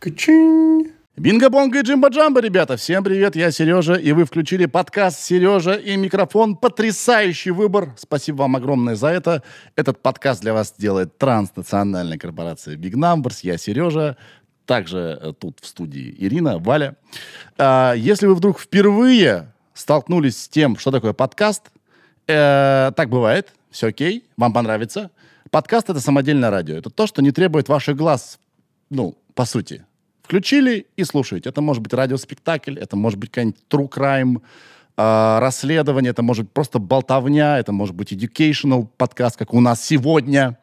Качинь. Бинго-бонго и джимба-джамба, ребята. Всем привет, я Сережа, и вы включили подкаст «Сережа и микрофон». Потрясающий выбор. Спасибо вам огромное за это. Этот подкаст для вас делает транснациональная корпорация Big Numbers. Я Сережа. Также э, тут в студии Ирина, Валя. А, если вы вдруг впервые столкнулись с тем, что такое подкаст, э, так бывает, все окей, вам понравится. Подкаст — это самодельное радио. Это то, что не требует ваших глаз, ну, по сути. Включили и слушаете. Это может быть радиоспектакль, это может быть какой-нибудь true crime, э, расследование, это может быть просто болтовня, это может быть educational подкаст, как у нас сегодня.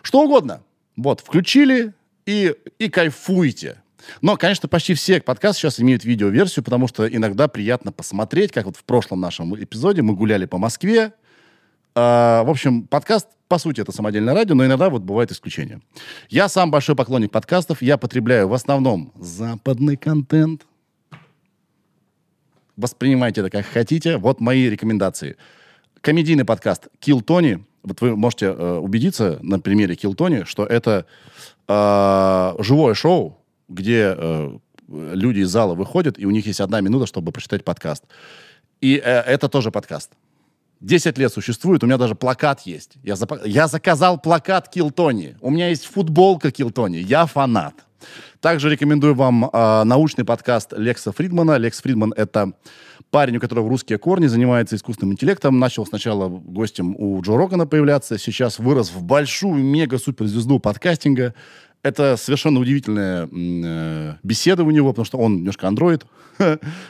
Что угодно. Вот, включили и, и кайфуйте. Но, конечно, почти все подкасты сейчас имеют видеоверсию, потому что иногда приятно посмотреть, как вот в прошлом нашем эпизоде мы гуляли по Москве. Э, в общем, подкаст по сути, это самодельное радио, но иногда вот бывает исключение. Я сам большой поклонник подкастов. Я потребляю в основном западный контент. Воспринимайте это как хотите. Вот мои рекомендации. Комедийный подкаст «Kill Tony». Вот вы можете э, убедиться на примере «Kill Tony», что это э, живое шоу, где э, люди из зала выходят, и у них есть одна минута, чтобы прочитать подкаст. И э, это тоже подкаст. 10 лет существует, у меня даже плакат есть. Я, зап... я заказал плакат Килтони. У меня есть футболка Килтони. Я фанат. Также рекомендую вам э, научный подкаст Лекса Фридмана. Лекс Фридман — это парень, у которого русские корни, занимается искусственным интеллектом. Начал сначала гостем у Джо Рогана появляться, сейчас вырос в большую мега-суперзвезду подкастинга. Это совершенно удивительная э, беседа у него, потому что он немножко андроид,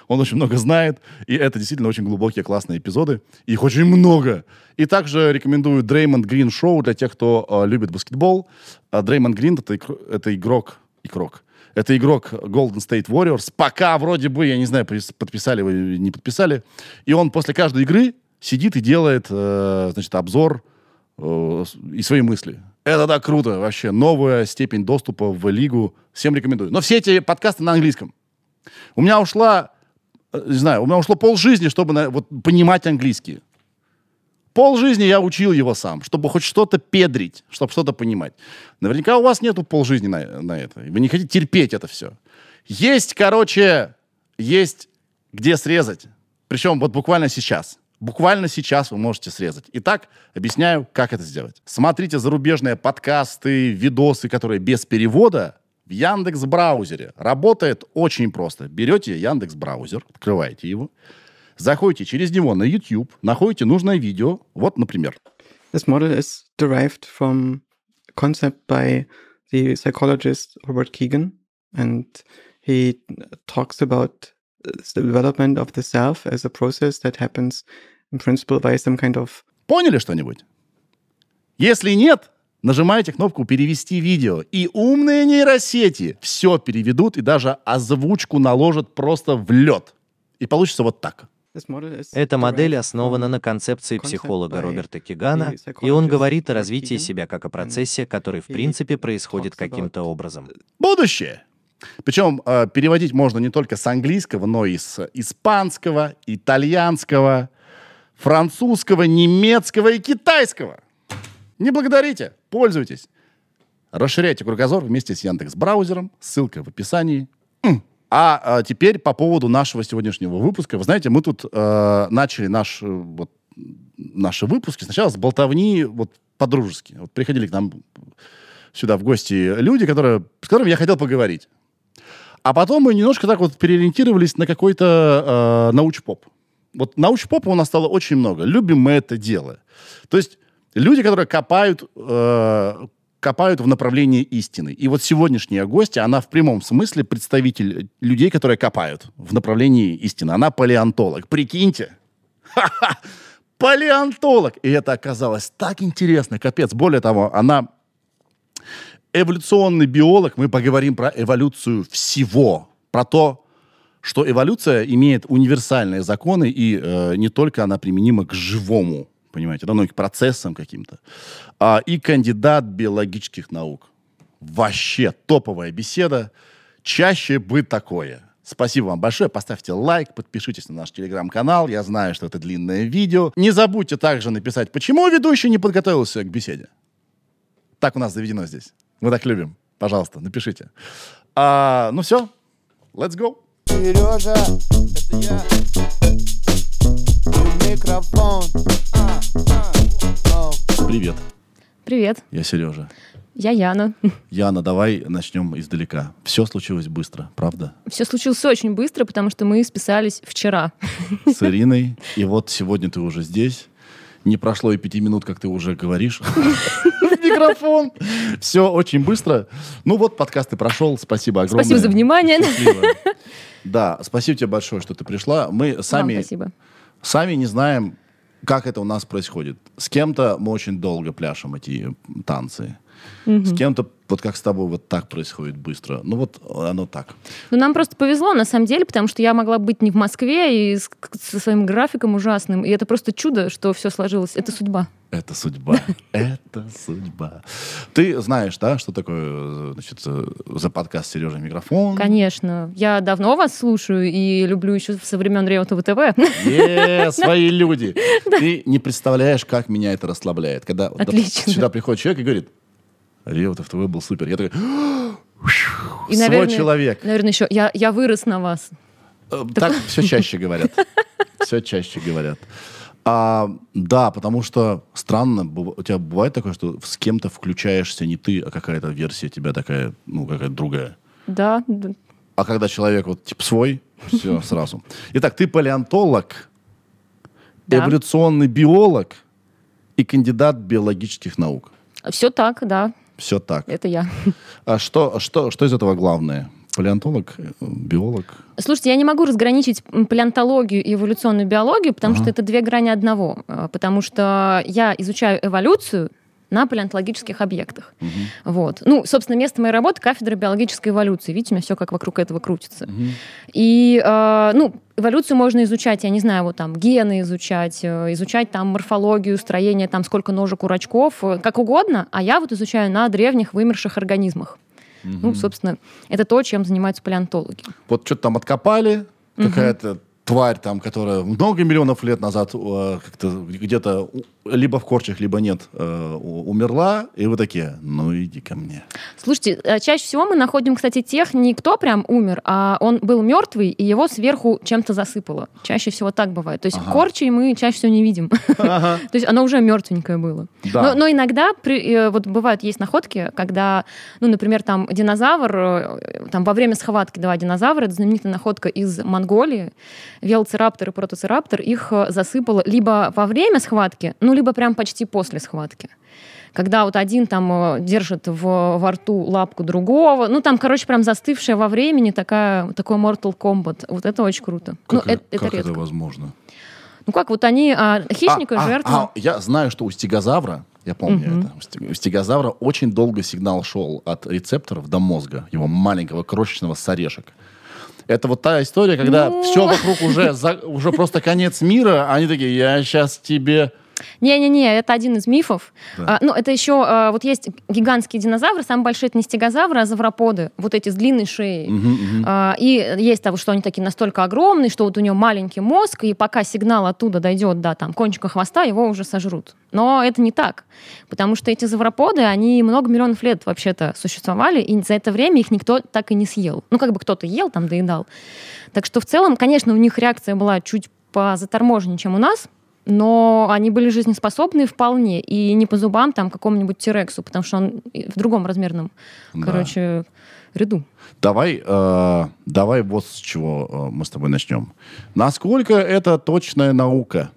он очень много знает, и это действительно очень глубокие, классные эпизоды. Их очень много. И также рекомендую Дреймонд Грин шоу для тех, кто э, любит баскетбол. А Дреймонд Грин это, это игрок, игрок. Это игрок Golden State Warriors. Пока вроде бы, я не знаю, подписали вы или не подписали. И он после каждой игры сидит и делает, э, значит, обзор э, и свои мысли. Это так круто вообще. Новая степень доступа в лигу. Всем рекомендую. Но все эти подкасты на английском. У меня ушла, э, не знаю, у меня ушло пол жизни, чтобы вот, понимать английский. Пол жизни я учил его сам, чтобы хоть что-то педрить, чтобы что-то понимать. Наверняка у вас нету пол жизни на, на это. Вы не хотите терпеть это все. Есть, короче, есть где срезать. Причем вот буквально сейчас. Буквально сейчас вы можете срезать. Итак, объясняю, как это сделать. Смотрите зарубежные подкасты, видосы, которые без перевода в Яндекс браузере. Работает очень просто. Берете Яндекс браузер, открываете его, заходите через него на YouTube, находите нужное видео. Вот, например. This model is derived from concept by the psychologist Robert Keegan, and he talks about the development of the self as a process that happens in principle by some kind of... Поняли что-нибудь? Если нет, нажимаете кнопку «Перевести видео», и умные нейросети все переведут и даже озвучку наложат просто в лед. И получится вот так. Эта модель основана на концепции психолога Роберта Кигана, и он говорит о развитии себя как о процессе, который в принципе происходит каким-то образом. Будущее. Причем э, переводить можно не только с английского, но и с испанского, итальянского, французского, немецкого и китайского. Не благодарите, пользуйтесь. Расширяйте кругозор вместе с Яндекс браузером. Ссылка в описании. А, а теперь по поводу нашего сегодняшнего выпуска. Вы знаете, мы тут э, начали наш, э, вот, наши выпуски сначала с болтовни вот, по-дружески. Вот приходили к нам сюда в гости люди, которые, с которыми я хотел поговорить. А потом мы немножко так вот переориентировались на какой-то э, науч-поп. Вот науч-попа у нас стало очень много. Любим мы это дело. То есть люди, которые копают, э, копают в направлении истины. И вот сегодняшняя гостья, она в прямом смысле представитель людей, которые копают в направлении истины. Она палеонтолог. Прикиньте. Палеонтолог. И это оказалось так интересно. Капец. Более того, она эволюционный биолог, мы поговорим про эволюцию всего, про то, что эволюция имеет универсальные законы, и э, не только она применима к живому, понимаете, равно и к процессам каким-то, а, и кандидат биологических наук. Вообще топовая беседа. Чаще бы такое. Спасибо вам большое. Поставьте лайк, подпишитесь на наш телеграм-канал. Я знаю, что это длинное видео. Не забудьте также написать, почему ведущий не подготовился к беседе. Так у нас заведено здесь. Мы так любим. Пожалуйста, напишите. А, ну все, let's go. Сережа, это я. И микрофон. А, а. Привет, Привет, я Сережа. я Яна. Яна, давай начнем издалека. Все случилось быстро, правда? Все случилось очень быстро, потому что мы списались вчера. С Ириной. И вот сегодня ты уже здесь. Не прошло и пяти минут, как ты уже говоришь микрофон. Все очень быстро. Ну вот, подкаст и прошел. Спасибо огромное. Спасибо за внимание. Да, спасибо тебе большое, что ты пришла. Мы сами, сами не знаем, как это у нас происходит. С кем-то мы очень долго пляшем эти танцы. С кем-то, вот как с тобой, вот так происходит быстро. Ну вот оно так. Ну, нам просто повезло, на самом деле, потому что я могла быть не в Москве и с- со своим графиком ужасным. И это просто чудо, что все сложилось. Это судьба. Это судьба. Это судьба. Ты знаешь, да, что такое значит, за подкаст Сережа Микрофон? Конечно. Я давно вас слушаю и люблю еще со времен Реута ВТВ. Е, свои люди. Ты не представляешь, как меня это расслабляет. Когда сюда приходит человек и говорит, Реутов ТВ был супер. Я такой, И, свой наверное, человек. Наверное, еще я, я вырос на вас. Э, Так все чаще говорят. Все чаще говорят. А, да, потому что странно, у тебя бывает такое, что с кем-то включаешься не ты, а какая-то версия тебя такая, ну, какая-то другая. Да, да. А когда человек вот типа свой, все сразу. Итак, ты палеонтолог, Да. эволюционный биолог и кандидат биологических наук. Все так, да, Все так. это я. А что, что, что из этого главное? Палеонтолог, биолог? Слушайте, я не могу разграничить палеонтологию и эволюционную биологию, потому что это две грани одного. Э, Потому что я изучаю эволюцию на палеонтологических объектах. Вот. Ну, собственно, место моей работы — кафедра биологической эволюции. Видите, у меня все как вокруг этого крутится. И, э, ну, эволюцию можно изучать, я не знаю, вот там гены изучать, э, изучать там морфологию, строение, там сколько ножек у рачков, э, как угодно, а я вот изучаю на древних вымерших организмах. Ну, собственно, это то, чем занимаются палеонтологи. Вот что-то там откопали, какая-то тварь там, которая много миллионов лет назад э, где-то либо в корчах, либо нет, э, умерла, и вы такие, ну иди ко мне. Слушайте, э, чаще всего мы находим, кстати, тех, не кто прям умер, а он был мертвый, и его сверху чем-то засыпало. Чаще всего так бывает. То есть Ага. корчей мы чаще всего не видим. То есть оно уже мертвенькое было. Да. Но, но иногда, при- э, вот бывают, есть находки, когда, ну, например, там динозавр, э, там во время схватки два динозавра, это знаменитая находка из Монголии, велоцираптор и протоцираптор, их э, засыпало либо во время схватки, ну, либо прям почти после схватки. Когда вот один там э, держит в, во рту лапку другого, ну там, короче, прям застывшая во времени такая, такой Mortal Kombat. Вот это очень круто. ну, Как, это, это, это как редко. это возможно? Ну как, вот они, а, хищник и А, а, жертва. а, я знаю, что у стегозавра, я помню это, у стег- у стегозавра очень долго сигнал шел от рецепторов до мозга, его маленького крошечного с орешек. Это вот та история, когда Ну. все вокруг уже, за- уже просто конец мира, а они такие, я сейчас тебе... Не-не-не, это один из мифов. Да. А, ну, это еще, а, вот есть гигантские динозавры, самые большие это не стегозавры, а завроподы, вот эти с длинной шеей. Мгм, мгм. А, И есть того, что они такие настолько огромные, что вот у него маленький мозг, и пока сигнал оттуда дойдет до там, кончика хвоста, его уже сожрут. Но это не так, потому что эти завроподы, они много миллионов лет вообще-то существовали, и за это время их никто так и не съел. Ну, как бы кто-то ел, там, доедал. Так что в целом, конечно, у них реакция была чуть позаторможеннее, чем у нас, но они были жизнеспособны вполне, и не по зубам там какому-нибудь Тирексу, потому что он в другом размерном, Да. короче, ряду. Давай, э, давай вот с чего э, мы с тобой начнем. Насколько это точная наука?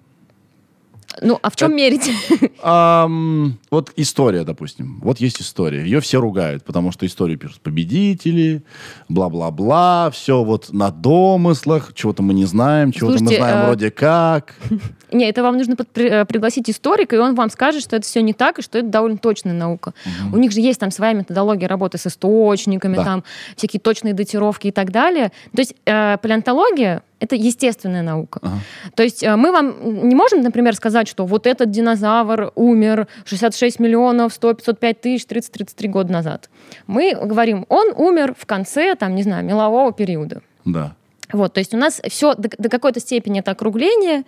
Ну, а в чем мерить? Ам, вот история, допустим. Вот есть история. Ее все ругают, потому что историю пишут победители, бла-бла-бла, все вот на домыслах, чего-то мы не знаем, чего-то мы знаем э, вроде как. Не, это вам нужно под- э, пригласить историка, и он вам скажет, что это все не так, и что это довольно точная наука. У них же есть там своя методология работы с источниками, Да. там всякие точные датировки и так далее. То есть э, палеонтология это естественная наука. Ага. То есть э, мы вам не можем, например, сказать, что вот этот динозавр умер 66 миллионов 100 505 тысяч 30-33 года назад. Мы говорим, он умер в конце, там, не знаю, мелового периода. Да. Вот, то есть у нас все до, до какой-то степени это округление.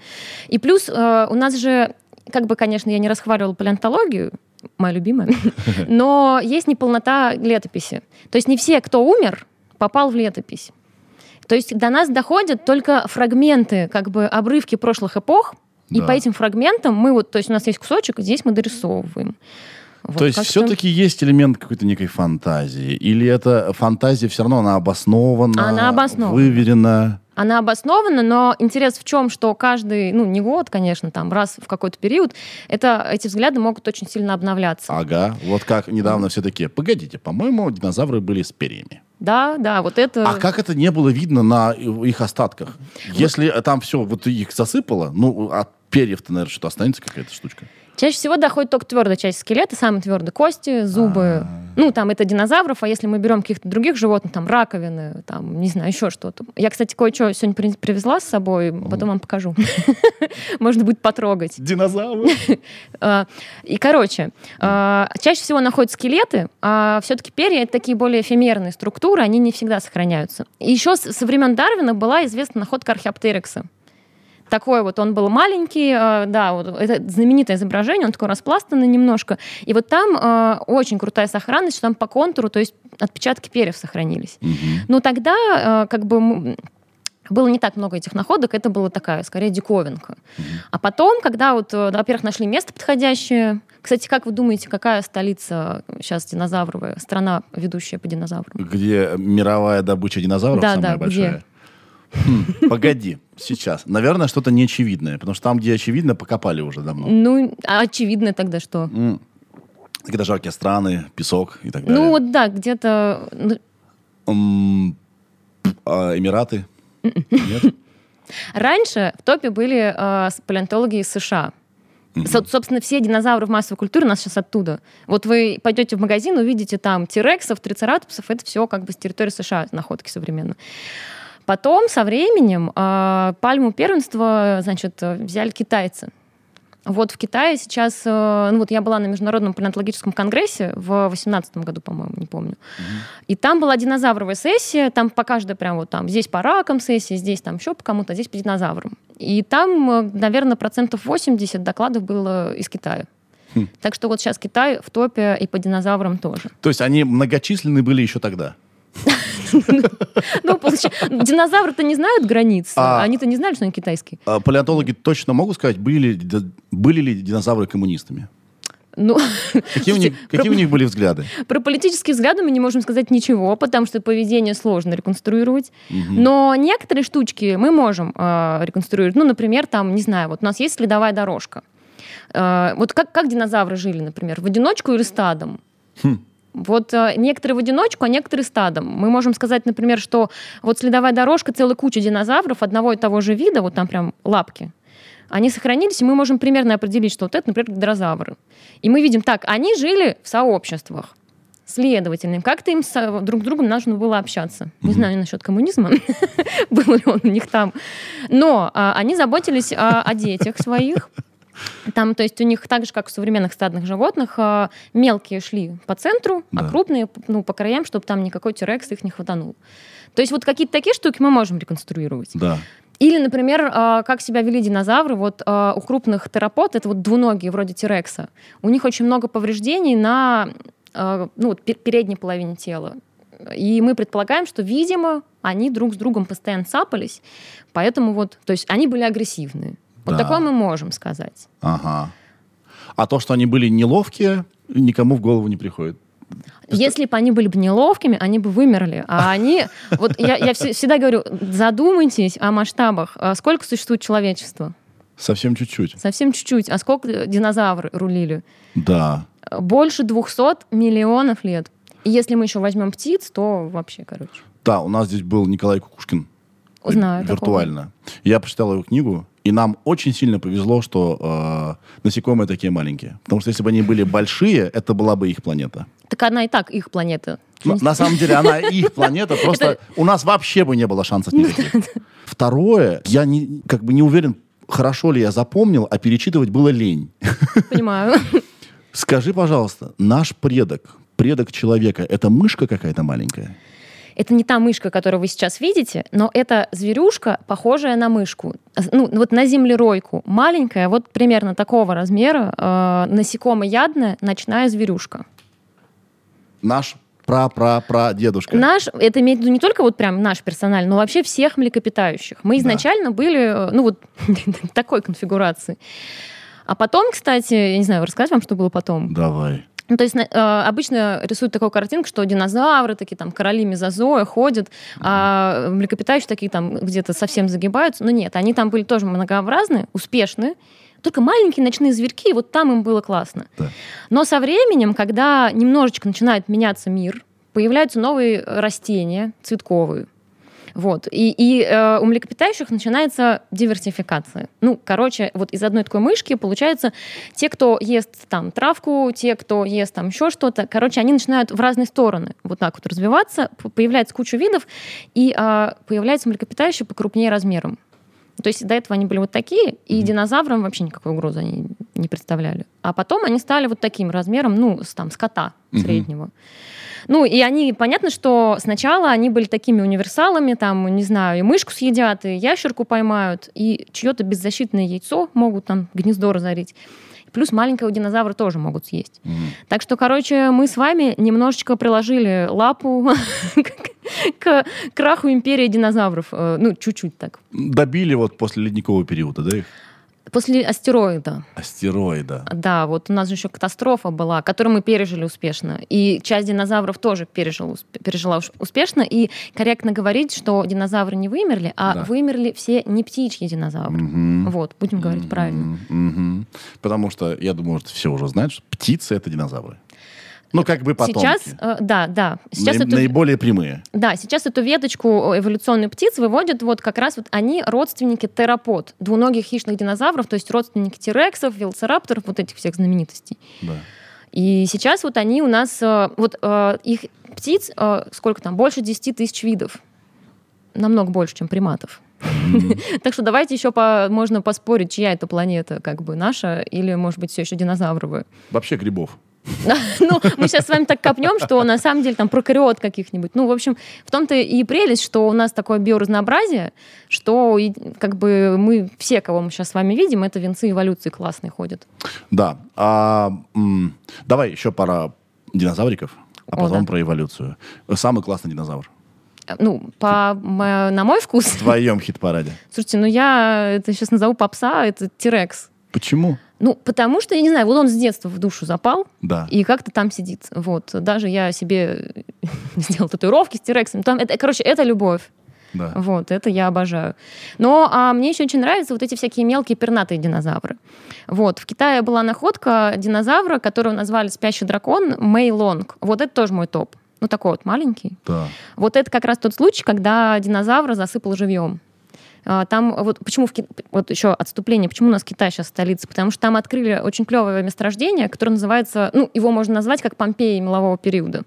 И плюс э, у нас же, как бы, конечно, я не расхваливала палеонтологию, моя любимая, но есть неполнота летописи. То есть не все, кто умер, попал в летопись. То есть до нас доходят только фрагменты, как бы обрывки прошлых эпох, и Да. по этим фрагментам мы вот, то есть у нас есть кусочек, здесь мы дорисовываем. Вот То есть все-таки есть элемент какой-то некой фантазии? Или эта фантазия все равно она обоснована, Она обоснована. выверена? Она обоснована, но интерес в чем, что каждый, ну, не год, конечно, там, раз в какой-то период, это, эти взгляды могут очень сильно обновляться. Ага, вот как недавно все такие, погодите, по-моему, динозавры были с перьями. Да, да, вот это... А как это не было видно на их остатках? Если там все, вот их засыпало, ну, от перьев-то, наверное, что-то останется какая-то штучка. Чаще всего доходит только твердая часть скелета, самые твердые кости, зубы. А. Ну, там это динозавров, а если мы берем каких-то других животных, там раковины, там, не знаю, еще что-то. Я, кстати, кое-что сегодня при- привезла с собой, потом вам покажу. Можно будет потрогать. Динозавры? А, И, короче, а, чаще всего находят скелеты, а все-таки перья — это такие более эфемерные структуры, они не всегда сохраняются. И еще со времен Дарвина была известна находка археоптерикса. Такой вот он был маленький, э, да, вот это знаменитое изображение, он такой распластанный немножко. И вот там э, очень крутая сохранность, что там по контуру, то есть отпечатки перьев сохранились. Но тогда э, как бы было не так много этих находок, это была такая, скорее, диковинка. А потом, когда вот, во-первых, нашли место подходящее, кстати, как вы думаете, какая столица сейчас динозавровая, страна, ведущая по динозаврам? Где мировая добыча динозавров Да, самая да, большая? Хм, погоди, сейчас. Наверное, что-то неочевидное, потому что там, где очевидно, покопали уже давно. Ну, а очевидно тогда что? М. Какие-то жаркие страны, песок и так далее. Ну, вот да, где-то... ну, М, а Эмираты? Нет? Раньше в топе были э, с- палеонтологи из США. Со- собственно, все динозавры в массовой культуре у нас сейчас оттуда. Вот вы пойдете в магазин, увидите там тирексов, трицератопсов, это все как бы с территории США находки современно. Потом, со временем, э, пальму первенства, значит, взяли китайцы. Вот в Китае сейчас, э, ну вот я была на Международном палеонтологическом конгрессе в 2018 году, по-моему, не помню. И там была динозавровая сессия, там по каждой прям вот там, здесь по ракам сессия, здесь там еще по кому-то, а здесь по динозаврам. И там, э, наверное, процентов 80 докладов было из Китая. Хм. Так что вот сейчас Китай в топе и по динозаврам тоже. То есть они многочисленны были еще тогда? Ну, динозавры-то не знают границ. А- Они-то не знали, что они китайские. А палеонтологи точно могут сказать, были, ли динозавры коммунистами? Ну, Какие, у Слушайте, них, какие у них были взгляды? Про политические взгляды мы не можем сказать ничего, потому что поведение сложно реконструировать. Но некоторые штучки мы можем э, реконструировать. Ну, например, там, не знаю, вот у нас есть следовая дорожка. Э, вот как, как динозавры жили, например, в одиночку или стадом? Хм. Вот э, некоторые в одиночку, а некоторые стадом. Мы можем сказать, например, что вот следовая дорожка, целая куча динозавров одного и того же вида, вот там прям лапки, они сохранились, и мы можем примерно определить, что вот это, например, динозавры. И мы видим, так, они жили в сообществах. Следовательно, как-то им со- друг с другом нужно было общаться. Не знаю насчет коммунизма, был ли он у них там. Но а, они заботились а, о детях своих. Там, то есть у них так же, как у современных стадных животных, а, мелкие шли по центру, Да. а крупные ну, по краям, чтобы там никакой тирекс их не хватанул. То есть вот какие-то такие штуки мы можем реконструировать. Да. Или, например, а, как себя вели динозавры. Вот а, у крупных терапод, это вот двуногие, вроде тирекса, у них очень много повреждений на а, ну, вот пе- передней половине тела. И мы предполагаем, что, видимо, они друг с другом постоянно цапались, поэтому вот, то есть они были агрессивные. Вот Да. такое мы можем сказать. Ага. А то, что они были неловкие, никому в голову не приходит. Если бы они были бы неловкими, они бы вымерли. А они... Вот я, я вс- всегда говорю, задумайтесь о масштабах. А Сколько существует человечество? Совсем чуть-чуть. Совсем чуть-чуть. А сколько динозавры рулили? Да. Больше 200 миллионов лет. И если мы еще возьмем птиц, то вообще, короче. Да, у нас здесь был Николай Кукушкин. Знаю такого. Виртуально. Я прочитал его книгу, и нам очень сильно повезло, что э, насекомые такие маленькие. Потому что если бы они были большие, это была бы их планета. Так она и так их планета. На, на самом деле она их планета, просто у нас вообще бы не было шансов никаких. Второе, я не, как бы не уверен, хорошо ли я запомнил, а перечитывать было лень. Понимаю. Скажи, пожалуйста, наш предок, предок человека, это мышка какая-то маленькая? Это не та мышка, которую вы сейчас видите, но это зверюшка, похожая на мышку. Ну, вот на землеройку. Маленькая, вот примерно такого размера, э, насекомоядная ночная зверюшка. Наш пра-пра-пра дедушка. Наш, это имеет в виду не только вот прям наш персональный, но вообще всех млекопитающих. Мы Да. изначально были, э, ну вот, такой конфигурации. А потом, кстати, я не знаю, рассказать вам, что было потом? Давай. Ну, то есть э, обычно рисуют такую картинку, что динозавры такие там короли мезозоя ходят, а млекопитающие такие там где-то совсем загибаются. Но нет, они там были тоже многообразные, успешные, только маленькие ночные зверьки, и вот там им было классно. Да. Но со временем, когда немножечко начинает меняться мир, появляются новые растения цветковые. Вот. И, и э, у млекопитающих начинается диверсификация. Ну, короче, вот из одной такой мышки получается те, кто ест там травку, те, кто ест там еще что-то. Короче, они начинают в разные стороны вот так вот развиваться, появляется куча видов, и а, появляются млекопитающие покрупнее размером. То есть до этого они были вот такие, и динозаврам вообще никакой угрозы они не представляли. А потом они стали вот таким размером, ну, с, там, с кота Мгм. среднего. Ну, и они, понятно, что сначала они были такими универсалами, там, не знаю, и мышку съедят, и ящерку поймают, и чье-то беззащитное яйцо могут там гнездо разорить. Плюс маленького динозавра тоже могут съесть. Мгм. Так что, короче, мы с вами немножечко приложили лапу к краху империи динозавров. Э, Ну, чуть-чуть так. Добили вот после ледникового периода, да, их? После астероида. Астероида. Да, вот у нас же еще катастрофа была, которую мы пережили успешно. И часть динозавров тоже пережила, усп- пережила успешно. И корректно говорить, что динозавры не вымерли, а Да. вымерли все не птичьи динозавры. Мгм. Вот, будем говорить правильно. Мгм. Мгм. Потому что, я думаю, что все уже знают, что птицы — это динозавры. Ну, как бы потомки. Сейчас, э, да, да. Сейчас Наи- эту, Наиболее прямые. да, сейчас эту веточку эволюционную птиц выводят вот как раз вот они родственники терапод, двуногих хищных динозавров, то есть родственники тирексов, велоцирапторов, вот этих всех знаменитостей. Да. И сейчас вот они у нас, э, вот э, их птиц, э, сколько там, больше 10 тысяч видов. Намного больше, чем приматов. Так что давайте еще по, можно поспорить, чья это планета, как бы наша, или, может быть, все еще динозавровая. Вообще грибов. Ну, мы сейчас с вами так копнем, что на самом деле там прокариот каких-нибудь. Ну, в общем, в том-то и прелесть, что у нас такое биоразнообразие, что как бы мы все, кого мы сейчас с вами видим, это венцы эволюции классные ходят. Да. А, давай еще пара динозавриков, а О, потом да. про эволюцию. Самый классный динозавр. Э, Ну, по, на мой вкус, В твоем хит-параде. Слушайте, ну я это сейчас назову попса, это Тирекс. Почему? Ну, потому что, я не знаю, вот он с детства в душу запал, Да. и как-то там сидит. Вот. Даже я себе сделала татуировки с Тирексом. Там, это, короче, это любовь. Да. Вот, это я обожаю. Но а мне еще очень нравятся вот эти всякие мелкие пернатые динозавры. Вот, в Китае была находка динозавра, которого назвали спящий дракон Мэй Лонг. Вот это тоже мой топ. Ну, такой вот маленький. Да. Вот это как раз тот случай, когда динозавра засыпал живьем. А, Там вот почему в Ки- вот еще отступление, почему у нас Китай сейчас столица, потому что там открыли очень клевое месторождение, которое называется, ну его можно назвать как Помпеи мелового периода.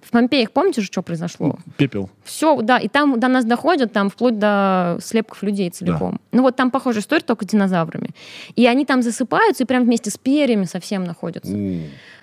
В Помпеях помните же, что произошло? Пепел. Все, да, и там до нас доходят, там вплоть до слепков людей целиком. Ну вот там похожая история, только с динозаврами. И они там засыпаются и прям вместе с перьями совсем находятся. У.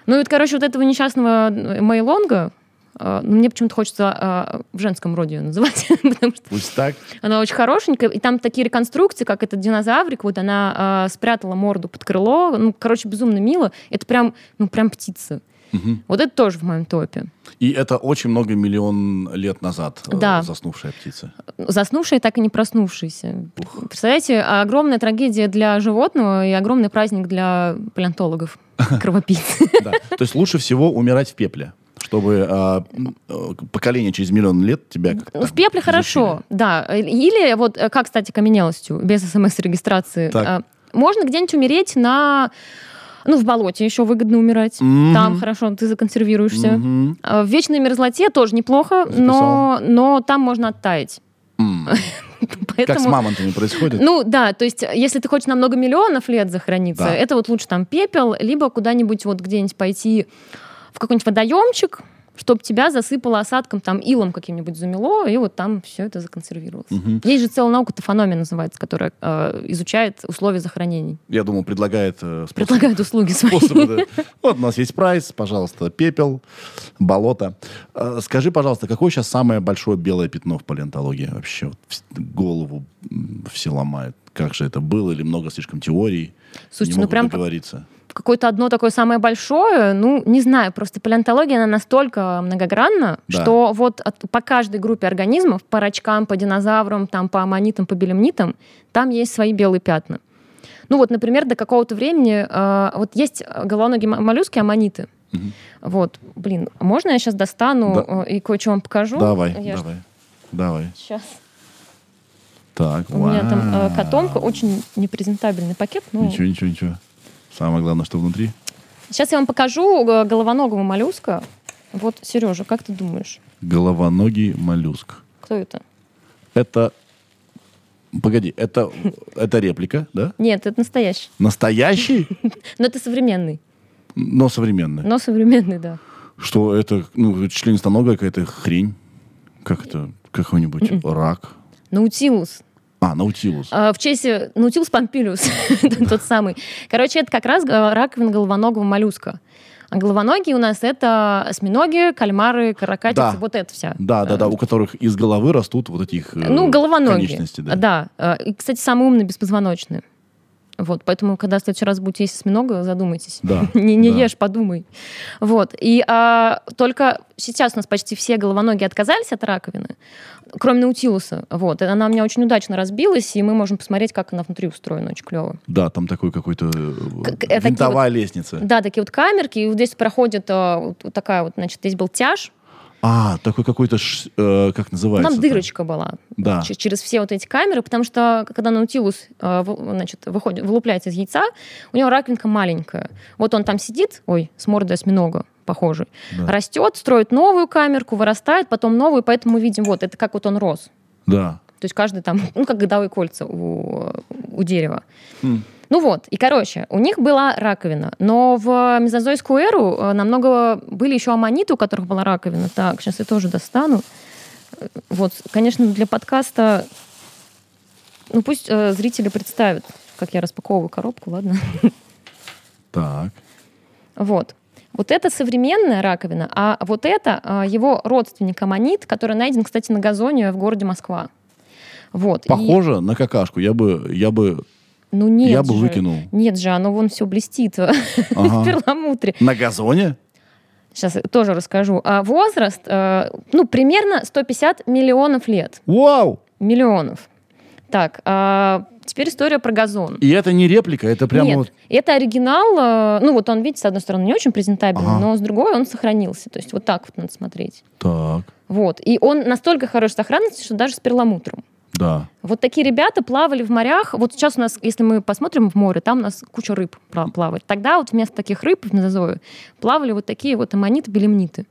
Ну и вот, короче, вот этого несчастного э, Мейлонга, э, ну, мне почему-то хочется э, в женском роде ее называть, потому что Пусть так. она очень хорошенькая, и там такие реконструкции, как этот динозаврик, вот она э, спрятала морду под крыло, ну, короче, безумно мило. Это прям, ну, прям птица. Мгм. Вот это тоже в моем топе. И это очень много миллион лет назад э, Да. заснувшая птица. Заснувшая, так и не проснувшаяся. Ух. Представляете, огромная трагедия для животного и огромный праздник для палеонтологов, кровопийц. То есть лучше всего умирать в пепле, чтобы а, э, поколение через миллион лет тебя как-то Ну, в пепле хорошо, да. Или вот э, как стать окаменелостью без смс-регистрации? Так. А, Можно где-нибудь умереть на... Ну, в болоте еще выгодно умирать. Мгм. Там хорошо, ты законсервируешься. А В вечной мерзлоте тоже неплохо, но, но там можно оттаять. М. Как с Поэтому... мамонтами происходит? Ну да, то есть если ты хочешь на много миллионов лет захорониться, Да. это вот лучше там пепел, либо куда-нибудь вот где-нибудь пойти в какой-нибудь водоемчик, чтобы тебя засыпало осадком, там, илом каким-нибудь замело, и вот там все это законсервировалось. Мгм. Есть же целая наука, тофономия называется, которая э, изучает условия захоронений. Я думал, предлагает э, способ- Предлагает услуги свои. способы, да. Вот у нас есть прайс, пожалуйста, пепел, болото. Э, Скажи, пожалуйста, какое сейчас самое большое белое пятно в палеонтологии? Вообще вот голову все ломают. Как же это было? Или много слишком теорий? Слушайте, не ну прям договориться. Какое-то одно такое самое большое, ну, не знаю, просто палеонтология, она настолько многогранна, Да. что вот от- по каждой группе организмов, по рачкам, по динозаврам, там, по аммонитам, по белемнитам, там есть свои белые пятна. Ну вот, например, до какого-то времени э, вот есть головоногие моллюски, аммониты. Мгм. Вот, блин, можно я сейчас достану Да. э, и кое-что вам покажу? Давай, Я ж- давай. Давай. Сейчас. Так, У меня там э, вау. котомка, очень непрезентабельный пакет. Ну, Ничего, ничего, ничего. Самое главное, что внутри. Сейчас я вам покажу э, головоногого моллюска. Вот, Сережа, как ты думаешь, Головоногий моллюск. кто это? Это... Погоди, это, это реплика, да? Нет, это настоящий. Настоящий, Но это современный. но современный. Но современный, да. Что это, ну, членистоногая какая-то хрень. Как это? Какой-нибудь М-м. рак. Наутилус. А, наутилус. А, В честь э, Наутилус помпилиус, тот самый. Короче, это как раз э, раковина головоногого моллюска. А головоногие у нас это осьминоги, кальмары, каракатицы, Да. вот это вся. Да, да, да, у которых из головы растут вот этих э, Ну, головоногие. конечности. Да. Да. Э, И, кстати, самые умные беспозвоночные. Вот, поэтому, когда в следующий раз будете есть осьминога, задумайтесь. Да, не не да. ешь, подумай. Вот. И а, только сейчас у нас почти все головоногие отказались от раковины, кроме наутилуса. Вот. И она у меня очень удачно разбилась, и мы можем посмотреть, как она внутри устроена. Очень клево. Да, там такой какой-то э, К- к- э, винтовая лестница. Да, такие вот камерки, и вот здесь проходит а, вот, вот такая вот, значит, здесь был тяж, А, такой какой-то, э, как называется? там дырочка была Да. ч- через все вот эти камеры, потому что когда наутилус э, в- значит, выходит, вылупляется из яйца, у него раковинка маленькая. Вот он там сидит, ой, с мордой осьминога похожий, Да. растет, строит новую камерку, вырастает, потом новую, поэтому мы видим, вот, это как вот он рос. Да. То есть каждый там, ну, как годовые кольца у, у дерева. Хм. Ну вот, и короче, у них была раковина, но в мезозойскую эру э, намного были еще аммониты, у которых была раковина. Так, сейчас я тоже достану. Э, Вот, конечно, для подкаста, ну пусть э, зрители представят, как я распаковываю коробку, ладно? Так. Вот. Вот это современная раковина, а вот это а, его родственник аммонит, который найден, кстати, на газоне в городе Москва. Вот. и- Похоже на какашку. Я бы, я бы, ну нет я бы же. выкинул. Нет же, оно вон все блестит в Ага. перламутре. На газоне? Сейчас тоже расскажу. А возраст, э, ну, примерно 150 миллионов лет. Вау! Миллионов. Так, а теперь история про газон. И это не реплика, это прямо Нет, вот... это оригинал. э, Ну, вот он, видите, с одной стороны, не очень презентабельный, Ага. но с другой он сохранился. То есть вот так вот надо смотреть. Так, Вот. И он настолько хорош в сохранности, что даже с перламутром. Да. Вот такие ребята плавали в морях. Вот сейчас у нас, если мы посмотрим в море, там у нас куча рыб пла- плавает. Тогда вот вместо таких рыб в мезозое плавали вот такие вот аммониты, белемниты.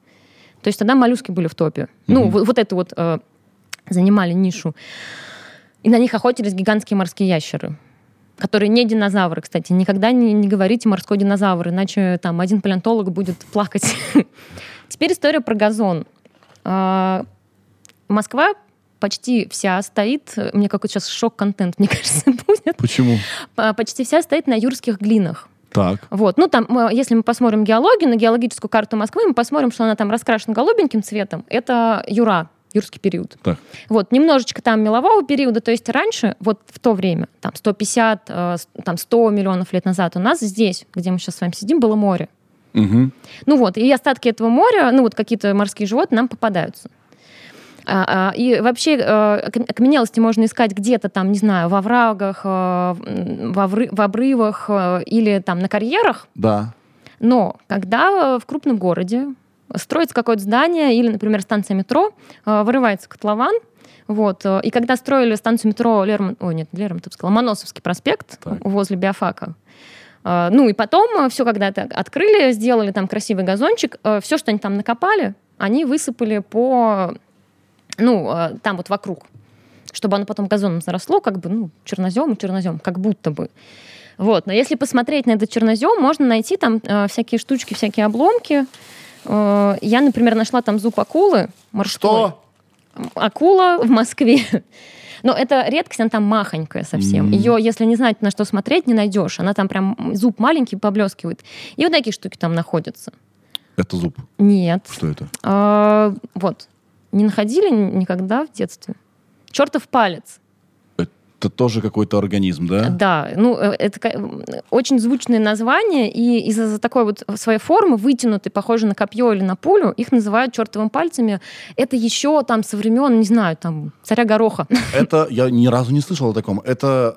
То есть тогда моллюски были в топе. Ну, вот, вот это вот э, занимали нишу. И на них охотились гигантские морские ящеры которые не динозавры, кстати. Никогда не, не говорите морской динозавр, иначе там один палеонтолог будет плакать. Теперь история про газон. А, Москва почти вся стоит, мне какой-то сейчас шок-контент, мне кажется, будет, Почему? Почти вся стоит на юрских глинах. Так. Вот. Ну, там, мы- если мы посмотрим геологию, на геологическую карту Москвы, мы посмотрим, что она там раскрашена голубеньким цветом. Это юра, юрский период. Так. Вот, немножечко там мелового периода, то есть раньше, вот в то время, там 150, э, там 100 миллионов лет назад, у нас здесь, где мы сейчас с вами сидим, было море. Мгм. Ну вот, и остатки этого моря, ну вот какие-то морские животные нам попадаются. А, а, и вообще э, окам- окаменелости можно искать где-то там, не знаю, во врагах, э, в, обрывах э, или там на карьерах. Да. Но когда э, в крупном городе строится какое-то здание или, например, станция метро, э, вырывается котлован, вот, э, и когда строили станцию метро Лермон... Ой, нет, Лермонтов сказала, Моносовский проспект Так. возле биофака, э, ну и потом все, когда это открыли, сделали там красивый газончик, все, что они там накопали, они высыпали по, ну, э, там вот вокруг, чтобы оно потом газоном заросло, как бы, ну, чернозем и чернозем, как будто бы. Вот. Но если посмотреть на этот чернозем, можно найти там э, всякие штучки, всякие обломки. Э, я, например, нашла там зуб акулы морской. Что? Акула в Москве. Но это редкость, она там махонькая совсем. М. Ее, если не знать, на что смотреть, не найдешь. Она там прям зуб маленький, поблескивает. И вот такие штуки там находятся. Это зуб. Нет. Что это? А, вот. Не находили никогда в детстве? Чертов палец. Это тоже какой-то организм, да? Да, ну э, это очень звучное название, и из-за такой вот своей формы, вытянутой, похожей на копье или на пулю, их называют чертовыми пальцами. Это еще там со времен, не знаю, там, царя Гороха. Это я ни разу не слышал о таком. Это,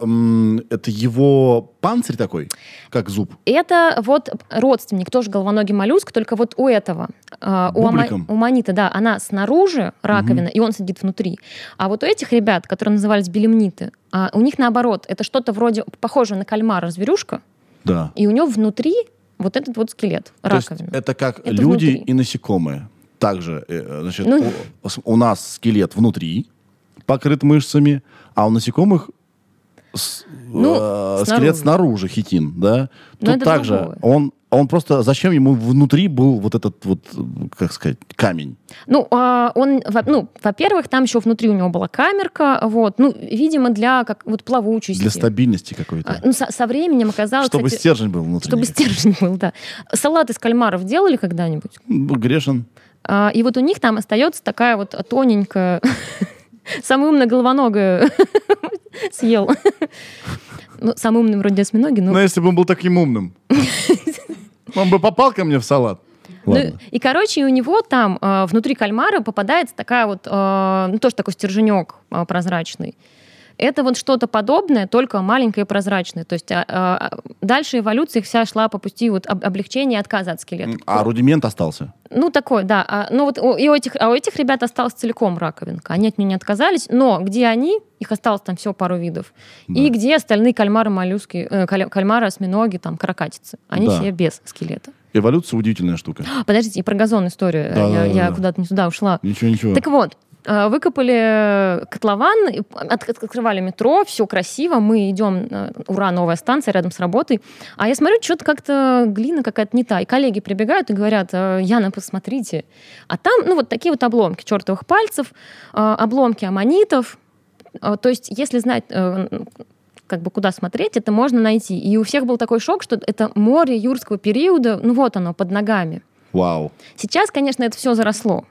это его панцирь такой, как зуб. Это вот родственник, тоже головоногий моллюск, только вот у этого, э, у, ама- у манита, да, она снаружи раковина, и он сидит внутри. А вот у этих ребят, которые назывались белемниты, а, у них наоборот, это что-то вроде похожее на кальмара зверюшка, Да. и у него внутри вот этот вот скелет, То раковина. это как Это люди внутри. и насекомые. Также, э, значит, Ну- у, у нас скелет внутри, покрыт мышцами, а у насекомых с- Ну, э, снаружи. скелет снаружи хитин, да? Но Тут также другое. он, он просто зачем ему внутри был вот этот вот, как сказать, камень? Ну, а, он, ну, во-первых, там еще внутри у него была камерка, вот, ну, видимо, для как вот плавучести. Для стабильности какой-то. А, Ну, со, со временем оказалось, чтобы кстати, стержень был внутри. чтобы стержень был, да. Салат из кальмаров делали когда-нибудь? Грешен. А, И вот у них там остается такая вот тоненькая, самая умная головоногая съел. Ну, самый умный вроде осьминоги, но... Но если бы он был таким умным, он бы попал ко мне в салат. Ну, Ладно. и, короче, у него там э, внутри кальмара попадается такая вот, э, ну, тоже такой стерженек э, прозрачный. Это вот что-то подобное, только маленькое и прозрачное. То есть а, а, дальше эволюция вся шла по пути вот об- облегчения отказа от скелета. А рудимент остался. Ну, такой, да. А, ну, вот у- и у этих, а у этих ребят осталась целиком раковинка. Они от нее не отказались. Но где они, их осталось там всего пару видов. И где остальные кальмары, моллюски, э, кальмары, осьминоги, там, каракатицы. Они Да. все без скелета. Эволюция удивительная штука. Подождите, и про газон историю. Да, я да, я да. куда-то не туда ушла. Ничего, ничего. Так вот, выкопали котлован, открывали метро, все красиво, мы идем, э, ура, новая станция рядом с работой. А я смотрю, что-то как-то глина какая-то не та. И коллеги прибегают и говорят, «Э, Яна, посмотрите. А там, ну, вот такие вот обломки чертовых пальцев, э, обломки аммонитов. Э, То есть, если знать, э, как бы куда смотреть, это можно найти. И у всех был такой шок, что это море юрского периода, ну вот оно, под ногами. Вау. Сейчас, конечно, это все заросло.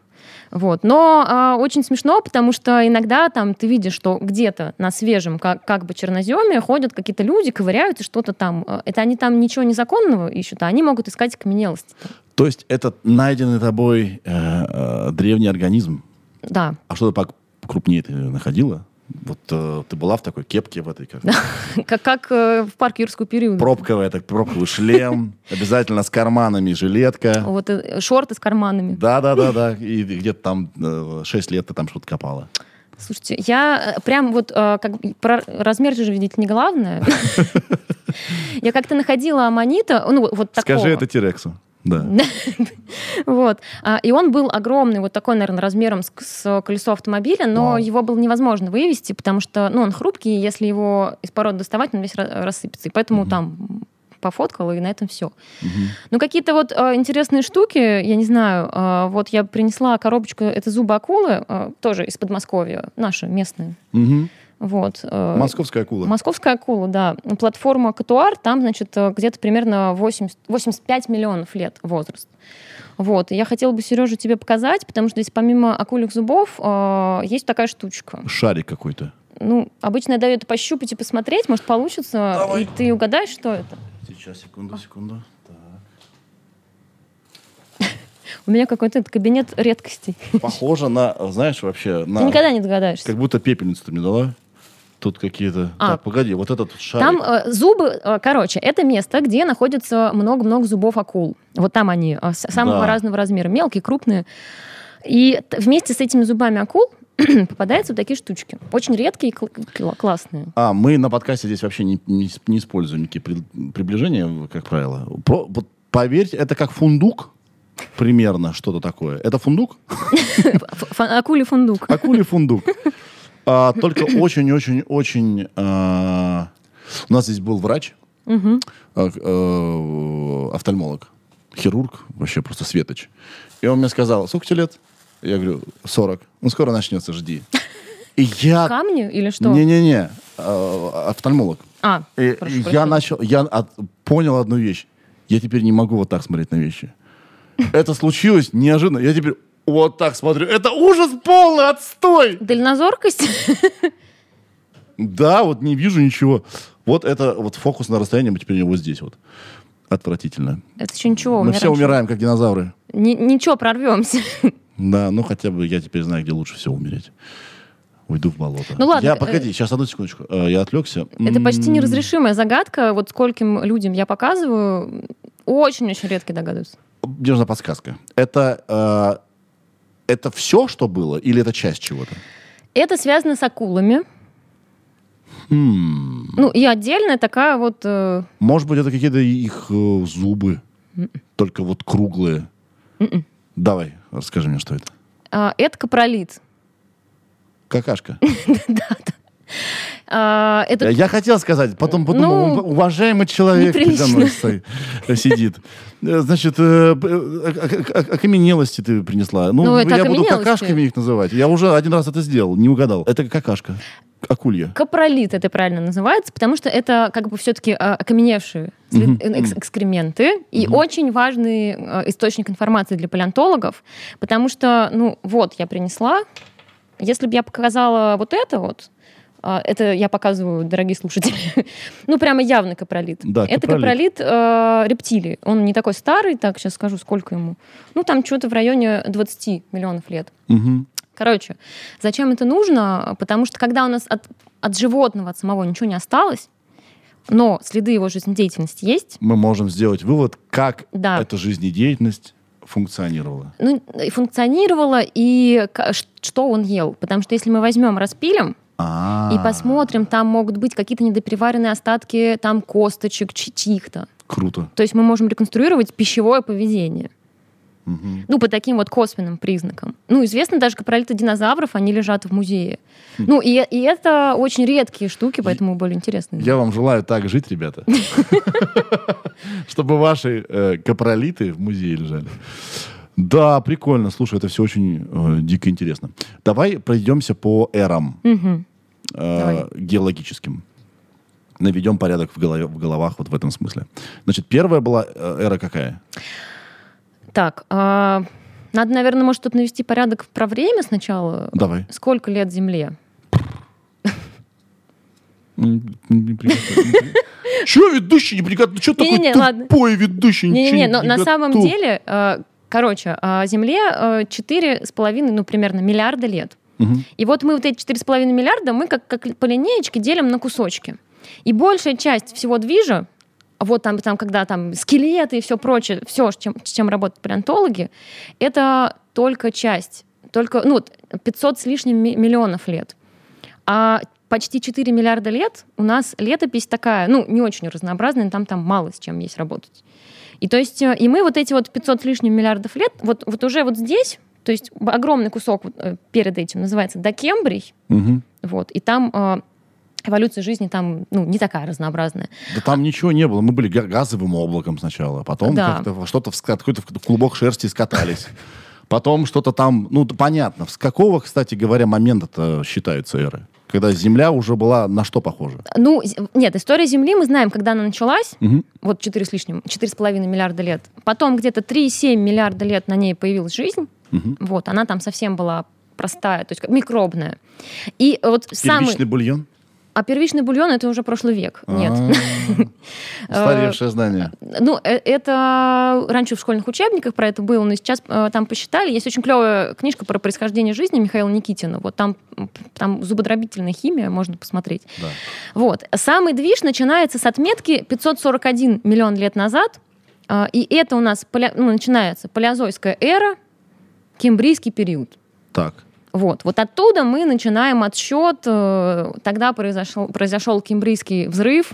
Вот. Но а, очень смешно, потому что иногда там ты видишь, что где-то на свежем как, как бы черноземе ходят какие-то люди, ковыряют и что-то там. А, Это они там ничего незаконного ищут, а они могут искать каменелости. То есть это найденный тобой э, э, древний организм. Да. А что-то покрупнее ты находила? Вот э, ты была в такой кепке в этой, как Как, как э, в парке юрского периода. пробковая, так пробковый шлем, обязательно с карманами жилетка. Вот э, шорты с карманами. Да, да, да, да. И где-то там э, 6 лет ты там что-то копала. Слушайте, я э, прям вот э, как про размер же видеть не главное. Я как-то находила аммонита, ну вот такого. Скажи это Тирексу. Да. Вот. А, И он был огромный, вот такой, наверное, размером с, с колесо автомобиля, но Вау. его было невозможно вывести, потому что ну, он хрупкий, и если его из породы доставать, он весь ра- рассыпется. И поэтому там пофоткала, и на этом все. Ну, какие-то вот э, интересные штуки, я не знаю, э, вот я принесла коробочку, это зубы акулы, э, тоже из Подмосковья, наши местные. Мгм. Вот. э, Московская акула. Московская акула, да. Платформа Катуар, там, значит, э, где-то примерно 80, 85 миллионов лет возраст. Вот. Я хотела бы, Сережа, тебе показать, потому что здесь помимо акульих зубов э, есть такая штучка. Шарик какой-то. Ну, обычно я даю это пощупать и посмотреть, может, получится, Давай. и ты угадаешь, что это. Сейчас, секунду, секунду. У меня какой-то этот кабинет редкостей. Похоже на, знаешь, вообще, Ты на... никогда не догадаешься. Как будто пепельницу ты мне дала. Тут какие-то... А. Так, погоди, вот этот шарик. Там э, зубы, э, короче, это место, где находится много-много зубов акул. Вот там они э, самого Да. разного размера, мелкие, крупные. И вместе с этими зубами акул попадаются вот такие штучки. Очень редкие и кл- кл- классные. А, мы на подкасте здесь вообще не, не, не используем никакие при- приближения, как правило. Про- вот поверьте, это как фундук, примерно что-то такое. Это фундук? Акулий фундук. Акулий фундук. А, только очень-очень-очень... а, у нас здесь был врач, а, э, офтальмолог, хирург, вообще просто светоч. И он мне сказал, сколько тебе лет? Я говорю, 40. Ну, скоро начнется, жди. И я... Камни или что? Не-не-не, а, офтальмолог. А, И- прошу и я начал, я от- понял одну вещь. Я теперь не могу вот так смотреть на вещи. Это случилось неожиданно. Я теперь вот так смотрю. Это ужас полный, отстой! Дальнозоркость? Да, вот не вижу ничего. Вот это вот фокус на расстоянии, мы теперь вот здесь вот. Отвратительно. Это еще ничего. Мы все раньше- умираем, как динозавры. Ни- ничего, прорвемся. Да, ну хотя бы я теперь знаю, где лучше всего умереть. Уйду в болото. Ну ладно, Я, э, погоди, сейчас одну секундочку. Э, Я отвлекся. Это почти неразрешимая загадка. Вот скольким людям я показываю, очень-очень редко догадываются. Мне нужна подсказка. Это, э, это все, что было, или это часть чего-то? Это связано с акулами. Хм. Ну, и отдельная такая вот... э, Может быть, это какие-то их э, зубы, М-м. только вот круглые. М-м. Давай, расскажи мне, что это. а, это капролит. Какашка. А, это Я хотел сказать, потом подумал, Ну, «Ув- уважаемый человек передо неприлично. мной стоит, сидит. Э, Значит, э, э, окаменелости ты принесла. Ну, Ну, я буду какашками их называть. Я уже один раз это сделал, не угадал. Это какашка. Акулья. капролит это правильно называется, потому что это как бы все-таки окаменевшие экс- мгм. экскременты и очень важный э, источник информации для палеонтологов, потому что, ну, вот, я принесла, если бы я показала вот это вот, а, это я показываю, дорогие слушатели, ну, прямо явно капролит. Да, это капролит. капролит э, рептилии. Он не такой старый, так, сейчас скажу, сколько ему. Ну, там что-то в районе 20 миллионов лет. Мгм. Короче, зачем это нужно? Потому что когда у нас от, от животного, от самого ничего не осталось, но следы его жизнедеятельности есть, Мы можем сделать вывод, как Да. эта жизнедеятельность функционировала. ну, и функционировало, и что он ел. Потому что если мы возьмем, распилим А, и посмотрим, там могут быть какие-то недопереваренные остатки там косточек чьих-то. Круто. То есть мы можем реконструировать пищевое поведение. Мгм. Ну, по таким вот косвенным признакам. Ну, известно даже капролиты динозавров, они лежат в музее. Ну, и, и это очень редкие штуки, поэтому более интересные. Я вам желаю так жить, ребята. Чтобы ваши э, капролиты в музее лежали. Да, прикольно. Слушай, это все очень э, дико интересно. Давай пройдемся по эрам Мгм. э, геологическим. Наведем порядок в, голове, в головах вот в этом смысле. Значит, первая была э, эра какая? Так, а, надо, наверное, может, тут навести порядок про время сначала. Давай. Сколько лет Земле? Че ведущий неприготовленный? Че такой Не-не-не, ладно. тупой ведущий? Не-не-не, но на самом деле, э, короче, а, Земле э, четыре с половиной, ну, примерно миллиарда лет. Мгм. И вот мы вот эти четыре с половиной миллиарда, мы как, как по линеечке делим на кусочки. И большая часть всего движа, вот там, там когда там скелеты и все прочее, все, с чем, с чем работают палеонтологи, это только часть, только, ну, вот 500 с лишним ми- миллионов лет. А почти 4 миллиарда лет у нас летопись такая, ну, не очень разнообразная, там, там мало с чем есть работать. И то есть, э, и мы вот эти вот 500 с лишним миллиардов лет, вот, вот уже вот здесь, то есть огромный кусок э, перед этим называется докембрий, Мгм. вот, и там э, эволюция жизни там, ну, не такая разнообразная. Да там ничего не было. Мы были га- газовым облаком сначала. Потом Да. как-то что-то в какой-то клубок шерсти скатались. Потом что-то там... Ну, понятно. С какого, кстати говоря, момента-то считаются эры? Когда Земля уже была на что похожа? Ну, нет, история Земли, мы знаем, когда она началась, Мгм. вот 4 с лишним, 4,5 миллиарда лет. Потом где-то 3,7 миллиарда лет на ней появилась жизнь. Мгм. Вот, она там совсем была простая, то есть микробная. И вот самый... Первичный бульон? А первичный бульон это уже прошлый век. Нет. А, Устаревшее знание. Ну, э, это раньше в школьных учебниках про это было, но сейчас э, там посчитали. Есть очень клевая книжка про происхождение жизни Михаила Никитина. Вот там, там зубодробительная химия, можно посмотреть. Да. Вот. Самый движ начинается с отметки 541 миллион лет назад. А, И это у нас ну, начинается палеозойская эра, кембрийский период. Так. Вот, вот оттуда мы начинаем отсчет. э, Тогда произошел, произошел кембрийский взрыв,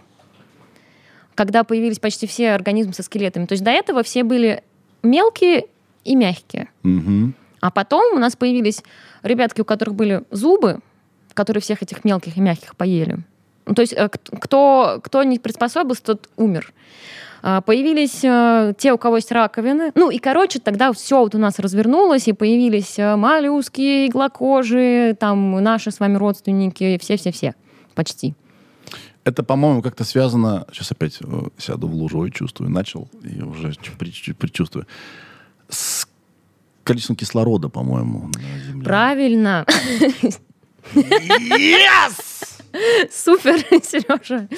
когда появились почти все организмы со скелетами. То есть до этого все были мелкие и мягкие. Мгм. А потом у нас появились ребятки, у которых были зубы, которые всех этих мелких и мягких поели. Ну, то есть э, кто, кто не приспособился, тот умер. А, Появились э, те, у кого есть раковины. Ну и, короче, тогда все вот у нас развернулось, и появились э, моллюски, иглокожие, там наши с вами родственники, все-все-все, почти. Это, по-моему, как-то связано... Сейчас опять э, сяду в лужу и чувствую. Начал и уже чуть при- чуть предчувствую. С количеством кислорода, по-моему, на Земле. Правильно. Yes! Супер, Сережа.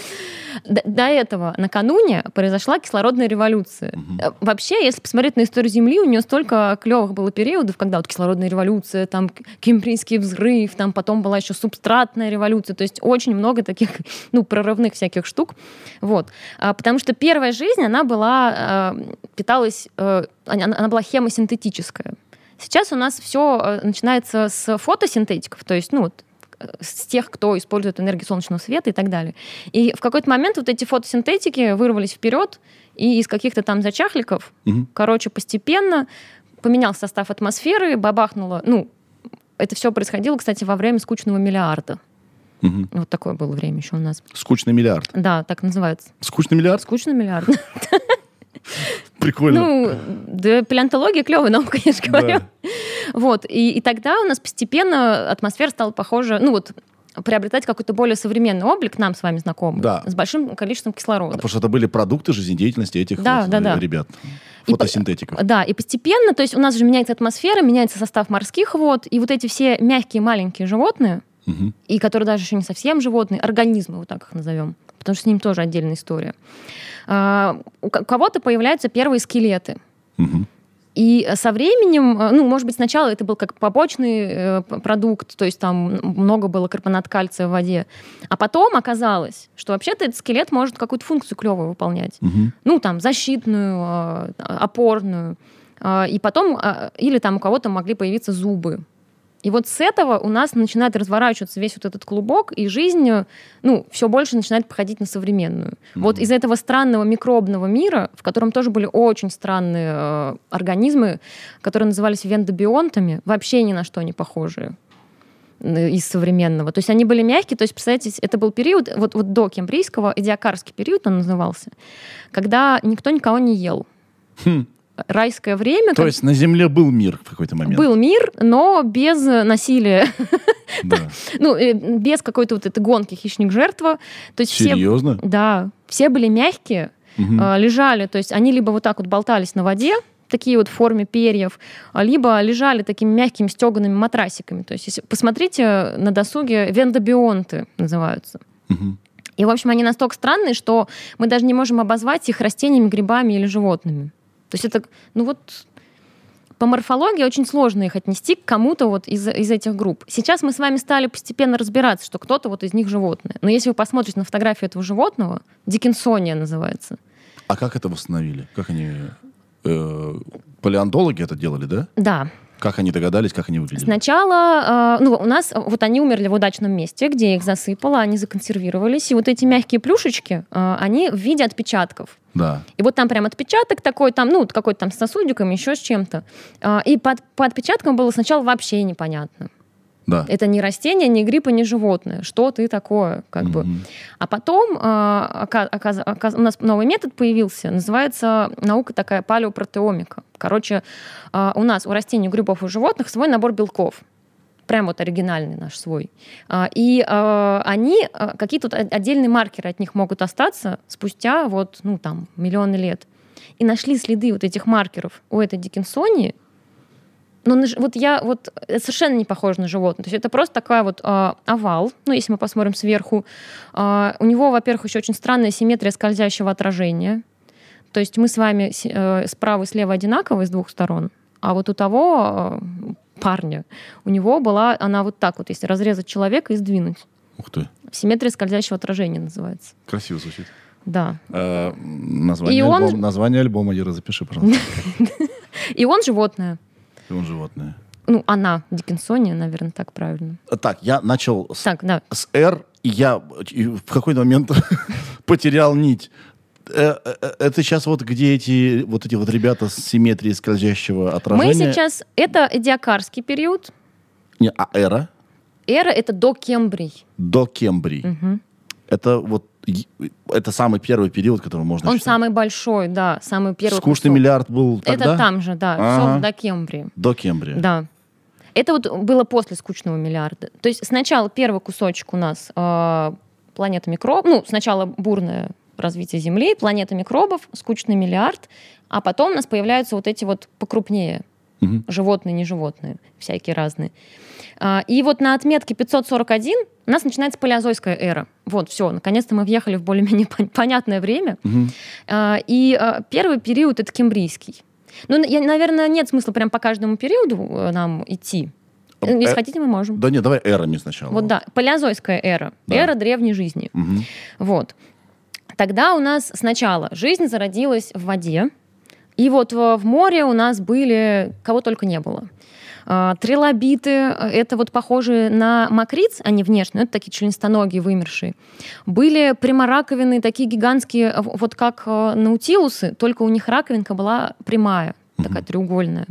До, этого накануне произошла кислородная революция. Э, Вообще, если посмотреть на историю Земли, у нее столько клевых было периодов, когда вот кислородная революция, там Кембрийский взрыв, там потом была еще субстратная революция, то есть очень много таких, ну, прорывных всяких штук. Вот. А, Потому что первая жизнь, она была, э, питалась, э, она она была хемосинтетическая. Сейчас у нас все начинается с фотосинтетиков, то есть, ну, вот, э, с тех, кто использует энергию солнечного света и так далее. И в какой-то момент вот эти фотосинтетики вырвались вперед, и из каких-то там зачахликов, Мгм. короче, постепенно поменялся состав атмосферы, бабахнуло, ну, это все происходило, кстати, во время скучного миллиарда. Мгм. Вот такое было время еще у нас. Скучный миллиард. Да, так называется. Скучный миллиард? Скучный миллиард. Прикольно. Ну, да, палеонтология клевая наука, я же говорю. Да. Вот, и, и тогда у нас постепенно атмосфера стала похожа, ну вот, приобретать какой-то более современный облик, нам с вами знакомый, Да. с большим количеством А кислорода. потому что это были продукты жизнедеятельности этих Да, вот, да, э, да. ребят, И фотосинтетиков. Да, и постепенно, то есть у нас же меняется атмосфера, меняется состав морских вод, и вот эти все мягкие маленькие животные, Мгм. и которые даже еще не совсем животные, организмы, вот так их назовем, потому что с ним тоже отдельная история. А, У ко- у кого-то появляются первые скелеты. Мгм. И со временем, э, ну, может быть, сначала это был как побочный э, продукт, то есть там много было карбонат кальция в воде, а потом оказалось, что вообще-то этот скелет может какую-то функцию клевую выполнять. Мгм. Ну, там, защитную, э, опорную. Э, И потом, или там у кого-то могли появиться зубы. И вот с этого у нас начинает разворачиваться весь вот этот клубок, и жизнь, э, ну, все больше начинает походить на современную. Вот из этого странного микробного мира, в котором тоже были очень странные э, организмы, которые назывались вендобионтами, вообще ни на что не похожие из современного. То есть они были мягкие, то есть, представляете, это был период, вот, вот до кембрийского, идиокарский период он назывался, когда никто никого не ел. Хм. Райское время, То как- есть на Земле был мир в какой-то момент. был мир, но без насилия, Да. ну, э, без какой-то вот этой гонки хищник-жертва. То есть все, Серьезно? да, все были мягкие, э, лежали, то есть они либо вот так вот болтались на воде, такие вот в форме перьев, а, либо лежали такими мягкими стеганными матрасиками. То есть если посмотрите на досуге, вендобионты называются. Мгм. И, в общем, они настолько странные, что мы даже не можем обозвать их растениями, грибами или животными. То есть это, ну вот, по морфологии очень сложно их отнести к кому-то вот из, из этих групп. Сейчас мы с вами стали постепенно разбираться, что кто-то вот из них животное. Но если вы посмотрите на фотографию этого животного, Диккенсония называется. А как это восстановили? Как они... э, палеонтологи это делали, да? Да, Как они догадались, как они выглядели? Сначала, э, ну, у нас, э, вот они умерли в удачном месте, где их засыпала, они законсервировались, и вот эти мягкие плюшечки, э, они в виде отпечатков. Да. И вот там прям отпечаток такой, там, ну, какой-то там с сосудиком, еще с чем-то. А, И под, по отпечаткам было сначала вообще непонятно. Да. Это не растение, не гриб и не животное. Что ты такое, как бы. Мгм. А потом а, ока- оказ- оказ- у нас новый метод появился, называется наука такая палеопротеомика. Короче, а, у нас у растений, у грибов у животных свой набор белков. Прям вот оригинальный наш свой. А, И а, они, а, какие-то вот отдельные маркеры от них могут остаться спустя вот, ну, там, миллионы лет. И нашли следы вот этих маркеров у этой Диккенсонии, но на ж- вот я вот это совершенно не похоже на животное. То есть это просто такая вот а, овал. Ну, если мы посмотрим сверху, А, у него, во-первых, еще очень странная симметрия скользящего отражения. То есть мы с вами э, справа и слева одинаковые с двух сторон, а вот у того э, парня у него была она вот так вот, если разрезать человека и сдвинуть. Ух ты. Симметрия скользящего отражения называется. Красиво звучит. Да. Э, название, И он- альбом- название альбома, Ира, запиши, пожалуйста. И он животное. Он животное. Ну, она, Диккенсония, наверное, так правильно. Так, я начал с, Так, да. с «Р», и я и в какой-то момент потерял нить. Э, э, э, Это сейчас вот где эти вот эти вот ребята с симметрией скользящего отражения? Мы сейчас... Это эдиакарский период. Не, а эра Эра — это до Кембрий. до Кембрий. Мгм. Это вот это самый первый период, который можно Он считать. самый большой, да, самый первый Скучный кусок. миллиард был тогда? Это там же, да, Ага. все до Кембрии. До Кембрия. Да. Это вот было после скучного миллиарда. То есть сначала первый кусочек у нас э, планета микроб, ну, сначала бурное развитие Земли, планета микробов, скучный миллиард, а потом у нас появляются вот эти вот покрупнее Мгм. животные, не животные, всякие разные. А, И вот на отметке 541 у нас начинается палеозойская эра. Вот, все, наконец-то мы въехали в более-менее пон- понятное время. А, И а, первый период это кембрийский. Ну, я, наверное, нет смысла прям по каждому периоду э, нам идти. Э, Если э, хотите, мы можем. Да нет, давай эрами сначала. Вот да, палеозойская эра, Да. эра древней жизни. Мгм. Вот. Тогда у нас сначала жизнь зародилась в воде, и вот в, в море у нас были, кого только не было. А, Трилобиты, э, это вот похожие на макриц, они внешне, это такие членистоногие, вымершие. Были прямораковины, такие гигантские, вот как э, наутилусы, только у них раковинка была прямая, такая треугольная.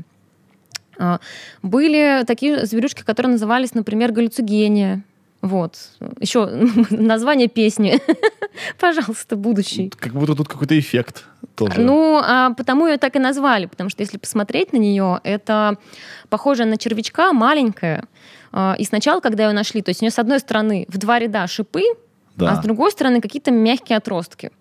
А, Были такие зверюшки, которые назывались, например, галлюцигения. Вот. Еще название песни. Пожалуйста, будущий. Как будто тут какой-то эффект тоже. Ну, а потому ее так и назвали, потому что если посмотреть на нее, это похоже на червячка, маленькая. И сначала, когда ее нашли, то есть у нее с одной стороны в два ряда шипы, да. а с другой стороны какие-то мягкие отростки.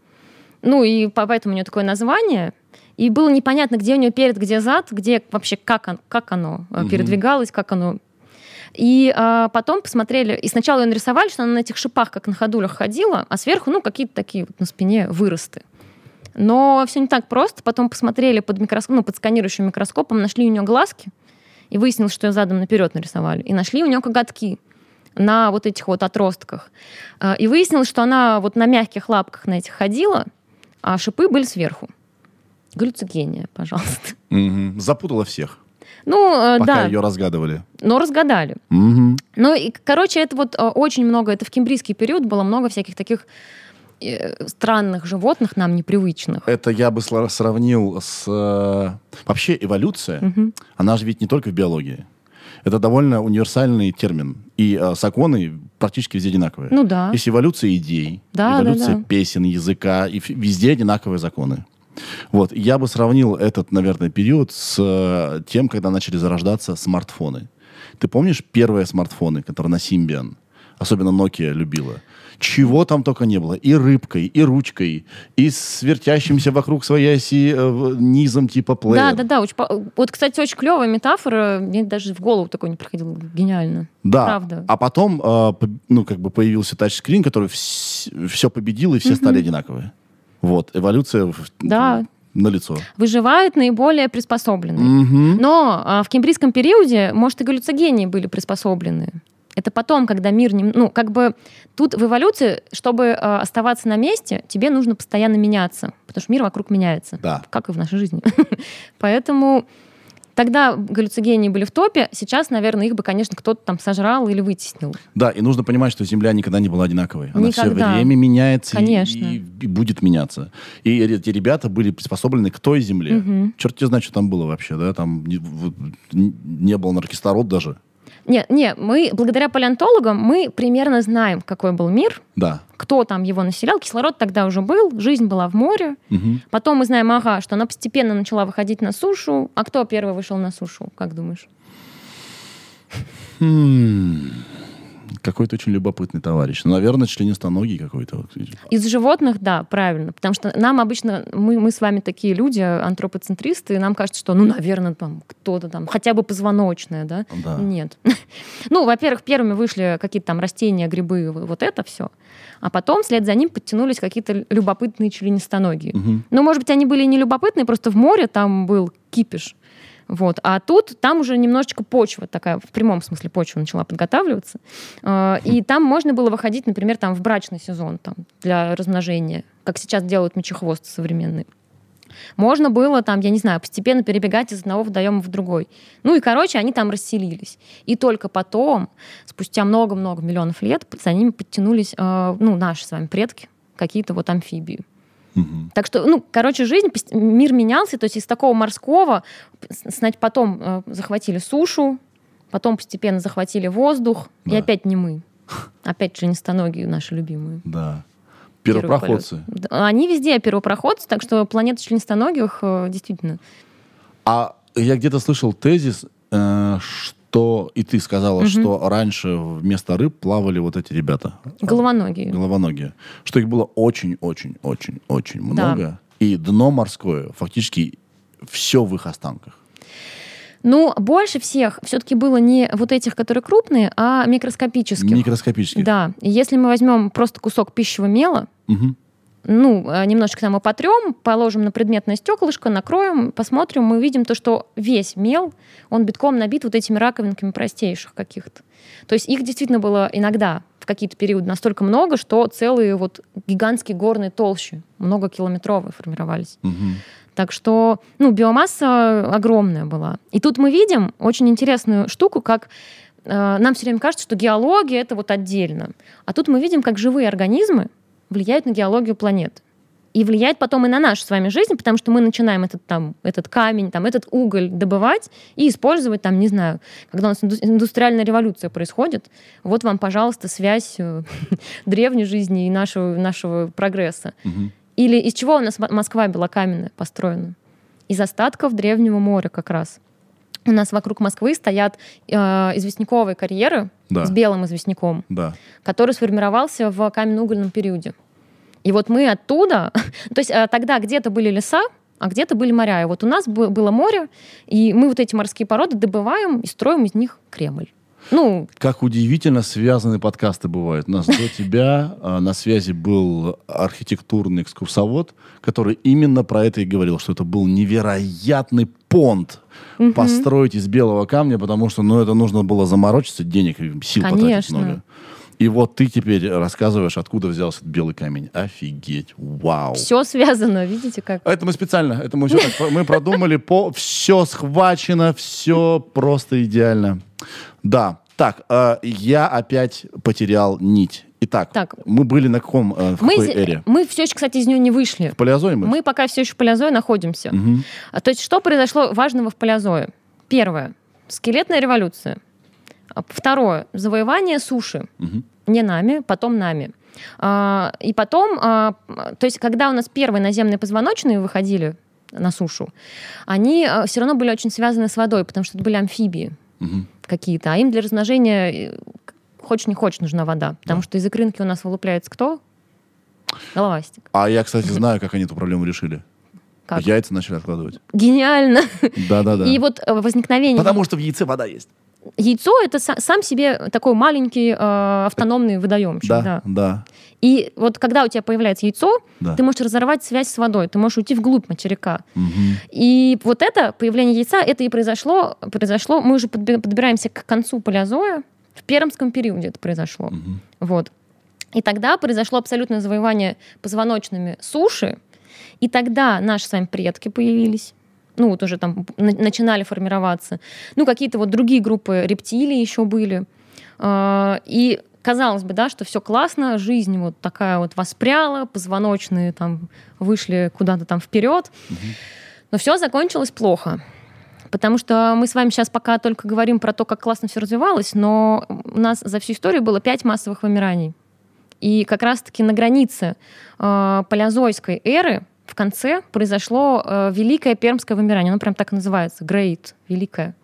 Ну и по- поэтому у нее такое название. И было непонятно, где у нее перед, где зад, где вообще как, он- как оно э, Мгм. передвигалось, как оно. И а, потом посмотрели, и сначала ее нарисовали, что она на этих шипах, как на ходулях ходила, а сверху, ну, какие-то такие вот на спине выросты. Но все не так просто. Потом посмотрели под микроскоп, ну, под сканирующим микроскопом, нашли у нее глазки, и выяснилось, что ее задом наперед нарисовали. И нашли у нее коготки на вот этих вот отростках. А, И выяснилось, что она вот на мягких лапках на этих ходила, а шипы были сверху. Галлюцигения, пожалуйста. Мгм. Запутала всех, Ну, э, пока да, ее разгадывали. но разгадали. Мгм. Ну, и, короче, это вот э, очень много, это в кембрийский период было много всяких таких странных животных, нам непривычных. Это я бы сравнил с... э, Вообще эволюция, Мгм. она же ведь не только в биологии. Это довольно универсальный термин. И э, законы практически везде одинаковые. Ну да. Есть эволюция идей, Да, да, эволюция да. песен, языка, и везде одинаковые законы. Вот. Я бы сравнил этот, наверное, период с э, тем, когда начали зарождаться смартфоны. Ты помнишь первые смартфоны, которые на Symbian? Особенно Nokia любила. Чего там только не было. И рыбкой, и ручкой, и с вертящимся вокруг своей оси э, низом типа плеер. Да, да, да. очень Вот, кстати, очень клевая метафора. Мне даже в голову такой не приходило. Гениально. Да. Правда. А потом, э, ну, как бы появился тачскрин, который все победил, и все стали одинаковые. Вот, эволюция Да. на лицо. Выживает наиболее приспособленный. Но а, в кембрийском периоде, может, и галлюцигении были приспособлены. Это потом, когда мир... Не, ну, как бы тут в эволюции, чтобы э, оставаться на месте, тебе нужно постоянно меняться, потому что мир вокруг меняется, Да. как и в нашей жизни. Поэтому тогда галлюцигении были в топе, сейчас, наверное, их бы, конечно, кто-то там сожрал или вытеснил. Да, и нужно понимать, что Земля никогда не была одинаковой. Она все Никогда. время меняется и- Конечно. И, и будет меняться. И эти ребята были приспособлены к той Земле. Мгм. Черт тебе знает, что там было вообще, да? Там не, не было наркислород даже. Нет, не, мы, благодаря палеонтологам, мы примерно знаем, какой был мир, Да. кто там его населял. Кислород тогда уже был, жизнь была в море. Мгм. Потом мы знаем, ага, что она постепенно начала выходить на сушу. А кто первый вышел на сушу, как думаешь? Какой-то очень любопытный товарищ. Ну, наверное, членистоногий какой-то. Из животных, да, правильно. Потому что нам обычно, мы, мы с вами такие люди, антропоцентристы, и нам кажется, что, ну, наверное, там кто-то там, хотя бы позвоночное, да? Да. Нет. Ну, во-первых, первыми вышли какие-то там растения, грибы, вот это все. А потом вслед за ним подтянулись какие-то любопытные членистоногие. Мгм. Ну, может быть, они были не любопытные, просто в море там был кипиш. Вот. А тут там уже немножечко почва такая, в прямом смысле почва начала подготавливаться. Э, И там можно было выходить, например, там в брачный сезон там, для размножения, как сейчас делают мечехвосты современные. Можно было там, я не знаю, постепенно перебегать из одного водоема в другой. Ну и, короче, они там расселились. И только потом, спустя много-много миллионов лет, за ними подтянулись, э, ну, наши с вами предки, какие-то вот амфибии. Мгм. Так что, ну, короче, жизнь, мир менялся, то есть из такого морского, значит, потом э, захватили сушу, потом постепенно захватили воздух, и Да. опять не мы. Опять членистоногие наши любимые. Да. Первопроходцы. Они везде первопроходцы, так что планета членистоногих э, действительно. А я где-то слышал тезис, э, что и ты сказала, Мгм. что раньше вместо рыб плавали вот эти ребята. Головоногие. Головоногие. Что их было очень-очень-очень-очень много. И дно морское фактически все в их останках. Ну, больше всех все-таки было не вот этих, которые крупные, а микроскопических. Микроскопических. Да. Если мы возьмем просто кусок пищевого мела, Мгм. Ну, э, немножечко там потрем, положим на предметное стеклышко, накроем, посмотрим, мы видим то, что весь мел, он битком набит вот этими раковинками простейших каких-то. То есть их действительно было иногда в какие-то периоды настолько много, что целые вот гигантские горные толщи, многокилометровые формировались. Мгм. Так что, ну, биомасса огромная была. И тут мы видим очень интересную штуку, как э, нам все время кажется, что геология это вот отдельно. А тут мы видим, как живые организмы влияют на геологию планеты. И влияет потом и на нашу с вами жизнь, потому что мы начинаем этот, там, этот камень, там, этот уголь добывать и использовать, там, не знаю, когда у нас инду- индустриальная революция происходит, вот вам, пожалуйста, связь э, древней жизни и нашего, нашего прогресса. Или из чего у нас Мо- Москва белокаменная построена? Из остатков древнего моря как раз. У нас вокруг Москвы стоят э, известняковые карьеры Да. с белым известняком, Да. который сформировался в каменно-угольном периоде. И вот мы оттуда, то есть э, тогда где-то были леса, а где-то были моря. И вот у нас бы- было море, и мы вот эти морские породы добываем и строим из них Кремль. Ну, Как удивительно связаны подкасты бывают. У нас до тебя а, на связи был архитектурный экскурсовод, который именно про это и говорил, что это был невероятный понт построить из белого камня, потому что, ну, это нужно было заморочиться, денег и сил потратить Конечно. много. И вот ты теперь рассказываешь, откуда взялся этот белый камень. Офигеть, вау. все связано, видите как. Это мы специально, это мы все так, мы продумали, по, все схвачено, все просто идеально. Да, так, э, я опять потерял нить. Итак, Так. мы были на каком, э, в Мы, какой эре? мы все еще, кстати, из нее не вышли. В палеозое мы? Мы пока все еще в палеозое находимся. А, То есть что произошло важного в палеозое? Первое. Скелетная революция. А, Второе. Завоевание суши. Мгм. Не нами, потом нами. А, И потом, а, то есть когда у нас первые наземные позвоночные выходили на сушу, они все равно были очень связаны с водой, потому что это были амфибии Мгм. какие-то. А им для размножения, э, хочешь не хочешь, нужна вода. Потому что из икринки у нас вылупляется кто? Головастик. А я, кстати, знаю, как они эту проблему решили. Как? Яйца начали откладывать. Гениально. Да-да-да. И вот э, возникновение Потому что в яйце вода есть. Яйцо это са- сам себе такой маленький э, автономный водоемчик. Да, Да. да. И вот когда у тебя появляется яйцо, Да. ты можешь разорвать связь с водой, ты можешь уйти вглубь материка. Мгм. И вот это появление яйца, это и произошло, произошло. Мы уже подби- подбираемся к концу палеозоя. В пермском периоде это произошло. Мгм. Вот. И тогда произошло абсолютное завоевание позвоночными суши, и тогда наши с вами предки появились. Ну, вот уже там на- начинали формироваться. Ну, какие-то вот другие группы рептилий еще были. А, И казалось бы, да, что все классно, жизнь вот такая вот воспряла, позвоночные там вышли куда-то там вперед. Но все закончилось плохо. Потому что мы с вами сейчас пока только говорим про то, как классно все развивалось, но у нас за всю историю было пять массовых вымираний. И как раз-таки на границе э, палеозойской эры в конце произошло э, великое пермское вымирание. Оно прям так и называется, Great, великое.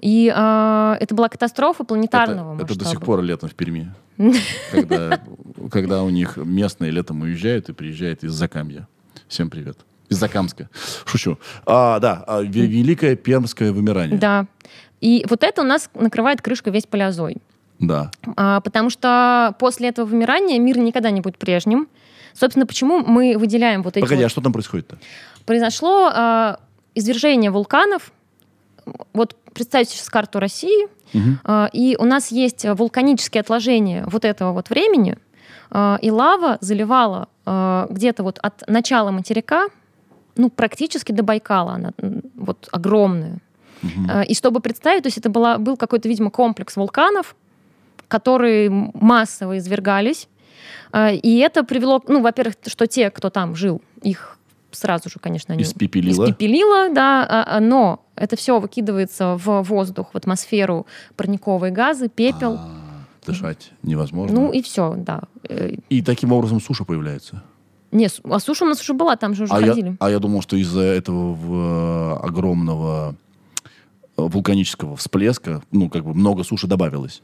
И э, это была катастрофа планетарного Это, это масштаба. до сих пор летом в Перми. когда, у них местные летом уезжают и приезжают из Закамья. Всем привет. Из Закамска. Шучу. А, да, а, ве- великое пермское вымирание. Да. И вот это у нас накрывает крышкой весь палеозой. Да. А, потому что после этого вымирания мир никогда не будет прежним. Собственно, почему мы выделяем вот эти... Погоди, вот- а что там происходит-то? Произошло а, извержение вулканов. Вот представьте сейчас карту России, Мгм. а, и у нас есть вулканические отложения вот этого вот времени, а, и лава заливала а, где-то вот от начала материка, ну, практически до Байкала она вот огромная. А, И чтобы представить, то есть это была, был какой-то, видимо, комплекс вулканов, которые массово извергались. А, И это привело, ну, во-первых, что те, кто там жил, их сразу же, конечно, они Испепелило. испепелило, да, а, а, но это все выкидывается в воздух, в атмосферу парниковые газы, пепел. А, дышать невозможно. Ну и все, да. Э, И таким образом суша появляется. Не, су- а суша у нас уже была, там же уже А я, ходили. а я думал, что из-за этого в- огромного э, вулканического всплеска, ну, как бы много суши добавилось.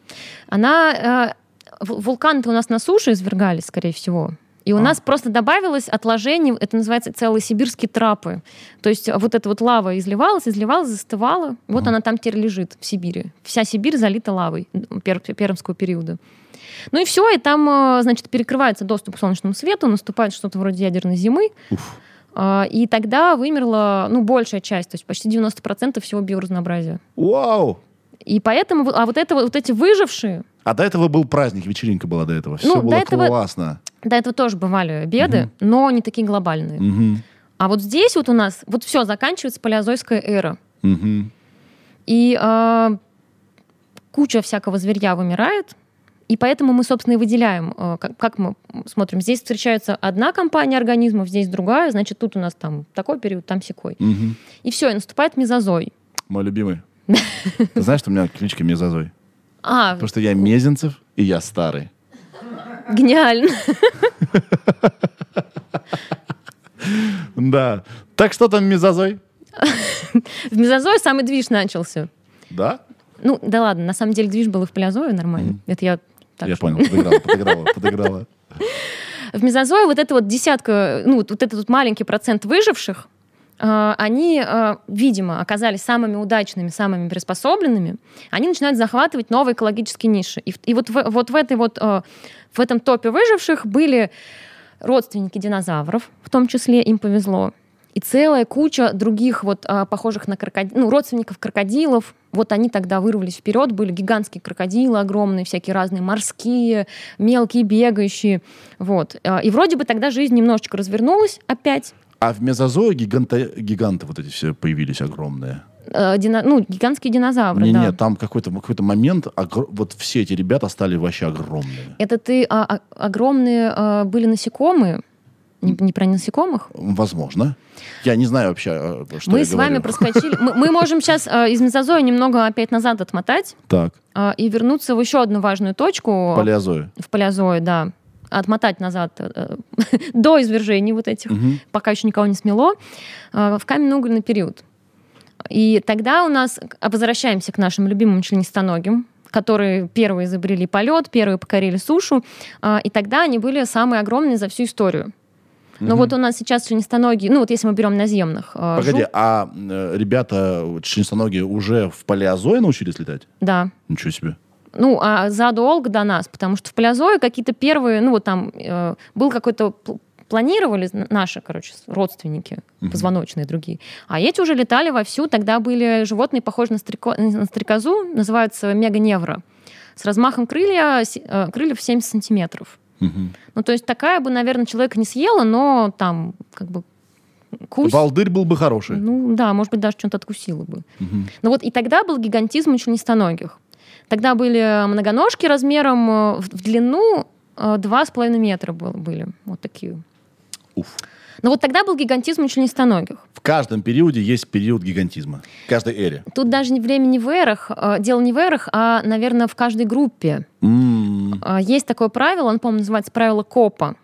Она... э, ву- Вулканы-то у нас на суше извергались, скорее всего. И у А. нас просто добавилось отложение, это называется целые сибирские трапы. То есть вот эта вот лава изливалась, изливалась, застывала. Вот Ага. она там теперь лежит в Сибири. Вся Сибирь залита лавой пер- пермского периода. Ну и все, и там, э, значит, перекрывается доступ к солнечному свету, наступает что-то вроде ядерной зимы, Уф. а, и тогда вымерла, ну, большая часть, то есть почти 90% всего биоразнообразия. Вау! И поэтому, а вот, это, вот эти выжившие, А до этого был праздник, вечеринка была до этого. Все Ну, до было этого- классно. до этого тоже бывали беды, но не такие глобальные. Мгм. А вот здесь вот у нас, вот все, заканчивается палеозойская эра. Мгм. И э, куча всякого зверья вымирает. И поэтому мы, собственно, и выделяем, э, как, мы смотрим. Здесь встречается одна компания организмов, здесь другая. Значит, тут у нас там такой период, там секой. Мгм. И все, и наступает мезозой. Мой любимый. Ты знаешь, что у меня кличка Мезозой? А, Потому что я Мезенцев, и я старый. гениально. Да. Так что там Мезозой? В мезозое самый движ начался. Да? Ну, да ладно, на самом деле движ был и в палеозое нормально. Это я так я что- понял, подыграла, подыграла, подыграла. В мезозое вот эта вот десятка, ну, вот этот вот маленький процент выживших, э, они, э, видимо, оказались самыми удачными, самыми приспособленными, они начинают захватывать новые экологические ниши. И, вот, в, вот в, этой вот, э, в этом топе выживших были родственники динозавров, в том числе им повезло, и целая куча других вот э, похожих на крокодилов, ну, родственников крокодилов. Вот они тогда вырвались вперед, были гигантские крокодилы огромные, всякие разные морские, мелкие, бегающие. Вот. Э, И вроде бы тогда жизнь немножечко развернулась опять. А в Мезозое гиганты, гиганты вот эти все появились огромные. Э, дина- Ну, гигантские динозавры, Не, да. нет, там какой-то какой момент, огр- вот все эти ребята стали вообще огромные. Это ты а, а, огромные э, были насекомые, не, не про насекомых. Возможно. Я не знаю вообще, э, что мы с вами говорю. проскочили. Мы, мы можем сейчас из мезозоя немного опять назад отмотать Так, э, и вернуться в еще одну важную точку палеозой. в палеозое, да. Отмотать назад э, до извержений вот этих, Мгм. пока еще никого не смело, э, в каменно-угольный период. И тогда у нас возвращаемся к нашим любимым членистоногим, которые первые изобрели полет, первые покорили сушу, а, и тогда они были самые огромные за всю историю. Но вот у нас сейчас членистоногие, ну вот если мы берем наземных, э, Погоди, жук- а э, ребята членистоногие уже в палеозое научились летать? да, Ничего себе. Ну, а задолго до нас, потому что в Палеозое какие-то первые, ну, вот там э, был какой-то пл- планировали наши, короче, родственники, Мгм. позвоночные другие. А эти уже летали вовсю. Тогда были животные, похожие на, стрико- на стрекозу, называются меганевра, с размахом крылья, э, крыльев 70 сантиметров. Ну, то есть такая бы, наверное, человека не съела, но там как бы кусь. Волдырь был бы хороший. Ну, да, может быть, даже что-то откусила бы. Ну вот и тогда был гигантизм у членистоногих. Тогда были многоножки размером э, в длину э, два с половиной метра был- были. Вот такие. Уф. Но вот тогда был гигантизм у членистоногих. В каждом периоде есть период гигантизма. В каждой эре. Тут даже не время не в эрах, э, дело не в эрах, а, наверное, в каждой группе. Э, Есть такое правило, он, по-моему, называется правило КОПа.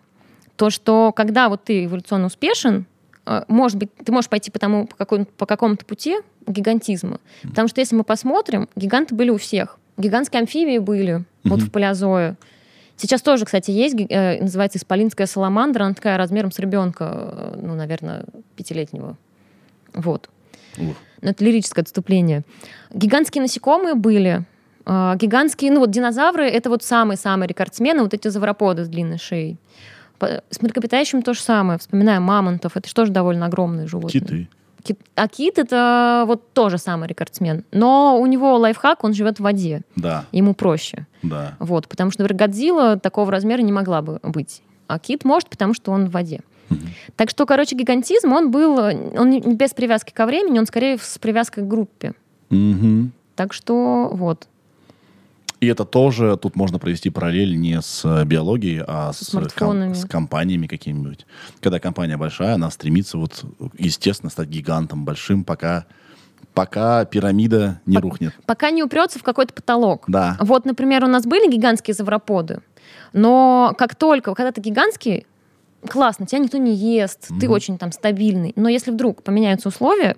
То, что когда вот ты эволюционно успешен, э, может быть, ты можешь пойти по, тому, по, какому- по какому-то пути гигантизма. Потому что если мы посмотрим, гиганты были у всех. Гигантские амфибии были вот Мгм. в палеозое. Сейчас тоже, кстати, есть, э, называется исполинская саламандра, она такая размером с ребенка, э, ну, наверное, пятилетнего. Вот. Ух. Но это лирическое отступление. Гигантские насекомые были. А, Гигантские, ну вот динозавры, это вот самые-самые рекордсмены, вот эти завроподы с длинной шеей. С млекопитающим то же самое. Вспоминаем мамонтов, это же тоже довольно огромные животные. Киты. Кит- А кит это вот тоже самый рекордсмен. Но у него лайфхак, он живет в воде. Да, Ему проще. да. Вот, потому что, например, Годзилла такого размера не могла бы быть. А кит может, потому что он в воде. Так что, короче, гигантизм, он был, он не без привязки ко времени, он скорее с привязкой к группе. Мгм. Так что вот. И это тоже, тут можно провести параллель не с э, биологией, а Со с, ком- с компаниями какими-нибудь. Когда компания большая, она стремится, вот, естественно, стать гигантом большим, пока, пока пирамида не Пок- рухнет. Пока не упрется в какой-то потолок. Да. Вот, например, у нас были гигантские завроподы, но как только, когда ты гигантский, классно, тебя никто не ест, ты Мгм. очень там стабильный. Но если вдруг поменяются условия,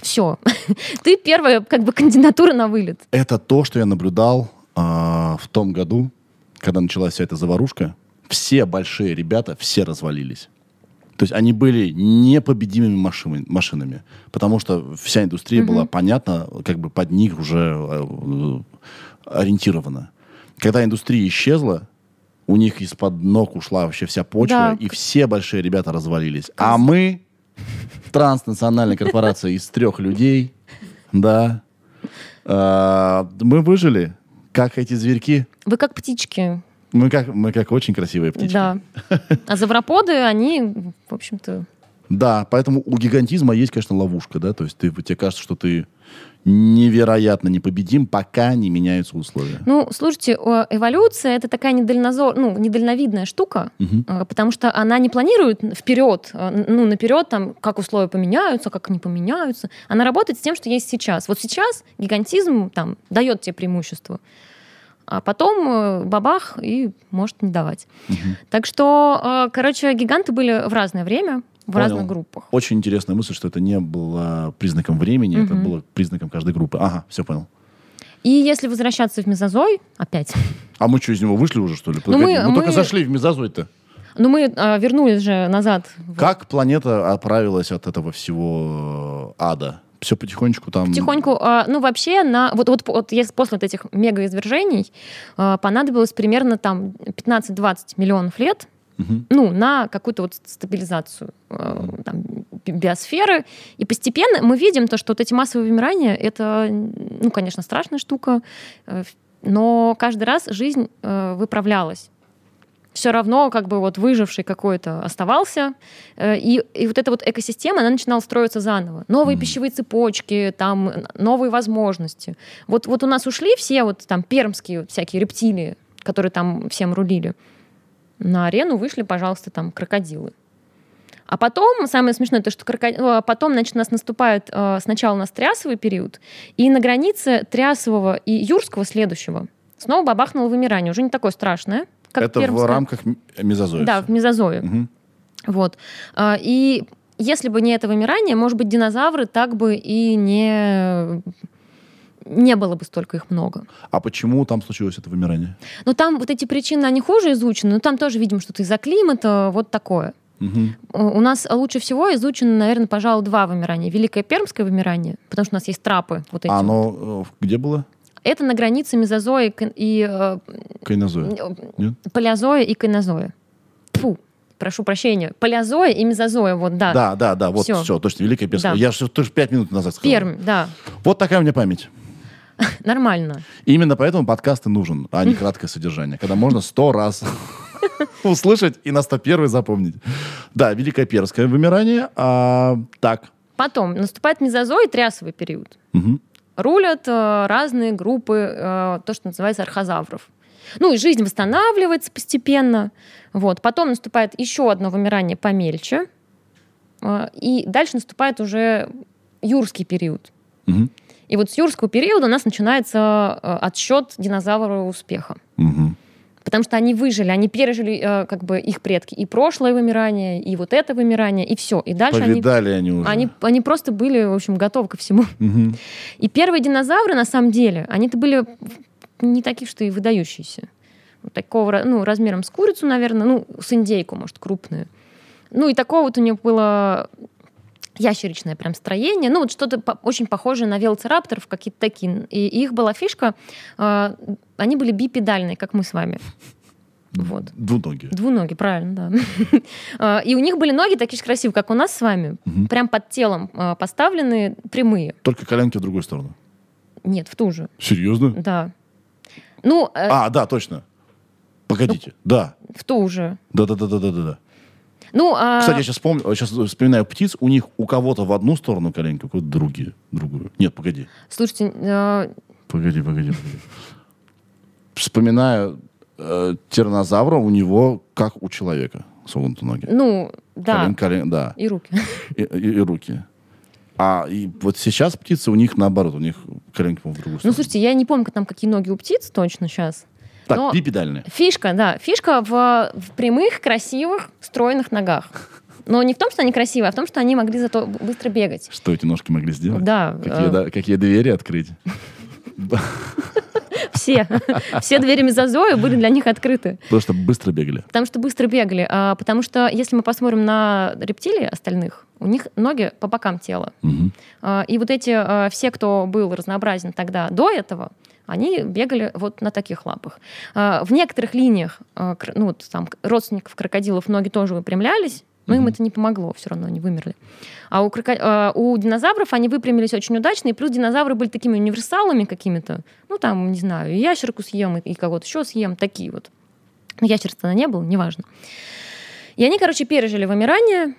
все. ты первая как бы кандидатура на вылет. Это то, что я наблюдал а, в том году, когда началась вся эта заварушка. все большие ребята, все развалились. То есть они были непобедимыми машинами, машинами потому что вся индустрия была понятна, как бы под них уже э, ориентирована. Когда индустрия исчезла, у них из-под ног ушла вообще вся почва, Да. и все большие ребята развалились. А мы, транснациональная корпорация из трех людей, да, э, мы выжили, как эти зверьки. Вы как птички. Мы как, мы как очень красивые птички. Да. А завроподы, они, в общем-то... Да, поэтому у гигантизма есть, конечно, ловушка, да, то есть ты, тебе кажется, что ты невероятно непобедим, пока не меняются условия. Ну, слушайте, эволюция это такая недальнозор, ну, недальновидная штука, э, потому что она не планирует вперед, э, ну, наперед, там, как условия поменяются, как они поменяются. Она работает с тем, что есть сейчас. Вот сейчас гигантизм там дает тебе преимущество, а потом э, бабах и может не давать. Мгм. Так что, короче, гиганты были в разное время, в Понял. разных группах. Очень интересная мысль, что это не было признаком времени, это Мгм. было признаком каждой группы. Ага, все понял. И если возвращаться в мезозой, опять, А мы что, из него вышли уже, что ли? Ну, Погоди, мы- мы, только мы- зашли в мезозой-то. ну мы э, вернулись же назад. Как планета оправилась от этого всего э, ада? Все потихонечку там... Потихоньку, а, ну вообще, на, вот, вот, вот если после вот этих мегаизвержений а, понадобилось примерно там 15-20 миллионов лет, Ну, на какую-то вот стабилизацию э, там, би- биосферы. И постепенно мы видим то, что вот эти массовые вымирания, это, ну, конечно, страшная штука, э, но каждый раз жизнь э, выправлялась. Все равно как бы вот выживший какой-то оставался, э, и, и вот эта вот экосистема, она начинала строиться заново. Новые Мгм. пищевые цепочки, там новые возможности. Вот, вот у нас ушли все вот там пермские вот всякие рептилии, которые там всем рулили. На арену вышли, пожалуйста, там крокодилы. А потом, самое смешное, то, что кроко- э, потом, значит, у нас наступает э, сначала у нас трясовый период, и на границе трясового и юрского следующего снова бабахнуло вымирание. Уже не такое страшное, как это в пермское. рамках мезозоя. Да, в мезозое. Мгм. Вот. А, И если бы не это вымирание, может быть, динозавры так бы и не не было бы столько их много. А почему там случилось это вымирание? Но там вот эти причины, они хуже изучены, но там тоже видим что-то из-за климата, вот такое. Мгм. У нас лучше всего изучено, наверное, пожалуй, два вымирания. Великое Пермское вымирание, потому что у нас есть трапы вот эти. А вот. оно э, где было? Это на границе мезозоя и э, Кайнозоя. Нет? палеозоя и кайнозоя. Фу, прошу прощения. Палеозоя и мезозоя, вот да. Да, да, да, вот Всё. все, точно, Великая Перская. Да. Я же тоже пять минут назад сказал. Пермь, да, Вот такая у меня память. нормально. Именно поэтому подкаст и нужен, а не краткое содержание, когда можно сто раз услышать и на 101 запомнить. Да, Великое Перское вымирание. А, так. Потом наступает мезозой и трясовый период. Мгм. Рулят э, разные группы, э, то, что называется архозавров. Ну и жизнь восстанавливается постепенно. Вот. Потом наступает еще одно вымирание помельче. Э, и дальше наступает уже юрский период. Мгм. И вот с юрского периода у нас начинается э, отсчет динозаврового успеха. Мгм. Потому что они выжили, они пережили, э, как бы, их предки, и прошлое вымирание, и вот это вымирание, и все. И дальше они, Повидали они уже. они, они просто были, в общем, готовы ко всему. Мгм. И первые динозавры, на самом деле, они-то были не такие, что и выдающиеся. Вот такого, ну, размером с курицу, наверное, ну, с индейку, может, крупную. Ну, и такого вот у них было ящеричное прям строение, ну, вот что-то по- очень похожее на велоцирапторов, какие-то такие. И их была фишка, э, они были бипедальные, как мы с вами. Вот. Двуногие. Двуногие, правильно, да. А, И у них были ноги такие же красивые, как у нас с вами. Мгм. Прям под телом а, поставлены прямые. Только коленки в другую сторону. Нет, в ту же. Серьезно? Да. Ну, э, А, да, точно. Погодите. Да. в ту же. Да, Ну, а, Кстати, я сейчас вспомню, сейчас вспоминаю птиц, у них у кого-то в одну сторону коленки, у кого-то другие, другую. Нет, погоди. слушайте, э, Погоди, погоди, погоди. Вспоминаю э, тираннозавра, у него как у человека согнуты ноги. ну, да, Колен- колен- да. и руки. И, и- и руки. А и вот сейчас птицы, у них наоборот, у них коленки, по-моему, в другую Ну, сторону. слушайте, я не помню, там какие ноги у птиц точно сейчас. Так, но- бипедальные. Фишка, да, фишка в, в прямых, красивых, стройных ногах. Но не в том, что они красивые, а в том, что они могли зато быстро бегать. Что эти ножки могли сделать? Да. Какие, э, да, какие двери открыть? Все. Все двери мезозоя были для них открыты. Потому что быстро бегали. Потому что быстро бегали. А, потому что, если мы посмотрим на рептилий остальных, у них ноги по бокам тела. Мгм. А, И вот эти а, все, кто был разнообразен тогда до этого, они бегали вот на таких лапах. А, В некоторых линиях а, ну, там родственников крокодилов ноги тоже выпрямлялись, но им это не помогло, все равно они вымерли. А у, кроко- а, у динозавров они выпрямились очень удачно, и плюс динозавры были такими универсалами какими-то. Ну, там, не знаю, и ящерку съем, и, и кого-то еще съем, такие вот. Ну, ящерца тогда не было, неважно. И они, короче, пережили вымирание,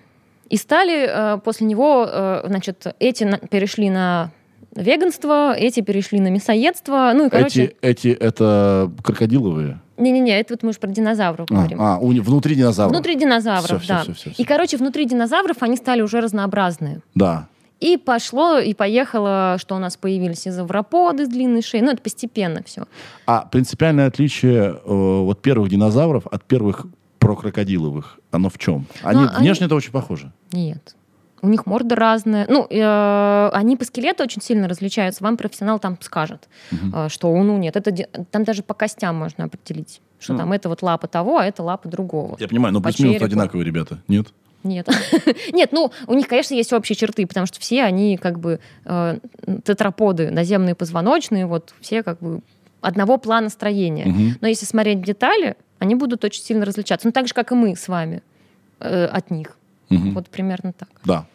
и стали э, после него, э, значит, эти на- перешли на веганство, эти перешли на мясоедство. Ну и, короче... Эти, эти это крокодиловые. Не-не-не, это вот мы уже про динозавров А, говорим. а, у- внутри динозавра. Внутри динозавров, всё, да. всё, всё, И, всё. короче, внутри динозавров они стали уже разнообразные. Да. И пошло, и поехало, что у нас появились и завроподы с длинной шеей. Ну, это постепенно все. А принципиальное отличие э, вот первых динозавров от первых прокрокодиловых, оно в чем? Они Ну, они- внешне-то очень похожи. Нет. У них морда разная. Ну, э, они по скелету очень сильно различаются. Вам профессионал там скажет, Мгм. э, что ну нет, это там даже по костям можно определить, что Ну. там это вот лапа того, а это лапа другого. Я понимаю, но плюс-минус одинаковые ребята. Нет? Нет. Нет, ну, у них, конечно, есть общие черты, потому что все они как бы э, тетраподы, наземные позвоночные, вот все как бы одного плана строения. Мгм. Но если смотреть детали, они будут очень сильно различаться. Ну, так же, как и мы с вами э, от них. Мгм. Вот примерно так. Да.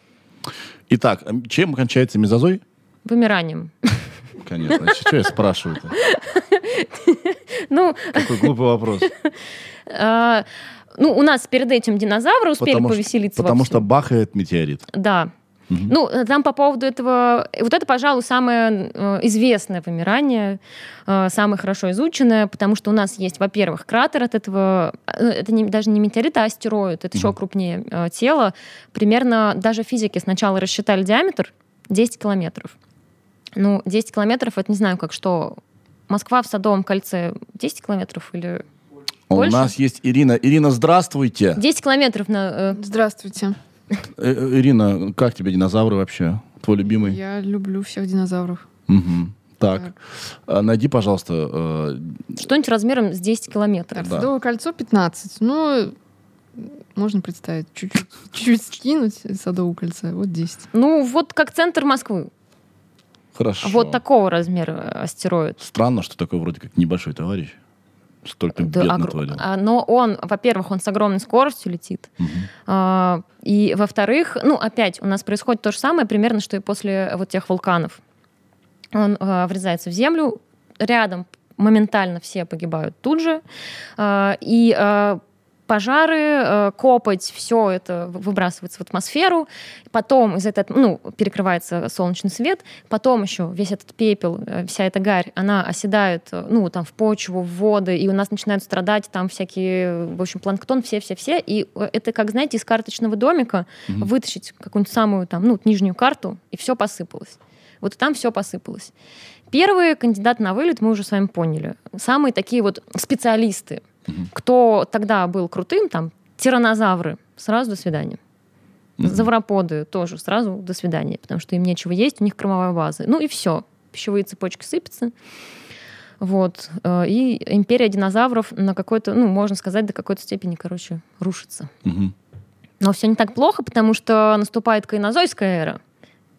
Итак, м, чем кончается мезозой? Вымиранием. Конечно. Что я спрашиваю-то? Ну, Какой глупый вопрос. э, ну, у нас перед этим динозавры успели Потому повеселиться Потому что бахает метеорит. Да. Мгм. Ну, э, там по поводу этого... Вот это, пожалуй, самое э, известное вымирание, э, самое хорошо изученное, потому что у нас есть, во-первых, кратер от этого... э, Это не- даже не метеорит, а астероид. Это еще Мгм. крупнее э, тело. Примерно даже физики сначала рассчитали диаметр 10 километров. Ну, 10 километров, это не знаю, как что... Москва в Садовом кольце 10 километров или... У Больше? нас есть Ирина. Ирина, здравствуйте. 10 километров на... э, Здравствуйте. Э, э, Ирина, как тебе динозавры вообще? Твой любимый? Я люблю всех динозавров. Мгм. Так. Так. А, Найди, пожалуйста, э, Что-нибудь размером с 10 километров. Да. Садовое кольцо 15. Ну, можно представить, чуть-чуть, чуть-чуть скинуть Садовое кольцо, вот 10. Ну, вот как центр Москвы. хорошо. Вот такого размера астероид. Странно, что такой вроде как небольшой товарищ столько Да, бед огр- натворил. а, Но он, во-первых, он с огромной скоростью летит. А, И, во-вторых, ну, опять, у нас происходит то же самое примерно, что и после вот тех вулканов. Он а, врезается в землю, рядом моментально все погибают тут же. И пожары, э, копоть, все это выбрасывается в атмосферу. Потом из этого, ну, перекрывается солнечный свет. Потом еще весь этот пепел, э, вся эта гарь, она оседает, э, ну, там, в почву, в воды, и у нас начинают страдать там всякие, в общем, планктон, все-все-все. И это, как, знаете, из карточного домика Мгм. вытащить какую-нибудь самую там, ну, нижнюю карту, и все посыпалось. Вот там все посыпалось. Первые кандидаты на вылет мы уже с вами поняли. Самые такие вот специалисты, Кто тогда был крутым, там, тиранозавры, сразу до свидания. Завроподы тоже сразу до свидания, потому что им нечего есть, у них кормовая база. Ну и все. Пищевые цепочки сыпятся. Вот. Э, И империя динозавров на какой-то, ну, можно сказать, до какой-то степени, короче, рушится. Но все не так плохо, потому что наступает кайнозойская эра.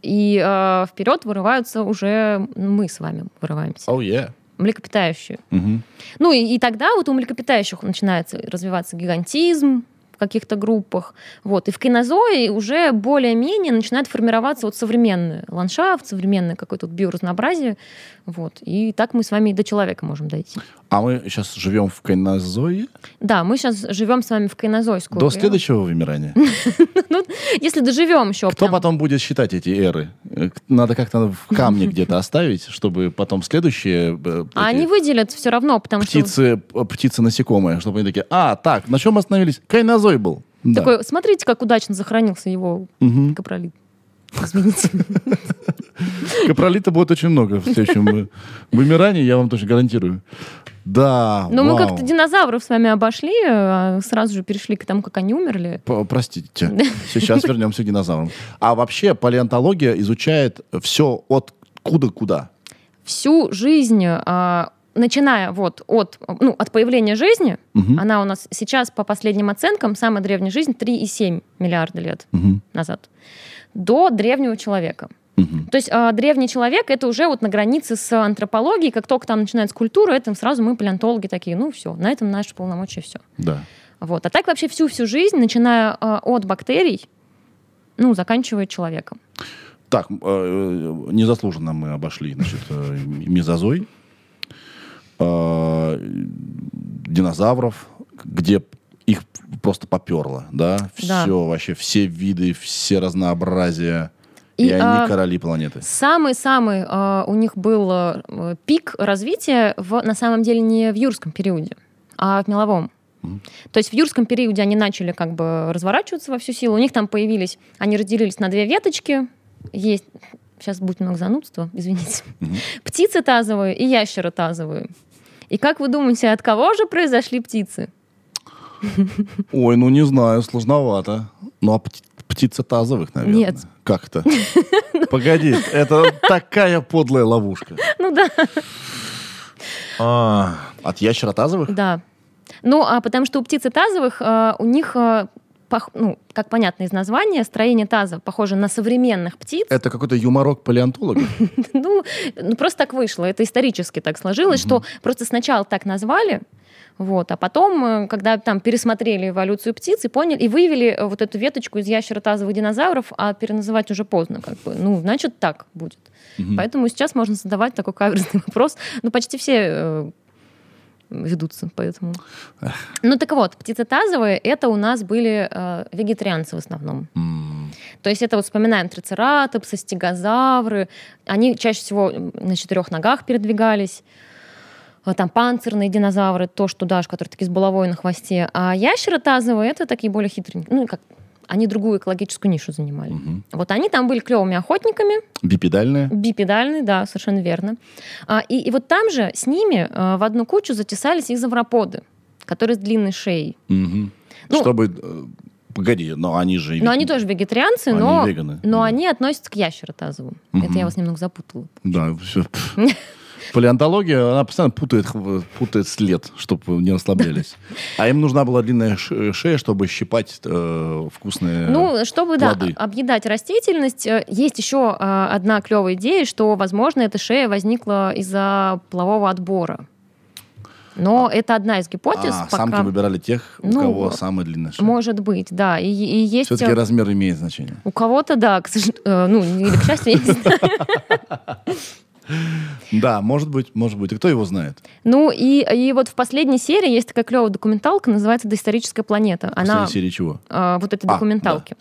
И э, вперед вырываются уже мы с вами вырываемся. Oh, yeah. Млекопитающие. Мгм. Ну и, и тогда вот у млекопитающих начинается развиваться гигантизм каких-то группах. Вот. И в кинозое уже более-менее начинает формироваться вот современный ландшафт, современное какое-то вот биоразнообразие. Вот. И так мы с вами и до человека можем дойти. А мы сейчас живем в кайнозое Да, мы сейчас живем с вами в кайнозойскую. до следующего вымирания. Если доживем еще. Кто потом будет считать эти эры? Э, Надо как-то в камне где-то оставить, чтобы потом следующие э, А они выделят все равно, потому что птицы, п- птицы насекомые, чтобы они такие, а, так, на чем остановились? Кайнозой был. Да. такой, смотрите, как удачно захоронился его Мгм. капролит. Извините. Капролита будет очень много в следующем вымирании, я вам точно гарантирую. Да, Но мы как-то динозавров с вами обошли, а сразу же перешли к тому, как они умерли. П- Простите, сейчас вернемся к динозаврам. А вообще палеонтология изучает все от куда куда. Всю жизнь, а, начиная вот от, ну, от появления жизни, Мгм. она у нас сейчас, по последним оценкам, самая древняя жизнь 3,7 миллиарда лет Мгм. назад, до древнего человека. Мгм. То есть а, древний человек это уже вот на границе с антропологией, как только там начинается культура, это сразу мы палеонтологи такие, ну все, на этом наши полномочия все. Да. Вот. А так вообще всю-всю жизнь, начиная а, от бактерий, ну, заканчивая человеком. Так, э, незаслуженно мы обошли, значит, э, мезозой, э, динозавров, где их просто поперло, да? Да. Все, вообще, все виды, все разнообразия. И, И, они а, короли планеты. Самый-самый а, у них был а, пик развития в, на самом деле не в юрском периоде, а в меловом. Мгм. То есть в юрском периоде они начали как бы разворачиваться во всю силу. У них там появились, они разделились на две веточки. Есть, сейчас будет много занудства, извините. Мгм. Птицы тазовые и ящеры тазовые. И как вы думаете, от кого же произошли птицы? Ой, ну не знаю, сложновато. Ну, а пти- птица тазовых, наверное. Нет. Как то Погоди, это такая подлая ловушка. Ну да. А, От ящера тазовых? Да. Ну, а потому что у птицы тазовых э, у них, э, пох- ну, как понятно из названия, строение таза похоже на современных птиц. Это какой-то юморок палеонтолога. Ну, ну, просто так вышло. Это исторически так сложилось, что просто сначала так назвали, вот, а потом, э, когда там пересмотрели эволюцию птиц и поняли, и выявили э, вот эту веточку из ящеротазовых динозавров, а переназывать уже поздно, как бы. Ну, значит, так будет. Поэтому сейчас можно задавать такой каверзный вопрос. Ну, почти все э, ведутся, поэтому. Ну, так вот, птицы тазовые, это у нас были э, вегетарианцы в основном. М, То есть это вот вспоминаем трицератопсы, стегозавры. Они чаще всего на четырех ногах передвигались. А Там панцирные динозавры, то, что дашь, которые такие с булавой на хвосте. А ящеры тазовые — это такие более хитренькие. Ну, как они другую экологическую нишу занимали. мгм. Вот они там были клевыми охотниками, Бипедальная? бипедальные, да, совершенно верно. А, и, и вот там же с ними а, в одну кучу затесались их завроподы, которые с длинной шеей. Мгм. Ну- Чтобы... э, Погоди, но они же... Но они тоже вегетарианцы, Они но, веганы, но да. они относятся к ящеротазовым. Мгм. Это я вас немного запутала. Да, все. Палеонтология, она постоянно путает, путает след, чтобы не расслаблялись. А им нужна была длинная шея, чтобы щипать э, вкусные... Ну, чтобы, да, плоды. объедать растительность, э, есть еще э, одна клевая идея, что, возможно, эта шея возникла из-за полового отбора. Но это одна из гипотез. а, пока... самки выбирали тех, у Ну, кого самая длинная шея. Может быть, да. И, и есть... Все-таки э, размер имеет значение. У кого-то, да, к сож- э, ну, или к счастью, знаю. Да, может быть, может быть. И кто его знает? Ну, и, и вот в последней серии есть такая клевая документалка, называется «Доисторическая планета». Она, Последняя серия чего? э, вот этой А, документалки.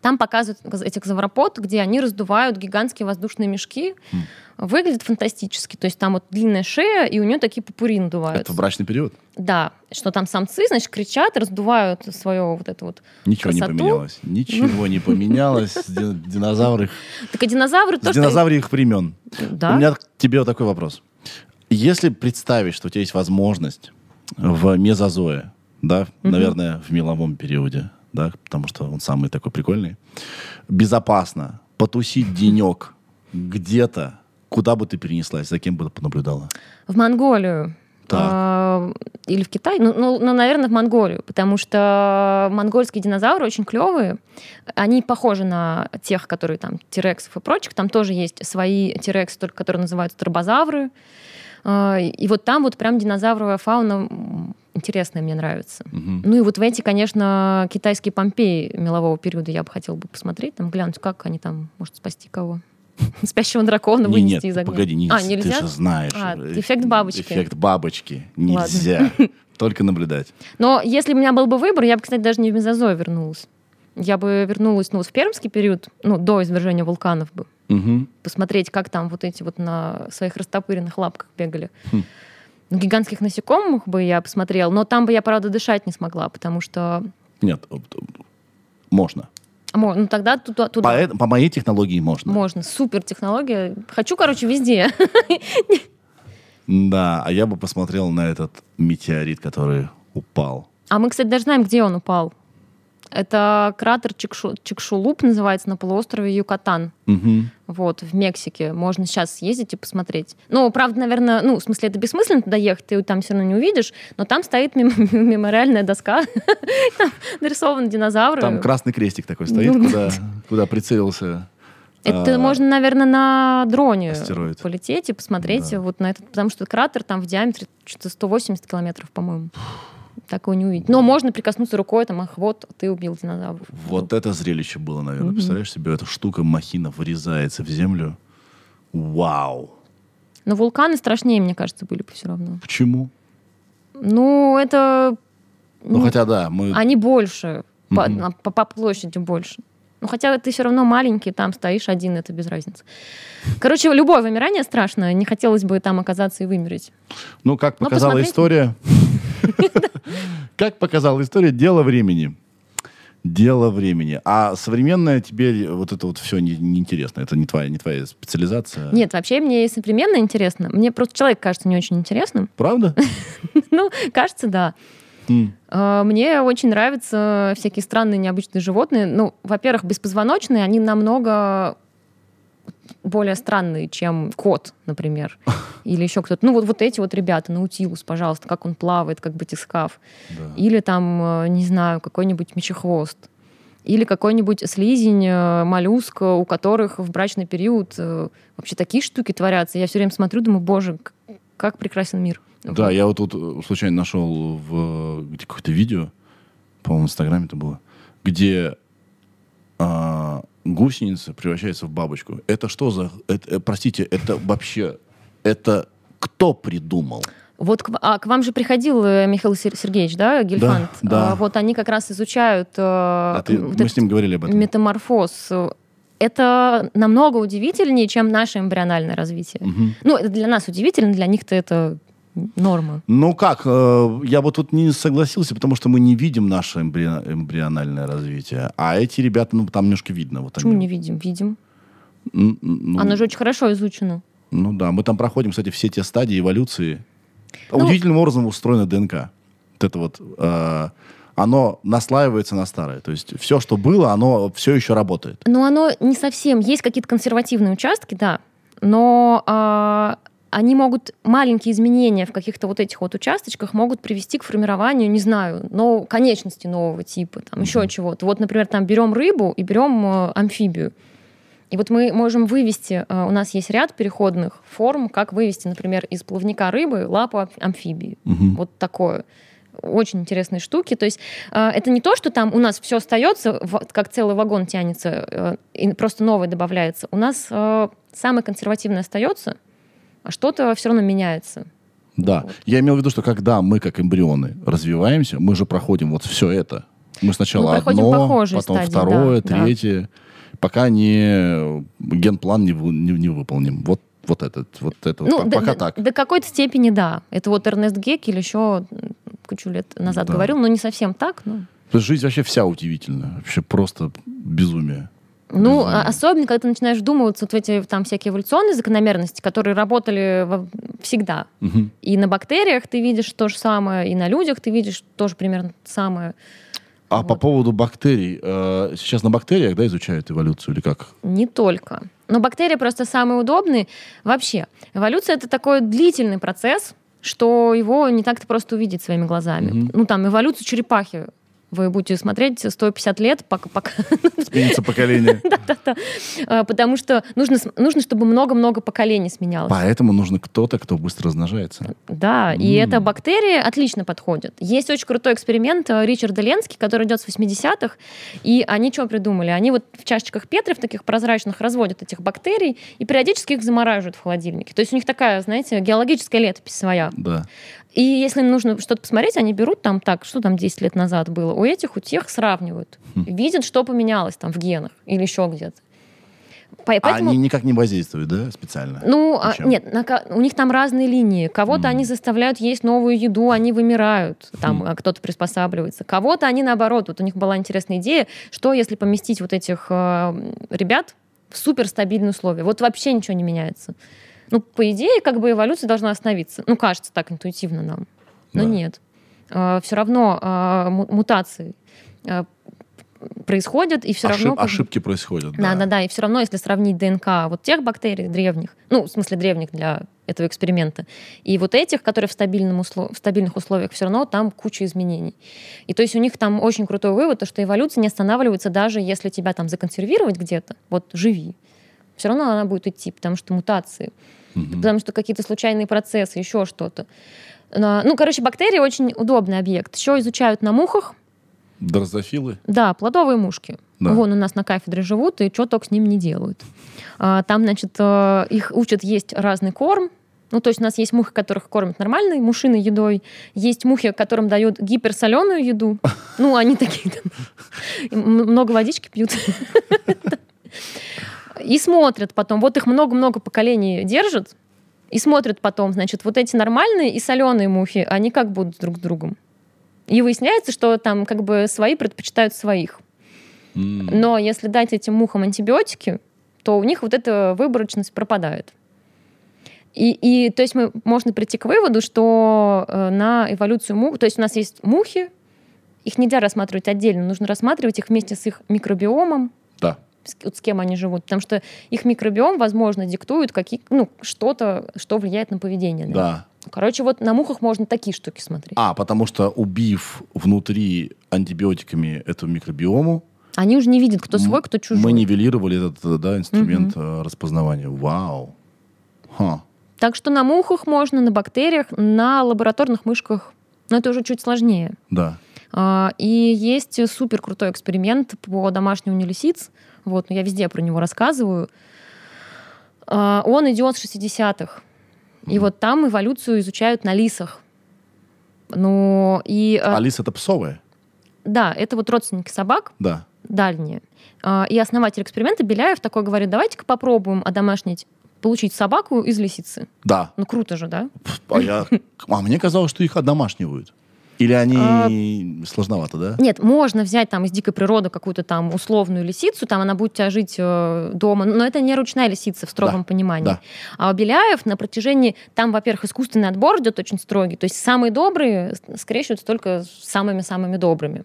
Там показывают этих завропод, где они раздувают гигантские воздушные мешки. Хм. Выглядит фантастически. То есть там вот длинная шея, и у нее такие пупури надуваются. Это в брачный период? Да, что там самцы, значит, кричат, раздувают свое вот это вот. Ничего не Красоту? поменялось. Ничего не поменялось. Ди- Динозавры. Так и динозавры тоже... динозаврих времен. Да? У меня к тебе такой вопрос. Если представить, что у тебя есть возможность в мезозое, да, наверное, в меловом периоде, да, потому что он самый такой прикольный, безопасно потусить денек где-то, куда бы ты перенеслась, за кем бы понаблюдала? В Монголию. Так. А, Или в Китай. Ну, ну, ну, наверное, в Монголию, потому что монгольские динозавры очень клевые. Они похожи на тех, которые там, тирексов и прочих. Там тоже есть свои тирексы, только которые называются тробозавры. А, И вот там вот прям динозавровая фауна интересная, мне нравится. Мгм. Ну и вот в эти, конечно, китайские Помпеи мелового периода я бы хотела бы посмотреть, там глянуть, как они там, может, спасти кого. Спящего дракона Не, вынести нет, из огня. погоди, не, а, ты нельзя? же знаешь. А, э, эффект бабочки. Эффект бабочки. Нельзя. Только наблюдать. Но если у меня был бы выбор, я бы, кстати, даже не в Мезозой вернулась. Я бы вернулась ну, в пермский период, ну, до извержения вулканов бы. Мгм. Посмотреть, как там вот эти вот на своих растопыренных лапках бегали. Хм. Ну, Гигантских насекомых бы я посмотрела, но там бы я, правда, дышать не смогла, потому что... Нет, можно. Мо- Ну, тогда туда, туда По, по моей технологии можно. можно. Супер технология. Хочу, короче, везде. Да, а я бы посмотрел на этот метеорит, который упал. А мы, кстати, даже знаем, где он упал. Это кратер Чикшу- Чикшулуп называется на полуострове Юкатан. Мгм. Вот, в Мексике. Можно сейчас съездить и посмотреть. Ну, правда, наверное, ну, в смысле, это бессмысленно туда ехать, ты там все равно не увидишь, но там стоит мем- мемориальная доска, там нарисованы динозавры. Там красный крестик такой стоит, Ну, куда, куда прицелился. Это а, можно, наверное, на дроне астероид. полететь и посмотреть Да. вот на этот, потому что кратер там в диаметре что-то 180 километров, по-моему. Такого не увидеть. Но можно прикоснуться рукой, там, ах, вот, ты убил динозавра. Вот это зрелище было, наверное. Мгм. Представляешь себе, эта штука махина врезается в землю. Вау. Но вулканы страшнее, мне кажется, были бы все равно. Почему? Ну, это... Ну, ну, хотя да, мы... Они больше, по, Мгм. на- по, по площади больше. Ну, хотя ты все равно маленький, там стоишь один, это без разницы. Короче, любое вымирание страшно. Не хотелось бы там оказаться и вымереть. Ну, как показала посмотреть. история... Как показала история, дело времени. Дело времени. А современное тебе вот это вот все неинтересно. Это не твоя, не твоя специализация. Нет, вообще мне и современно интересно. Мне просто человек кажется не очень интересным. Правда? Ну, кажется, да. М. А, Мне очень нравятся всякие странные, необычные животные. Ну, во-первых, беспозвоночные, они намного более странные, чем кот, например. Или еще кто-то. Ну, вот, вот эти вот ребята, Наутилус, пожалуйста, как он плавает, как батискаф. Да. Или там, э, не знаю, какой-нибудь мечехвост. Или какой-нибудь слизень, э, моллюск, э, у которых в брачный период вообще такие штуки творятся. Я все время смотрю, думаю, боже, как прекрасен мир. Да, я вот тут случайно нашел в какое-то видео, по-моему, в Инстаграме это было, где а, гусеница превращается в бабочку. Это что за... это, э, простите, это вообще... Это кто придумал? Вот к, а, к вам же приходил э, Михаил Сер- Сергеевич, да, Гельфанд? да. А, вот они как раз изучают э, А ты- вот мы с ним говорили об этом. метаморфоз. Это намного удивительнее, чем наше эмбриональное развитие. Мгм. Ну, это для нас удивительно, для них-то это норма. Ну как, э, я бы тут не согласился, потому что мы не видим наше эмбри- эмбриональное развитие. А эти ребята, ну там немножко видно. Вот Почему они. не видим? Видим. М, ну, Оно же очень хорошо изучено. Ну да, мы там проходим, кстати, все те стадии эволюции. Ну- Удивительным образом устроена ДНК. Вот это вот, э, оно наслаивается на старое. То есть все, что было, оно все еще работает. Но оно не совсем. Есть какие-то консервативные участки, да, но а, они могут, маленькие изменения в каких-то вот этих вот участочках могут привести к формированию, не знаю, но конечности нового типа, там еще чего-то. Вот, например, там берем рыбу и берем э, амфибию. И вот мы можем вывести, э, у нас есть ряд переходных форм, как вывести, например, из плавника рыбы лапу амф- амфибии. Мгм. Вот такое. Очень интересные штуки. То есть э, это не то, что там у нас все остается, как целый вагон тянется, э, и просто новое добавляется. У нас самое консервативное остается, что-то все равно меняется. Да. Вот. Я имел в виду, что когда мы, как эмбрионы, развиваемся, мы же проходим вот все это. Мы сначала Мы одно, потом стадии, второе, да, да. третье, пока не генплан не, не, не выполним. Вот, вот этот, вот это, Ну, вот, до, пока до- так. до какой-то степени да. Это вот Эрнест Геккель еще м, кучу лет назад Да. говорил, но не совсем так. Но... Жизнь вообще вся удивительна. Вообще просто безумие. Ну, а- особенно, когда ты начинаешь вдумываться вот в эти там всякие эволюционные закономерности, которые работали во- всегда. Мгм. И на бактериях ты видишь то же самое, и на людях ты видишь тоже примерно то самое. А по Вот. поводу бактерий, э, сейчас на бактериях, да, изучают эволюцию или как? Не только. Но бактерии просто самые удобные. Вообще, эволюция — это такой длительный процесс, что его не так-то просто увидеть своими глазами. Мгм. Ну, там, эволюцию черепахи вы будете смотреть 150 лет, пока, пока Сменится поколение. Да-да-да. А, Потому что нужно, нужно, чтобы много-много поколений сменялось. Поэтому нужно кто-то, кто быстро размножается. Да, и М. эта бактерии отлично подходят. Есть очень крутой эксперимент э, Ричарда Ленски, который идет с 80-х, и они что придумали? Они вот в чашечках Петри, в таких прозрачных, разводят этих бактерий и периодически их замораживают в холодильнике. То есть у них такая, знаете, геологическая летопись своя. Да. И если им нужно что-то посмотреть, они берут там так, что там 10 лет назад было, у этих, у тех сравнивают. Хм. Видят, что поменялось там в генах или еще где-то. А Поэтому... они никак не воздействуют, да, специально? Ну, а, нет, на у них там разные линии. Кого-то М. они заставляют есть новую еду, они вымирают, там а кто-то приспосабливается. Кого-то они наоборот. Вот у них была интересная идея, что если поместить вот этих э, ребят в суперстабильные условия, вот вообще ничего не меняется. Ну, по идее, как бы эволюция должна остановиться. Ну, кажется так интуитивно нам. Но Да. нет. Все равно э, му- мутации. Э, происходят, и все Ошиб- равно... как ошибки происходят. Да, да, да. И все равно, если сравнить ДНК вот тех бактерий древних, ну, в смысле древних для этого эксперимента, и вот этих, которые в, стабильном услов- в стабильных условиях, все равно там куча изменений. И то есть у них там очень крутой вывод, то, что эволюция не останавливается даже если тебя там законсервировать где-то, вот живи, все равно она будет идти, потому что мутации, Мгм. потому что какие-то случайные процессы, еще что-то. Ну, короче, бактерии очень удобный объект. Еще изучают на мухах, Дрозофилы. да, плодовые мушки. Да. Вон у нас на кафедре живут, и что только с ним не делают. А, Там, значит, э, их учат есть разный корм. Ну, то есть у нас есть мухи, которых кормят нормальной мушиной едой. Есть мухи, которым дают гиперсоленую еду. Ну, они такие там, много водички пьют. И смотрят потом. Вот их много-много поколений держат. И смотрят потом, значит, вот эти нормальные и соленые мухи, они как будут друг с другом. И выясняется, что там как бы свои предпочитают своих. Но если дать этим мухам антибиотики, то у них вот эта выборочность пропадает. И, и то есть мы можно прийти к выводу, что э, на эволюцию мух, то есть у нас есть мухи, их нельзя рассматривать отдельно, нужно рассматривать их вместе с их микробиомом, вот с кем они живут, потому что их микробиом, возможно, диктует какие, ну, что-то, что влияет на поведение. Да. Короче, вот на мухах можно такие штуки смотреть. А, потому что убив внутри антибиотиками эту микробиому, Они уже не видят, кто свой, кто чужой. мы нивелировали этот э, да, инструмент э, распознавания. Вау. Ха. Так что на мухах можно, на бактериях, на лабораторных мышках. Но это уже чуть сложнее. Да. А, И есть супер крутой эксперимент по домашнему лисиц. Вот, но я везде про него рассказываю. А, Он идет с 60-х. И вот там эволюцию изучают на лисах. Ну, и... а, Алиса это псовая? Да, это вот родственники собак, Да. дальние. А, И основатель эксперимента Беляев такой говорит, давайте-ка попробуем одомашнить, получить собаку из лисицы. Да. Ну, круто же, да? А, я... а мне казалось, что их одомашнивают. Или они сложновато, да? Нет, можно взять там из дикой природы какую-то там условную лисицу, там она будет у тебя жить э, дома, но это не ручная лисица в строгом Да, понимании. да. А у Беляев на протяжении, там, во-первых, искусственный отбор идет очень строгий, то есть самые добрые скрещиваются только с самыми-самыми добрыми.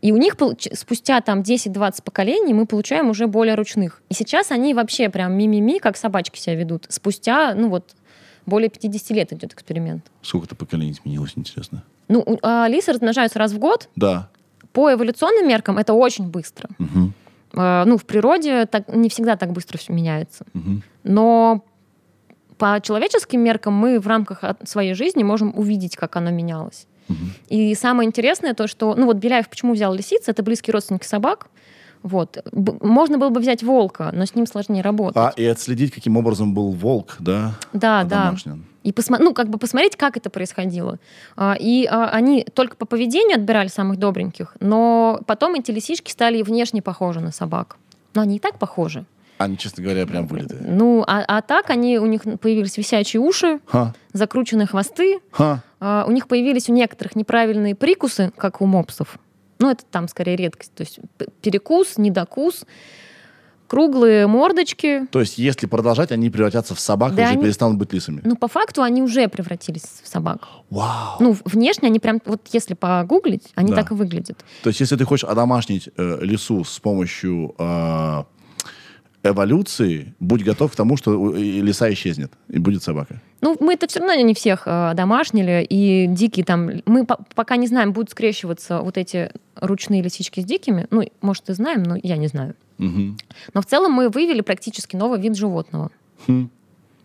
И у них спустя там 10-20 поколений мы получаем уже более ручных. И сейчас они вообще прям ми-ми-ми, как собачки себя ведут. Спустя, ну вот, более 50 лет идет эксперимент. Сколько-то поколений изменилось, интересно. Ну, а лисы размножаются раз в год. Да. По эволюционным меркам это очень быстро. Э, ну, в природе так, не всегда так быстро все меняется. Мгм. Но по человеческим меркам мы в рамках своей жизни можем увидеть, как оно менялось. И самое интересное то, что... Ну вот Беляев почему взял лисиц? Это близкий родственник собак. Вот. Б- можно было бы взять волка, но с ним сложнее работать. А, и отследить, каким образом был волк, да? да, да. И посмо- ну, как бы посмотреть, как это происходило. А, И а, они только по поведению отбирали самых добреньких, но потом эти лисички стали внешне похожи на собак. Но они и так похожи. Они, честно говоря, прям вылитые. Ну, а, а так они, у них появились висячие уши, Ха, закрученные хвосты, ха. а, у них появились у некоторых неправильные прикусы, как у мопсов. Ну, это там скорее редкость. То есть перекус, недокус, круглые мордочки. То есть, если продолжать, они превратятся в собак Да и уже они- перестанут быть лисами. Ну, по факту они уже превратились в собак. Вау. Ну, внешне они прям, вот если погуглить, они Да. так и выглядят. То есть, если ты хочешь одомашнить э, лису с помощью э, эволюции, будь готов к тому, что лиса исчезнет, и будет собака. Ну, мы это все равно не всех э, домашнили, и дикие там... Мы по- пока не знаем, будут скрещиваться вот эти ручные лисички с дикими. Ну, может, и знаем, но я не знаю. Мгм. Но в целом мы вывели практически новый вид животного. Хм.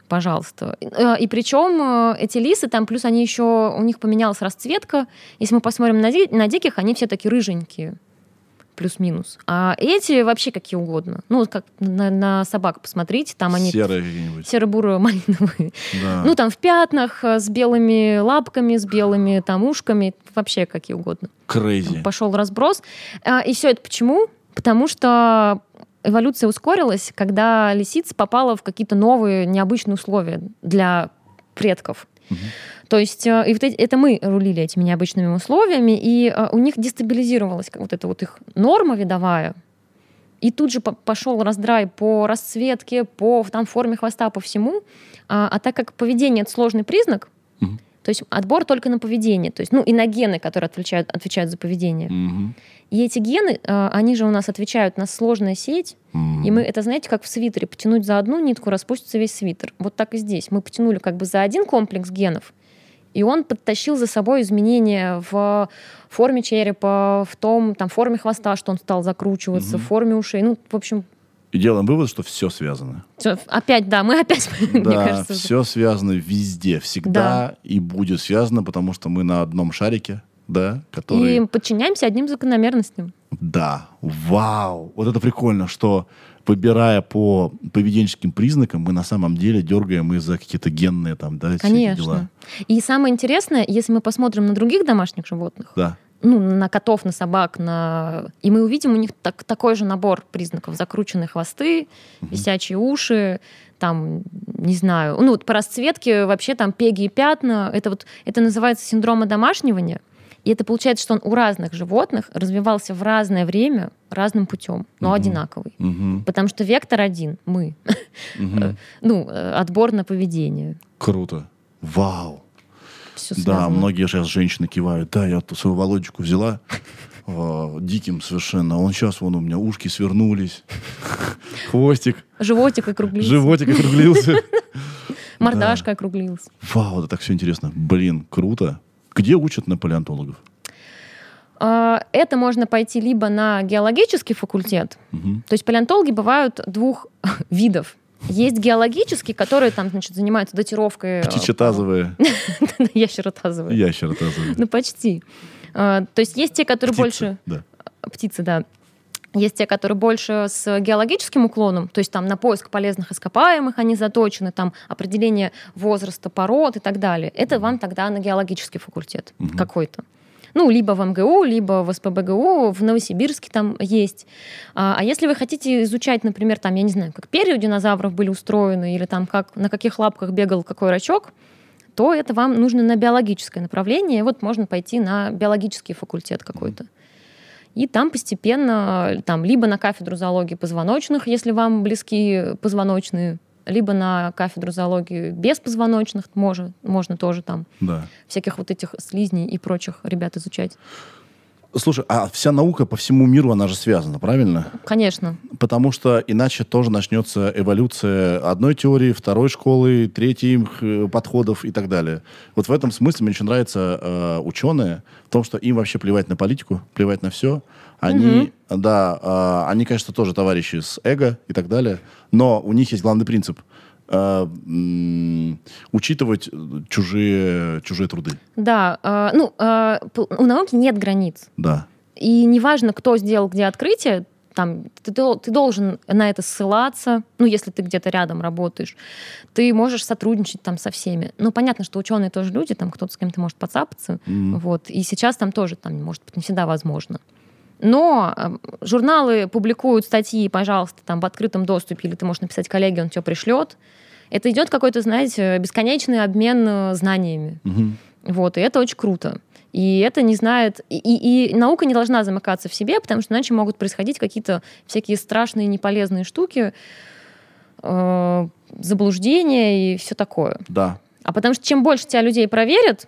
Пожалуйста. Э, И причем э, эти лисы, там плюс они еще, у них поменялась расцветка. Если мы посмотрим на, ди- на диких, они все такие рыженькие. Плюс-минус. А эти вообще какие угодно. Ну, вот как на, на собак посмотрите, там они Серые какие-нибудь. серо-буро-малиновые. Да. Ну, там в пятнах, э, с белыми лапками, с белыми там ушками, вообще какие угодно. Крейзи. Пошел разброс. А, И все это почему? Потому что эволюция ускорилась, когда лисица попала в какие-то новые, необычные условия для предков. То есть э, и вот это мы рулили этими необычными условиями, и э, у них дестабилизировалась вот эта вот их норма видовая, и тут же по- пошел раздрай по расцветке, по там, форме хвоста, по всему. А, а так как поведение это сложный признак, Мгм. То есть отбор только на поведение, то есть, ну, и на гены, которые отвечают, отвечают за поведение. Мгм. И эти гены, э, они же у нас отвечают на сложная сеть, М. и мы, это знаете, как в свитере, потянуть за одну нитку, распустится весь свитер. Вот так и здесь. Мы потянули как бы за один комплекс генов, и он подтащил за собой изменения в форме черепа, в том, там, форме хвоста, что он стал закручиваться, Мгм. в форме ушей. Ну, в общем, И делаем вывод, что все связано. всё, опять, да, мы опять, мне Да, кажется, все связано везде, всегда и будет связано, потому что мы на одном шарике, да, который... и подчиняемся одним закономерностям. Да, вау, вот это прикольно, что выбирая по поведенческим признакам, мы на самом деле дергаем из-за какие-то генные там, да, все эти дела. Конечно. И самое интересное, если мы посмотрим на других домашних животных, Да. Ну, на котов, на собак, на... и мы увидим у них так, такой же набор признаков. Закрученные хвосты, висячие уши, там, не знаю, ну, вот по расцветке вообще там пеги и пятна. Это вот, это называется синдром одомашнивания. И это получается, что он у разных животных развивался в разное время разным путем, но Мгм. одинаковый. Мгм, Потому что вектор один, мы. мгм. Ну, э, отбор на поведение. Круто. Вау. Все Да, многие сейчас женщины кивают. Да, я ту свою Володечку взяла э, диким совершенно. Он сейчас вон у меня ушки свернулись, хвостик, Животик округлился. животик округлился. Мордашка округлилась. Вау, это так все интересно. Блин, круто. Где учат на палеонтологов? А, Это можно пойти либо на геологический факультет, Мгм. то есть палеонтологи бывают двух видов. Есть геологические, которые там, значит, занимаются датировкой... э, Птичетазовые, Ящеротазовые. ящеротазовые. Ну, почти. А, То есть есть те, которые больше... Да. Птицы, да. Есть те, которые больше с геологическим уклоном, то есть там на поиск полезных ископаемых они заточены, там определение возраста пород и так далее. Это вам тогда на геологический факультет Мгм. какой-то. Ну, либо в МГУ, либо в СПБГУ, в Новосибирске там есть. А, а если вы хотите изучать, например, там, я не знаю, как перья у динозавров были устроены, или там как, на каких лапках бегал какой рачок, то это вам нужно на биологическое направление. Вот можно пойти на биологический факультет какой-то. И там постепенно, там, либо на кафедру зоологии позвоночных, если вам близки позвоночные, либо на кафедру зоологии беспозвоночных, можно, можно тоже там Да. всяких вот этих слизней и прочих ребят изучать. Слушай, а вся наука по всему миру, она же связана, правильно? Конечно. Потому что иначе тоже начнется эволюция одной теории, второй школы, третьих э, подходов и так далее. Вот в этом смысле мне очень нравятся э, ученые, в том, что им вообще плевать на политику, плевать на все. Они, да, э, они, конечно, тоже товарищи с эго и так далее, но у них есть главный принцип м, учитывать чужие, чужие труды. Да, э, ну, э, у науки нет границ. Да. И неважно, кто сделал где открытие, там, ты, ты должен на это ссылаться, ну, если ты где-то рядом работаешь. Ты можешь сотрудничать там со всеми. Ну, понятно, что ученые тоже люди, там кто-то с кем-то может подцапаться. М. Вот. И сейчас там тоже, там, может быть, не всегда возможно. Но э, журналы публикуют статьи, пожалуйста, там в открытом доступе, или ты можешь написать коллеге, он тебе пришлет. Это идет какой-то, знаете, бесконечный обмен э, знаниями. Мгм. Вот, и это очень круто. И это не знает... И, и- и наука не должна замыкаться в себе, потому что иначе могут происходить какие-то всякие страшные, неполезные штуки, э, заблуждения и все такое. Да. А потому что чем больше тебя людей проверят,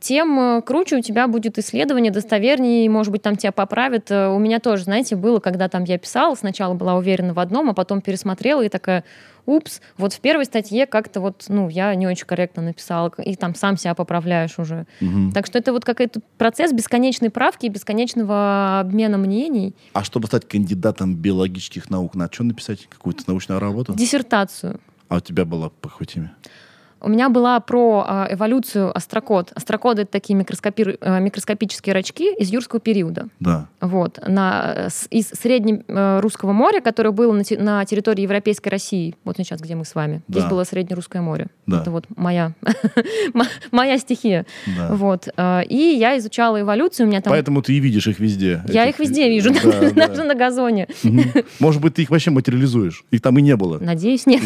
тем э, круче у тебя будет исследование, достовернее, и, может быть, там тебя поправят. Э, У меня тоже, знаете, было, когда там я писала, сначала была уверена в одном, а потом пересмотрела и такая, упс, вот в первой статье как-то вот, ну, я не очень корректно написала, и там сам себя поправляешь уже. Мгм. Так что это вот какой-то процесс бесконечной правки и бесконечного обмена мнений. А чтобы стать кандидатом биологических наук, надо что написать? Какую-то научную работу? Диссертацию. А у тебя была по какой теме? У меня была про а, эволюцию острокод. Острокоды — это такие микроскопи- э, микроскопические рачки из юрского периода. Да. Вот, на, э, из среднерусского моря, которое было на, те- на территории Европейской России, вот сейчас, где мы с вами. Здесь Да. было Среднерусское море. Да. Это вот моя, мо- моя стихия. да. Вот. э, И я изучала эволюцию, у меня там... Поэтому ты и видишь их везде. Я Этих- их везде вижу, Да, да. даже на газоне. Мгм. Может быть, ты их вообще материализуешь. Их там и не было. Надеюсь, нет.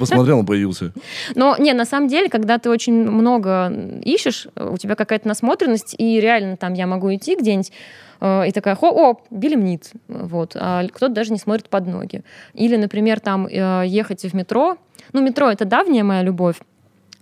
Посмотрел, он появился. Но не, на самом деле, когда ты очень много ищешь, у тебя какая-то насмотренность, и реально там я могу идти где-нибудь, э, и такая, хо, о, белемнит, вот, а кто-то даже не смотрит под ноги. Или, например, там э, ехать в метро, ну, метро — это давняя моя любовь,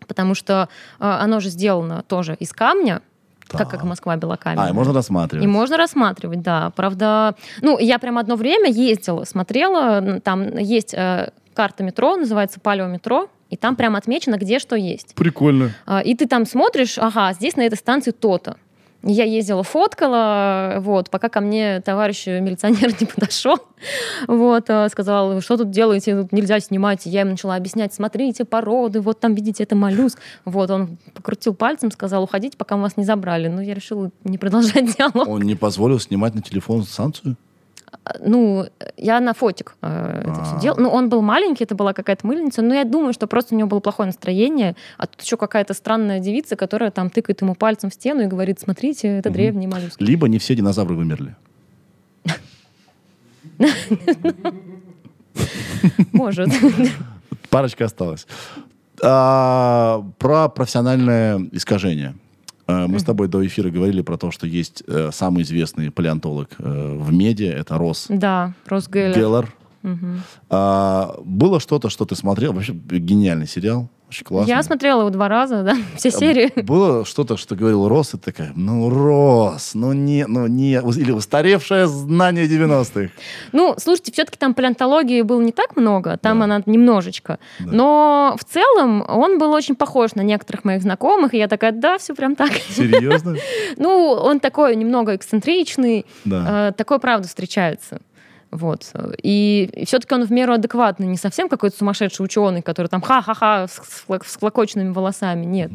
потому что э, оно же сделано тоже из камня, так как. Москва белокаменная. А, и можно рассматривать. И можно рассматривать, да. Правда, ну, я прям одно время ездила, смотрела, там есть э, карта метро, называется палеометро, и там прям отмечено, где что есть. Прикольно. А, И ты там смотришь, ага, здесь на этой станции то-то. Я ездила, фоткала, вот, пока ко мне товарищ милиционер не подошел, вот, а, сказал, что тут делаете, тут нельзя снимать. Я ему начала объяснять, смотрите, породы, вот там, видите, это моллюск. Вот, он покрутил пальцем, сказал, уходите, пока мы вас не забрали. Ну, я решила не продолжать диалог. Он не позволил снимать на телефон станцию? Ну, я на фотик э, это все А. делала. Ну, он был маленький, это была какая-то мыльница, но я думаю, что просто у него было плохое настроение, а тут еще какая-то странная девица, которая там тыкает ему пальцем в стену и говорит, смотрите, это Мгм. древний моллюск. Либо не все динозавры вымерли. Может. Парочка осталась. А, про профессиональное искажение. А, Мы с тобой до эфира говорили про то, что есть э, самый известный палеонтолог э, в медиа, это Рос Да, Росгеллер. Геллер. Мгм. А, было что-то, что ты смотрел? Вообще гениальный сериал. Очень классный. Я смотрела его два раза, да, все серии. Было что-то, что говорил Рос, и такая, ну, Рос, ну не, ну не, или устаревшее знание 90-х. Ну, слушайте, все-таки там палеонтологии было не так много, там Да. она немножечко. Да. Но в целом он был очень похож на некоторых моих знакомых, и я такая, да, все прям так. Серьезно? Ну, он такой немного эксцентричный, Да. Э, такое, правда, встречается. Вот. И все-таки он в меру адекватный, не совсем какой-то сумасшедший ученый, который там ха-ха-ха с, с флак- с клокоченными волосами. Нет.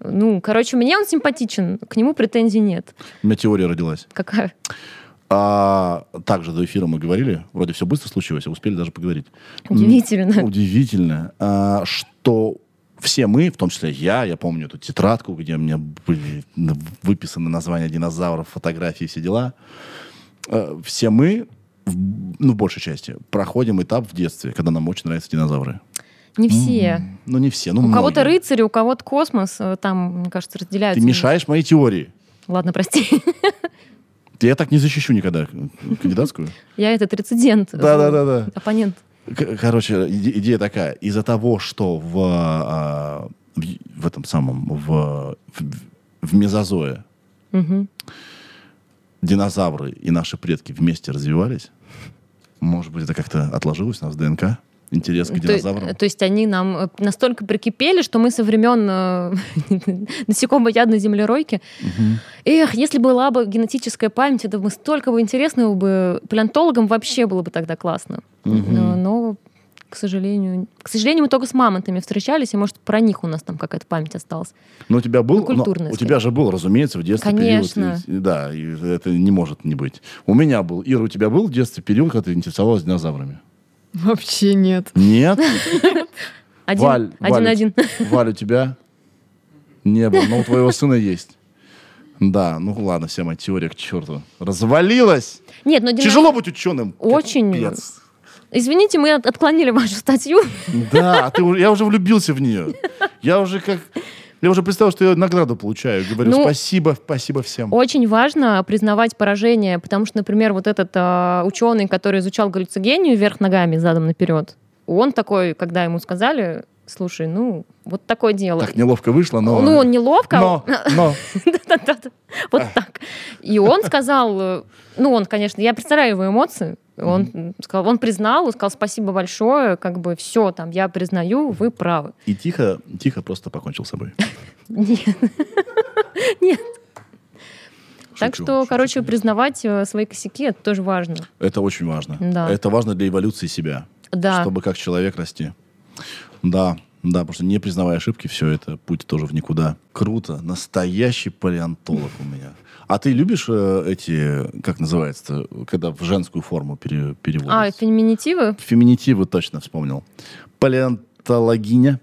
Ну, короче, мне он симпатичен, к нему претензий нет. У меня теория родилась. Какая? А, также до эфира мы говорили, вроде все быстро случилось, а успели даже поговорить. Удивительно. Удивительно, а, что все мы, в том числе я, я помню эту тетрадку, где у меня были выписаны названия динозавров, фотографии, все дела. Э, Все мы, ну, в большей части, проходим этап в детстве, когда нам очень нравятся динозавры. Не все. Ну, не все, ну, у кого-то рыцари, у кого-то космос. э, Там, мне кажется, разделяются. Ты мешаешь моей теории. Ладно, прости. Я так не защищу никогда кандидатскую. Я этот рецидент. Да-да-да-да. Оппонент. К- Короче, иде- идея такая. Из-за того, что в, а, в, этом самом, в, в, в мезозое Мгм. динозавры и наши предки вместе развивались, может быть, это как-то отложилось у нас в ДНК? Интерес к То, динозаврам? то есть они нам э, настолько прикипели, что мы со времен э, насекомоядной землеройки. Эх, если была бы генетическая память, это бы столько бы интересного бы. Палеонтологам вообще было бы тогда классно. Но, к сожалению, к сожалению, мы только с мамонтами встречались, и может про них у нас там какая-то память осталась. Ну, у тебя был, Ну, но у тебя же был, разумеется, в детстве Конечно. период. и- Да, и это не может не быть. У меня был. Ира, у тебя был в детстве период, когда ты интересовалась динозаврами? Вообще нет. Нет? Один, Валь, один, один. Валь, у тебя не было, но у твоего сына есть. Да, ну ладно, вся моя теория к черту. Развалилась! Нет, но динозавр- Тяжело быть ученым. Очень. Капец. Извините, мы от- отклонили вашу статью. Да, а ты, я уже влюбился в нее. Я уже как... Я уже представил, что я награду получаю. Говорю, Ну, спасибо, спасибо всем. Очень важно признавать поражение, потому что, например, вот этот ученый, который изучал галлюцигению вверх ногами, задом наперед, он такой, когда ему сказали, слушай, ну, вот такое дело. Так неловко вышло, но... Ну, он неловко. Но, но... Да-да-да. Вот так. И он сказал, ну, он, конечно, я представляю его эмоции. Он сказал, он признал, он сказал, спасибо большое, как бы все, там, я признаю, вы правы. И тихо, тихо просто покончил с собой. Нет. Нет. Так что, короче, признавать э, свои косяки, это тоже важно. Это очень важно. Да. Это важно для эволюции себя. Да. Чтобы как человек расти. Да, да, потому что не признавая ошибки, все это путь тоже в никуда. Круто. Настоящий палеонтолог у меня. А ты любишь э, эти, как называется, когда в женскую форму пере, А, переводятся? феминитивы? Феминитивы точно вспомнил. Палеонтологиня.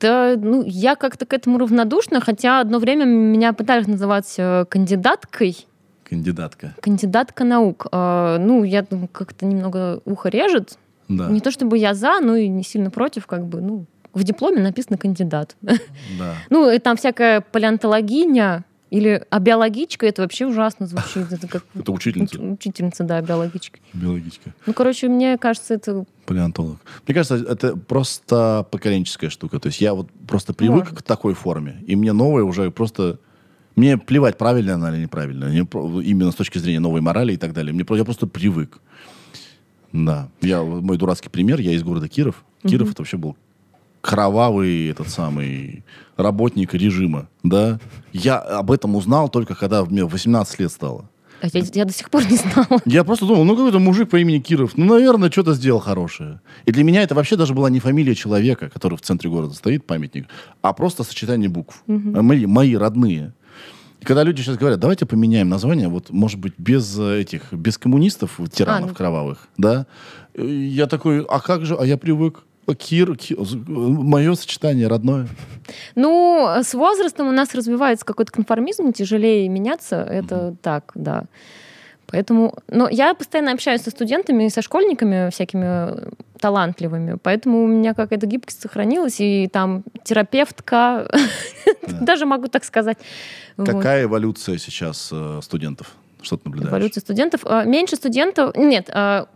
Да, ну, я как-то к этому равнодушна, хотя одно время меня пытались называть э, кандидаткой, Кандидатка. кандидатка наук. Э, Ну, я думаю, как-то немного ухо режет. Да. Не то чтобы я за, но и не сильно против, как бы, ну, в дипломе написано кандидат. да. Ну, и там всякая палеонтологиня, Или а биологичка, это вообще ужасно звучит. Это как Это учительница. уч- учительница, да, биологичка. Биологичка. Ну, короче, мне кажется, это Палеонтолог. Мне кажется, это просто поколенческая штука. То есть я вот просто привык Может. к такой форме, и мне новое уже просто... Мне плевать, правильно она или неправильно. Мне именно с точки зрения новой морали и так далее. Мне, про- я просто привык. Да. Я, мой дурацкий пример, я из города Киров. Киров это вообще был кровавый этот самый работник режима, да. Я об этом узнал только когда мне 18 лет стало. а я, я до сих пор не знала. Я просто думал, ну какой-то мужик по имени Киров, ну, наверное, что-то сделал хорошее. И для меня это вообще даже была не фамилия человека, который в центре города стоит, памятник, а просто сочетание букв. А Мои, мои родные. И когда люди сейчас говорят, давайте поменяем название, вот, может быть, без э, этих, без коммунистов, тиранов ну. кровавых, да? Я такой, а как же, а я привык, Кир, мое сочетание родное. Ну, с возрастом у нас развивается какой-то конформизм, тяжелее меняться, это так, да. Поэтому, но я постоянно общаюсь со студентами и со школьниками всякими талантливыми, поэтому у меня какая-то гибкость сохранилась, и там терапевтка, даже могу так сказать. Какая эволюция сейчас э, студентов? Что ты наблюдаешь? Эволюция студентов. А, Меньше студентов... Нет, а,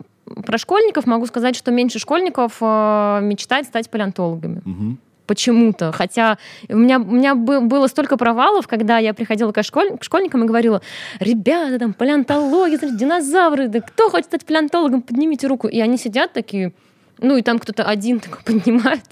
про школьников могу сказать, что меньше школьников а, мечтает стать палеонтологами. Почему-то. Хотя у меня, у меня бы- было столько провалов, когда я приходила к, школь- к школьникам и говорила, ребята, там палеонтология, смотрите, динозавры, да кто хочет стать палеонтологом, поднимите руку. И они сидят такие, ну и там кто-то один такой поднимает.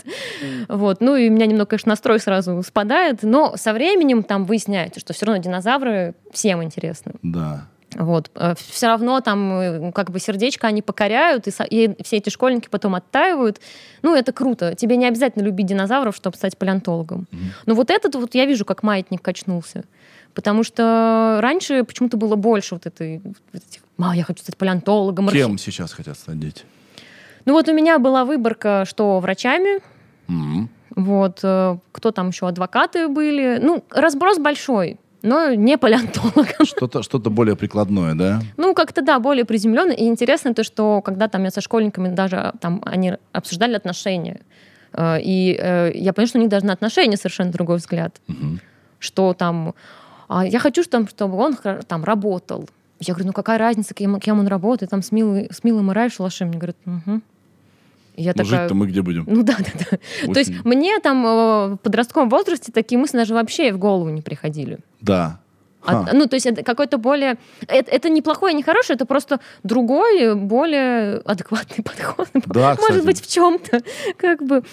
Вот. Ну и у меня немного, конечно, настрой сразу спадает, но со временем там выясняется, что все равно динозавры всем интересны. Да. Вот. Все равно там э, как бы сердечко они покоряют, и, со- и все эти школьники потом оттаивают. Ну, это круто. Тебе не обязательно любить динозавров, чтобы стать палеонтологом. Но вот этот вот я вижу, как маятник качнулся. Потому что раньше почему-то было больше вот этой... вот этих, «Ма, я хочу стать палеонтологом. архе-». Кем сейчас хотят стать дети? Ну вот у меня была выборка, что врачами, М. вот, э, кто там еще, адвокаты были. Ну, разброс большой, но не палеонтологом. Что-то что более прикладное, да? Ну, как-то, да, более приземленно. И интересно то, что когда там я со школьниками даже там они обсуждали отношения, э, и э, я поняла, что у них даже на отношения совершенно другой взгляд. Мгм. Что там... а, я хочу, что- чтобы он там работал. Я говорю, ну какая разница, кем, кем он работает, там с Милой, с Милой Морай в шалаше. Мне говорят, угу. Я Ну, такая... жить-то мы где будем? Ну да, да, да. То есть мне там э, в подростковом возрасте такие мысли даже вообще в голову не приходили. Да. А- Ха. ну, то есть это какой-то более... Это, это не плохое, не хорошее, это просто другой, более адекватный подход. Да, кстати. Может быть, в чем-то. Как бы.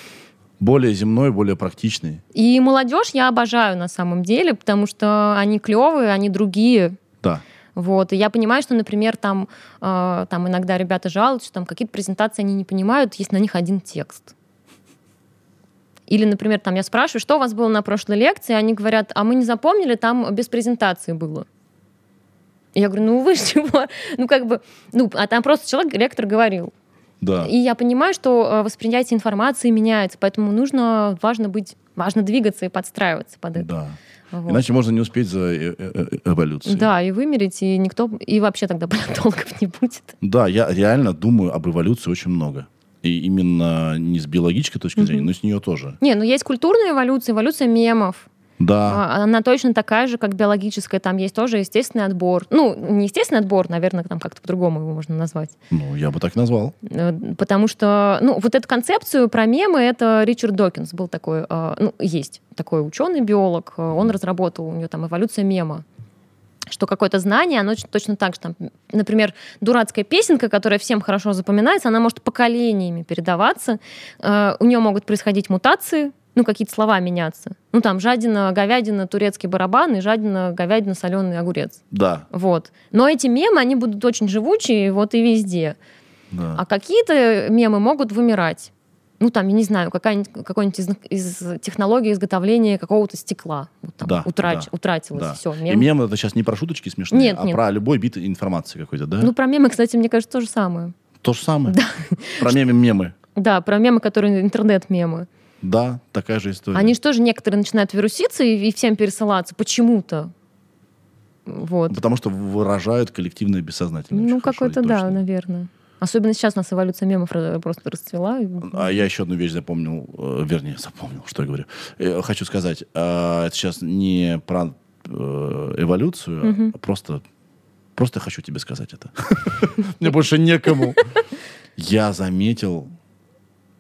Более земной, более практичный. И молодежь я обожаю на самом деле, потому что они клевые, они другие. Да. Вот. И я понимаю, что, например, там, э, там иногда ребята жалуются, что там какие-то презентации они не понимают, есть на них один текст. Или, например, там я спрашиваю, что у вас было на прошлой лекции, они говорят, а мы не запомнили, там без презентации было. Я говорю, ну вы чего? Ну как бы, ну, а там просто человек, ректор говорил. Да. И я понимаю, что э, восприятие информации меняется, поэтому нужно, важно быть, важно двигаться и подстраиваться под это. Да. Вот. Иначе можно не успеть за э- э- э- эволюцией. Да, и вымереть, и никто, и вообще тогда палеонтологов не будет. Да, я реально думаю об эволюции очень много. И именно не с биологической точки зрения, но и с нее тоже. Не, ну есть культурная эволюция, эволюция мемов. Да. А, Она точно такая же, как биологическая. Там есть тоже естественный отбор. Ну, не естественный отбор, наверное, там как-то по-другому его можно назвать. Ну, я бы так и назвал. Э, Потому что, ну, вот эту концепцию про мемы, это Ричард Докинс был такой, э, ну, есть такой ученый-биолог, э, он разработал, у него там эволюция мема что какое-то знание, оно точно так же, там, например, дурацкая песенка, которая всем хорошо запоминается, она может поколениями передаваться, Э, у нее могут происходить мутации, ну, какие-то слова меняться. Ну, там, жадина, говядина, турецкий барабан и жадина, говядина, соленый огурец. Да. Вот. Но эти мемы, они будут очень живучие, вот и везде. да. А какие-то мемы могут вымирать. Ну, там, я не знаю, какая-нибудь, какой-нибудь из, из технологии изготовления какого-то стекла. Вот там Да, утрач- да, утратилось. да. Все, И мем это сейчас не про шуточки смешные, Нет, а нет. про любой бит информации какой-то, да? Ну, про мемы, кстати, мне кажется, то же самое. То же самое. Про мемы мемы. Да, про мемы, которые интернет-мемы. Да, такая же история. Они же тоже некоторые начинают вируситься и, и всем пересылаться почему-то. Вот. Потому что выражают коллективное бессознательное. Ну, какой-то, да, точно. наверное. Особенно сейчас у нас эволюция мемов просто расцвела. А я еще одну вещь запомнил, э, вернее, запомнил, что я говорю. Э, Хочу сказать, э, это сейчас не про э, эволюцию, Мгм. а просто, просто хочу тебе сказать это. Мне больше некому. Я заметил,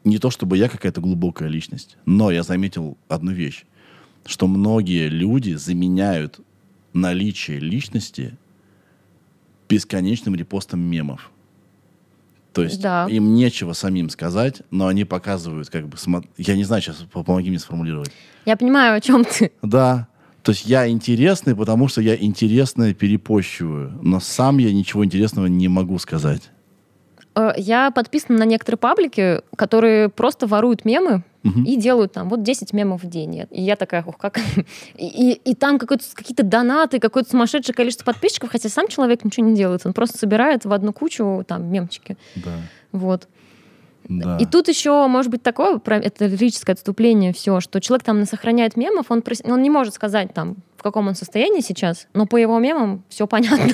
не то чтобы я какая-то глубокая личность, но я заметил одну вещь, что многие люди заменяют наличие личности бесконечным репостом мемов. То есть Да. им нечего самим сказать, но они показывают, как бы, смо- я не знаю, сейчас по- помоги мне сформулировать. Я понимаю, о чем ты. Да. То есть я интересный, потому что я интересное перепощиваю, но сам я ничего интересного не могу сказать. Э, Я подписана на некоторые паблики, которые просто воруют мемы Мгм. и делают там вот 10 мемов в день. И я такая, ух, как... И, и- там какие-то донаты, какое-то сумасшедшее количество подписчиков, хотя сам человек ничего не делает. Он просто собирает в одну кучу там мемчики. Да. Вот. Да. И тут еще может быть такое, это лирическое отступление, все, что человек там сохраняет мемов, он, он не может сказать там, в каком он состоянии сейчас, но по его мемам все понятно.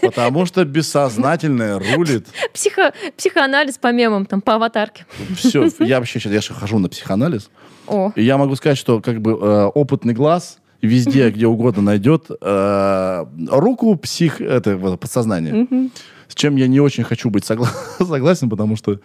Потому что бессознательное рулит. Психо, психоанализ по мемам, там, по аватарке. Все. Я вообще сейчас я же хожу на психоанализ. О, И я могу сказать, что как бы э, опытный глаз везде, где угодно найдет э, руку псих, это мгм. С чем я не очень хочу быть согла- согласен, потому что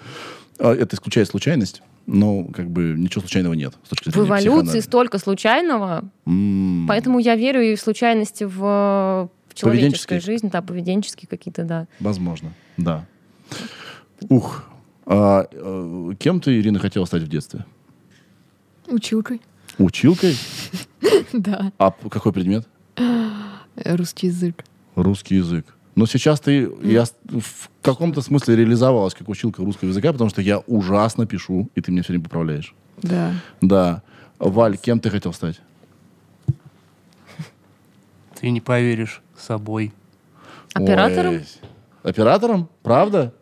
э, это исключает случайность. Но как бы ничего случайного нет. С точки в эволюции столько случайного, М. поэтому я верю и в случайности в, в человеческой Поведенческие. жизни, да, поведенческие какие-то, да. Возможно, да. Ух. А, э, кем ты, Ирина, хотела стать в детстве? Училкой. Училкой? Да. А какой предмет? Русский язык. Русский язык. Но сейчас ты, я в каком-то смысле реализовалась как училка русского языка, потому что я ужасно пишу, и ты меня все время поправляешь. Да. Да. Валь, кем ты хотел стать? Ты не поверишь собой. Оператором? Ой. Оператором? Правда?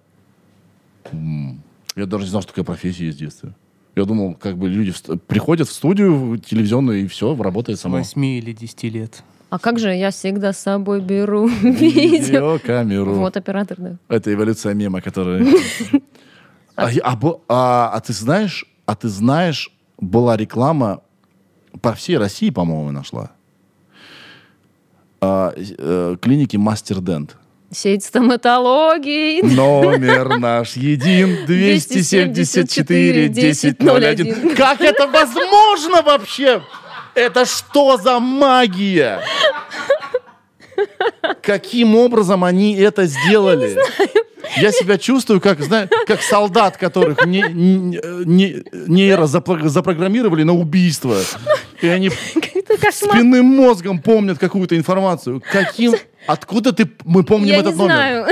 Я даже не знал, что такая профессия есть в детстве. Я думал, как бы люди приходят в студию телевизионную, и все, работает С само. 8 или 10 лет. А как же я всегда с собой беру видео? Видеокамеру. Вот оператор, да. Это эволюция мема, которая... А, а а- а ты знаешь, а ты знаешь, была реклама по всей России, по-моему, нашла. Э, клиники Мастер Дент. Сеть стоматологии. Номер наш един 274 1001. Как это возможно вообще? Это что за магия? Каким образом они это сделали? Я себя чувствую, как, знаю, как солдат, которых не, не, не- нейро запро- запрограммировали на убийство. И они спинным мозгом помнят какую-то информацию. Каким... Откуда ты... Мы помним Я этот не номер. знаю.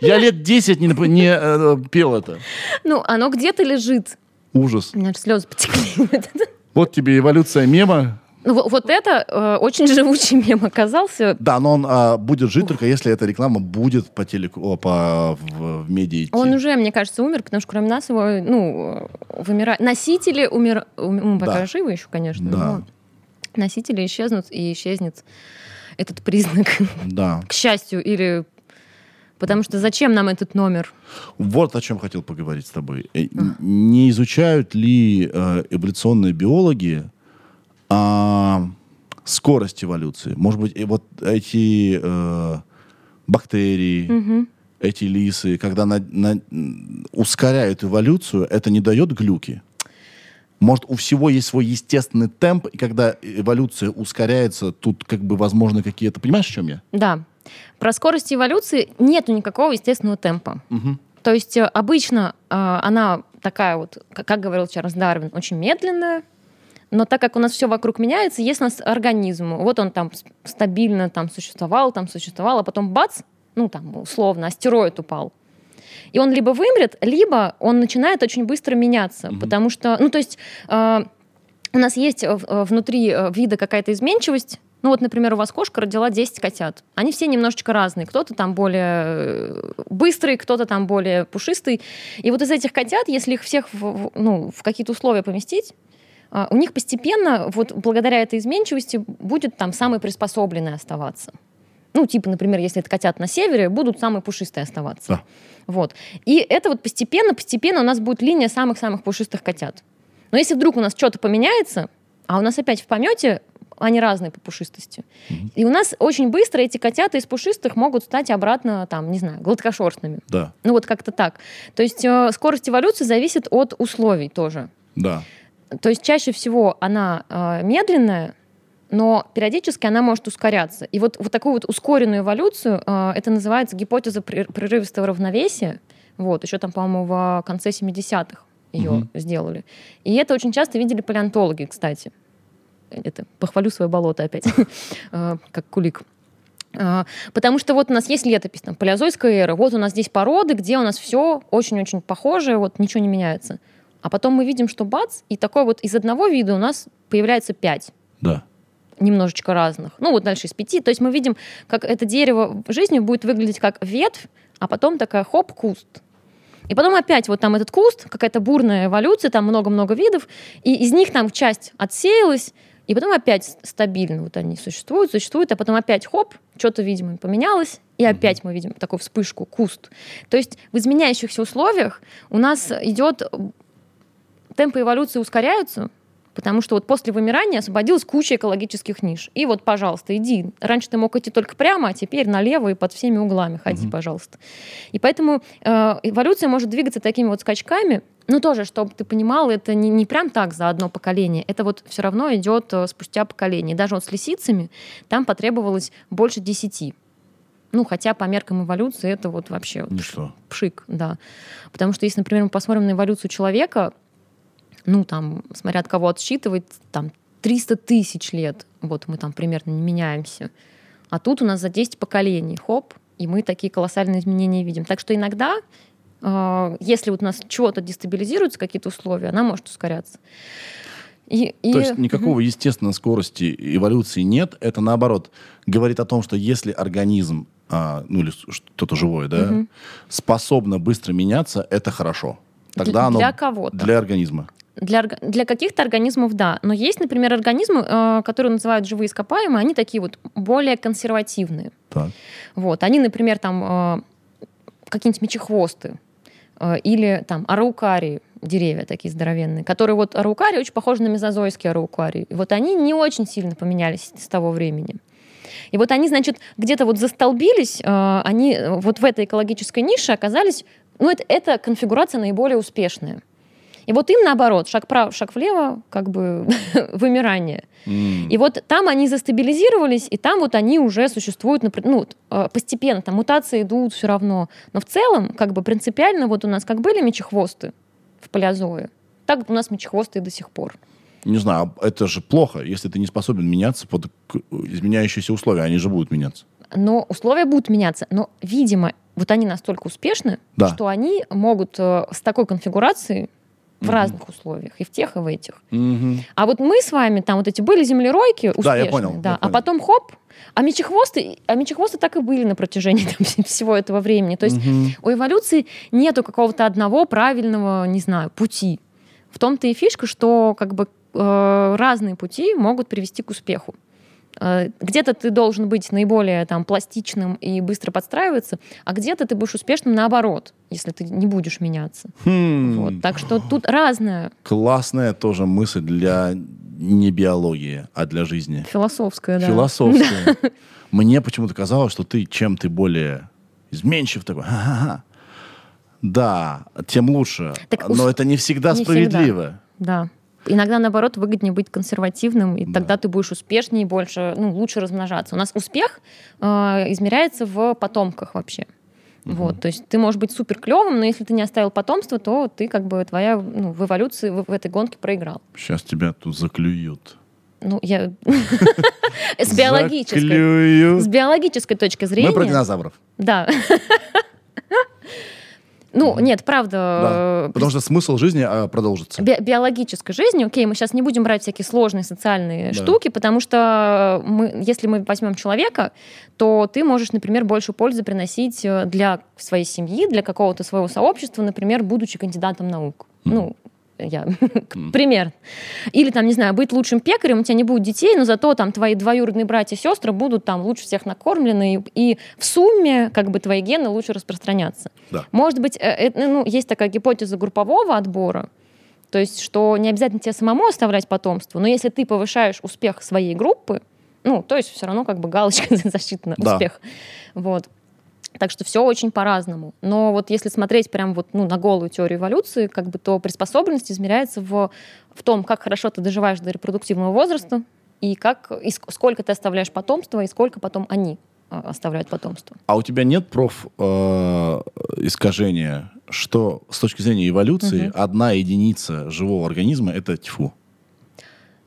Я лет 10 не, не э, пел это. Ну, оно где-то лежит. Ужас. У меня слезы потекли. Вот тебе эволюция мема. Ну, во- вот это э, очень живучий мем оказался. Да, но он а, будет жить только если эта реклама будет по телеку, о, по в, в медиа идти. Он уже, мне кажется, умер, потому что кроме нас его, ну, вымирают. Носители умер... ум- пока Да. живы еще, конечно. Да. но Носители исчезнут, и исчезнет этот признак. Да. К счастью, или... Потому что зачем нам этот номер? Вот о чем хотел поговорить с тобой. Э, н- Не изучают ли э, эволюционные биологи а, скорость эволюции? Может быть, и вот эти э, бактерии, Мгм. эти лисы, когда на- на- ускоряют эволюцию, это не дает глюки? Может, у всего есть свой естественный темп, и когда эволюция ускоряется, тут как бы возможны какие-то... Понимаешь, о чем я? Да. Про скорость эволюции нету никакого естественного темпа. Мгм. То есть э, обычно э, она такая вот, как, говорил Чарльз Дарвин, очень медленная, но так как у нас все вокруг меняется, есть у нас организм. Вот он там стабильно там существовал, там существовал, а потом бац, ну там условно, астероид упал. И он либо вымрет, либо он начинает очень быстро меняться, Мгм. потому что, ну то есть э, у нас есть э, внутри э, вида какая-то изменчивость. Ну вот, например, у вас кошка родила 10 котят. Они все немножечко разные. Кто-то там более э, быстрый, кто-то там более пушистый. И вот из этих котят, если их всех в, ну, в какие-то условия поместить, а, у них постепенно, вот благодаря этой изменчивости, будет там самый приспособленный оставаться. Ну, типа, например, если это котят на севере, будут самые пушистые оставаться. Да. Вот. И это вот постепенно, постепенно у нас будет линия самых-самых пушистых котят. Но если вдруг у нас что-то поменяется, а у нас опять в помете они разные по пушистости. И у нас очень быстро эти котята из пушистых могут стать обратно, там, не знаю, гладкошерстными. Да, Ну вот как-то так. То есть э, скорость эволюции зависит от условий тоже. да. То есть чаще всего она э, медленная, но периодически она может ускоряться. И вот, вот такую вот ускоренную эволюцию, э, это называется гипотеза прер- прерывистого равновесия. Вот, еще там, по-моему, в конце 70-х ее Мгм. сделали. И это очень часто видели палеонтологи, кстати. Это, похвалю свое болото опять, э, как кулик. А, Потому что вот у нас есть летопись, там, палеозойская эра, вот у нас здесь породы, где у нас все очень-очень похоже, вот ничего не меняется. А потом мы видим, что бац, и такой вот из одного вида у нас появляется пять Да. немножечко разных. Ну, вот дальше из пяти. То есть мы видим, как это дерево в жизни будет выглядеть как ветвь, а потом такая хоп, куст. И потом опять вот там этот куст, какая-то бурная эволюция, там много-много видов, и из них там часть отсеялась, и потом опять стабильно вот они существуют, существуют, а потом опять хоп, что-то, видимо, поменялось, и опять мы видим такую вспышку, куст. То есть в изменяющихся условиях у нас идет темпы эволюции ускоряются, потому что вот после вымирания освободилась куча экологических ниш. И вот, пожалуйста, иди. Раньше ты мог идти только прямо, а теперь налево и под всеми углами ходи, Мгм. пожалуйста. И поэтому э, эволюция может двигаться такими вот скачками, ну, тоже, чтобы ты понимал, это не, не прям так за одно поколение. Это вот все равно идет э, спустя поколение. Даже вот с лисицами там потребовалось больше десяти. Ну, хотя по меркам эволюции это вот вообще Ничто. пшик, да. Потому что если, например, мы посмотрим на эволюцию человека, ну, там, смотря от кого отсчитывать, там, 300 тысяч лет, вот мы там примерно не меняемся. А тут у нас за 10 поколений, хоп, и мы такие колоссальные изменения видим. Так что иногда, если вот у нас чего-то дестабилизируются, какие-то условия, она может ускоряться. И, и- То есть никакого естественной скорости эволюции нет. Это наоборот говорит о том, что если организм, а, ну или что-то живое, да, Мгм. способно быстро меняться, это хорошо. Тогда Для- оно для кого-то. для организма. Для, для каких-то организмов, да. Но есть, например, организмы, э, которые называют живые ископаемые, они такие вот более консервативные. Так. Вот. Они, например, там э, какие-нибудь мечехвосты или там араукарии, деревья такие здоровенные, которые вот араукарии очень похожи на мезозойские араукарии. И вот они не очень сильно поменялись с того времени. И вот они, значит, где-то вот застолбились, э, они э, вот в этой экологической нише оказались, ну, это, это конфигурация наиболее успешная. И вот им наоборот, шаг вправо, шаг влево, как бы вымирание. И вот там они застабилизировались, и там вот они уже существуют, ну, э, постепенно, там мутации идут все равно. Но в целом, как бы принципиально, вот у нас как были мечехвосты в палеозое, так у нас мечехвосты и до сих пор. Не знаю, а это же плохо, если ты не способен меняться под изменяющиеся условия. Они же будут меняться. Но условия будут меняться. Но, видимо, вот они настолько успешны, Да. что они могут э, с такой конфигурацией в Мгм. разных условиях, и в тех, и в этих. Мгм. А вот мы с вами там вот эти были землеройки успешные, Да, я понял, да, я а понял. потом хоп, а мечехвосты, а мечехвосты так и были на протяжении там, всего этого времени. То есть Мгм. у эволюции нету какого-то одного правильного, не знаю, пути. В том-то и фишка, что как бы э, разные пути могут привести к успеху. Э, Где-то ты должен быть наиболее там пластичным и быстро подстраиваться, а где-то ты будешь успешным наоборот, если ты не будешь меняться. Хм. Вот. Так что тут разное, Классная тоже мысль для не биологии, а для жизни. философское, да. Философская. Мне почему-то казалось, что ты чем ты более изменчив такой. «Ха-ха-ха». Да, тем лучше. Так Но ус- это не всегда не справедливо. Да. Иногда, наоборот, выгоднее быть консервативным, и Да. тогда ты будешь успешнее, больше, ну, лучше размножаться. У нас успех э, измеряется в потомках вообще. Вот, то есть ты можешь быть супер клевым, но если ты не оставил потомство, то ты как бы твоя ну, в эволюции в, в этой гонке проиграл. Сейчас тебя тут заклюют. Ну, я с биологической, с биологической точки зрения. Мы про динозавров. Да. Ну, нет, правда. Да. э, Потому что смысл жизни а, продолжится. би- биологической жизни, окей, мы сейчас не будем брать всякие сложные социальные Да. штуки, потому что мы, если мы возьмем человека, то ты можешь, например, больше пользы приносить э, для своей семьи, для какого-то своего сообщества, например, будучи кандидатом наук. Мгм. Ну, я, пример. Или там, не знаю, быть лучшим пекарем, у тебя не будет детей, но зато там твои двоюродные братья и сестры будут там лучше всех накормлены, и, и в сумме как бы твои гены лучше распространяться. Да. Может быть, э, э, ну, есть такая гипотеза группового отбора, То есть, что не обязательно тебе самому оставлять потомство, но если ты повышаешь успех своей группы, ну, то есть все равно как бы галочка засчитана Да. успех. Вот. Так что все очень по-разному. Но вот если смотреть прям вот ну, на голую теорию эволюции, как бы то приспособленность измеряется в, в том, как хорошо ты доживаешь до репродуктивного возраста, и, как, и ск- сколько ты оставляешь потомства, и сколько потом они э, оставляют потомство. А у тебя нет проф э, искажения, что с точки зрения эволюции Мгм. одна единица живого организма это тьфу?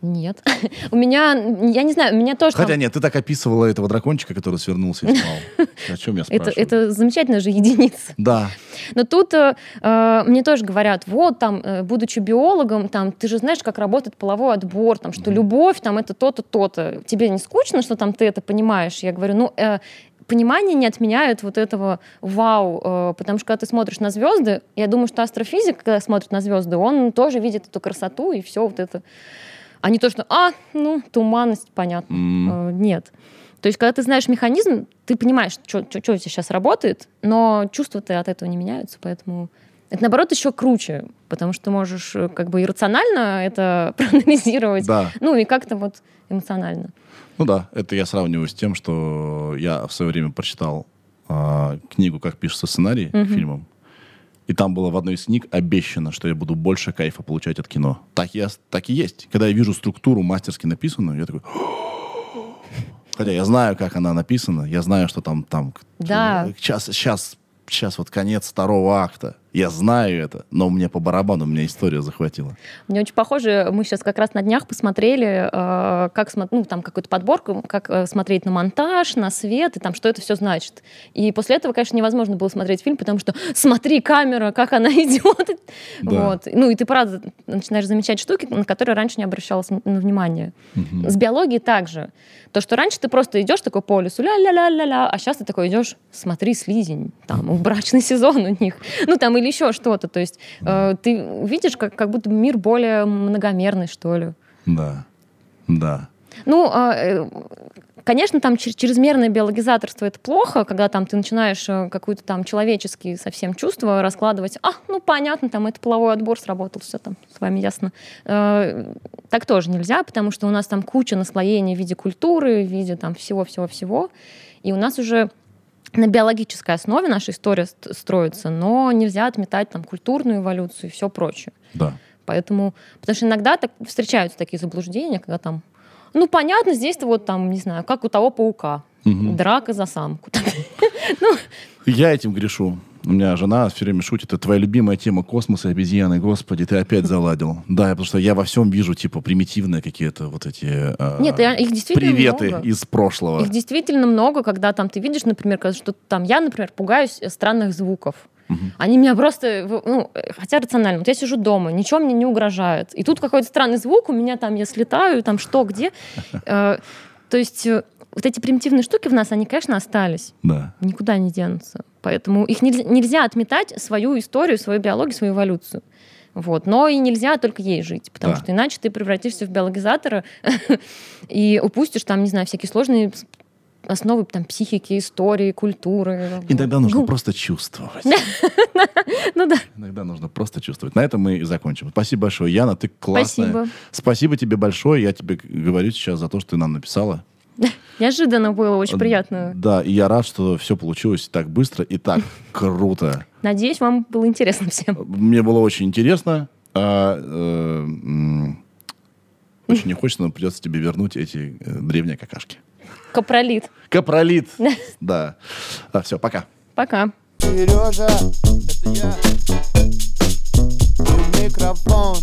Нет. У меня, я не знаю, у меня тоже... Хотя там- нет, ты так описывала этого дракончика, который свернулся и спал. О чем я это, спрашиваю? это замечательная же единица. Да. Но тут э, э, мне тоже говорят, вот там, э, будучи биологом, там, ты же знаешь, как работает половой отбор, там, что любовь, там, это то-то, то-то. Тебе не скучно, что там ты это понимаешь? Я говорю, ну, э, понимание не отменяет вот этого вау, э, потому что когда ты смотришь на звезды, я думаю, что астрофизик, когда смотрит на звезды, он тоже видит эту красоту и все вот это. А не то, что, а, ну, туманность, понятно. Э, Нет. То есть, когда ты знаешь механизм, ты понимаешь, что у тебя сейчас работает, но чувства-то от этого не меняются, поэтому это, наоборот, еще круче, потому что ты можешь э, как бы иррационально это проанализировать, Да. ну и как-то вот эмоционально. Ну да, это я сравниваю с тем, что я в свое время прочитал а, книгу «Как пишется сценарий» к Мгм. фильмам. И там было в одной из книг обещано, что я буду больше кайфа получать от кино. Так, я, так и есть. Когда я вижу структуру мастерски написанную, я такой... Хотя я знаю, как она написана, я знаю, что там, там Да. сейчас, сейчас, сейчас вот конец второго акта. Я знаю это, но мне по барабану, меня история захватила. Мне очень похоже, мы сейчас как раз на днях посмотрели, э, как ну, там какую-то подборку, как э, смотреть на монтаж, на свет, и там, что это все значит. И после этого, конечно, невозможно было смотреть фильм, потому что смотри, камера, как она идет. Да. Вот. Ну, и ты, правда, начинаешь замечать штуки, на которые раньше не обращалась на внимание. С биологией также. То, что раньше ты просто идешь такой по лесу, ля-ля-ля-ля-ля, а сейчас ты такой идешь, смотри, слизень, там, брачный сезон у них, ну, там, или еще что-то. То есть э, ты видишь, как, как будто мир более многомерный, что ли. Да, да. Ну, а, э, конечно, там чрезмерное биологизаторство это плохо, когда там ты начинаешь э, какую-то там человеческие совсем чувства раскладывать. А, ну понятно, там это половой отбор сработал, все там с вами ясно. Э, Так тоже нельзя, потому что у нас там куча наслоений в виде культуры, в виде там всего-всего-всего. И у нас уже на биологической основе наша история ст- строится, но нельзя отметать там культурную эволюцию и все прочее. Да. Поэтому, потому что иногда так, встречаются такие заблуждения, когда там, ну, понятно, здесь-то вот там, не знаю, как у того паука, Мгм. драка за самку. Я этим грешу. У меня жена все время шутит, это твоя любимая тема космоса, обезьяны, господи, ты опять заладил. Да, потому что я во всем вижу, типа, примитивные какие-то вот эти а, Нет, их действительно приветы много. из прошлого. Их действительно много, когда там ты видишь, например, что там я, например, пугаюсь э, странных звуков. Они меня просто, ну, э, хотя рационально, вот я сижу дома, ничего мне не угрожает. И тут какой-то странный звук, у меня там, я слетаю, там что, где. Э, То есть э, вот эти примитивные штуки в нас, они, конечно, остались. Да. никуда не денутся. Поэтому их нельзя, нельзя отметать свою историю, свою биологию, свою эволюцию. Вот. Но и нельзя только ей жить, потому Да. что иначе ты превратишься в биологизатора и упустишь там, не знаю, всякие сложные основы там, психики, истории, культуры. Иногда нужно Ну, просто чувствовать. Ну да, Иногда нужно просто чувствовать. На этом мы и закончим. Спасибо большое, Яна, ты классная. спасибо. Спасибо тебе большое. Я тебе говорю сейчас за то, что ты нам написала. Неожиданно было, очень приятно. Да, и я рад, что все получилось так быстро и так круто. Надеюсь, вам было интересно всем. Мне было очень интересно. А, э, очень не хочется, но придется тебе вернуть эти э, древние какашки. Капролит. Капролит. Да. все, пока. Пока. Сережа, это я. Микрофон.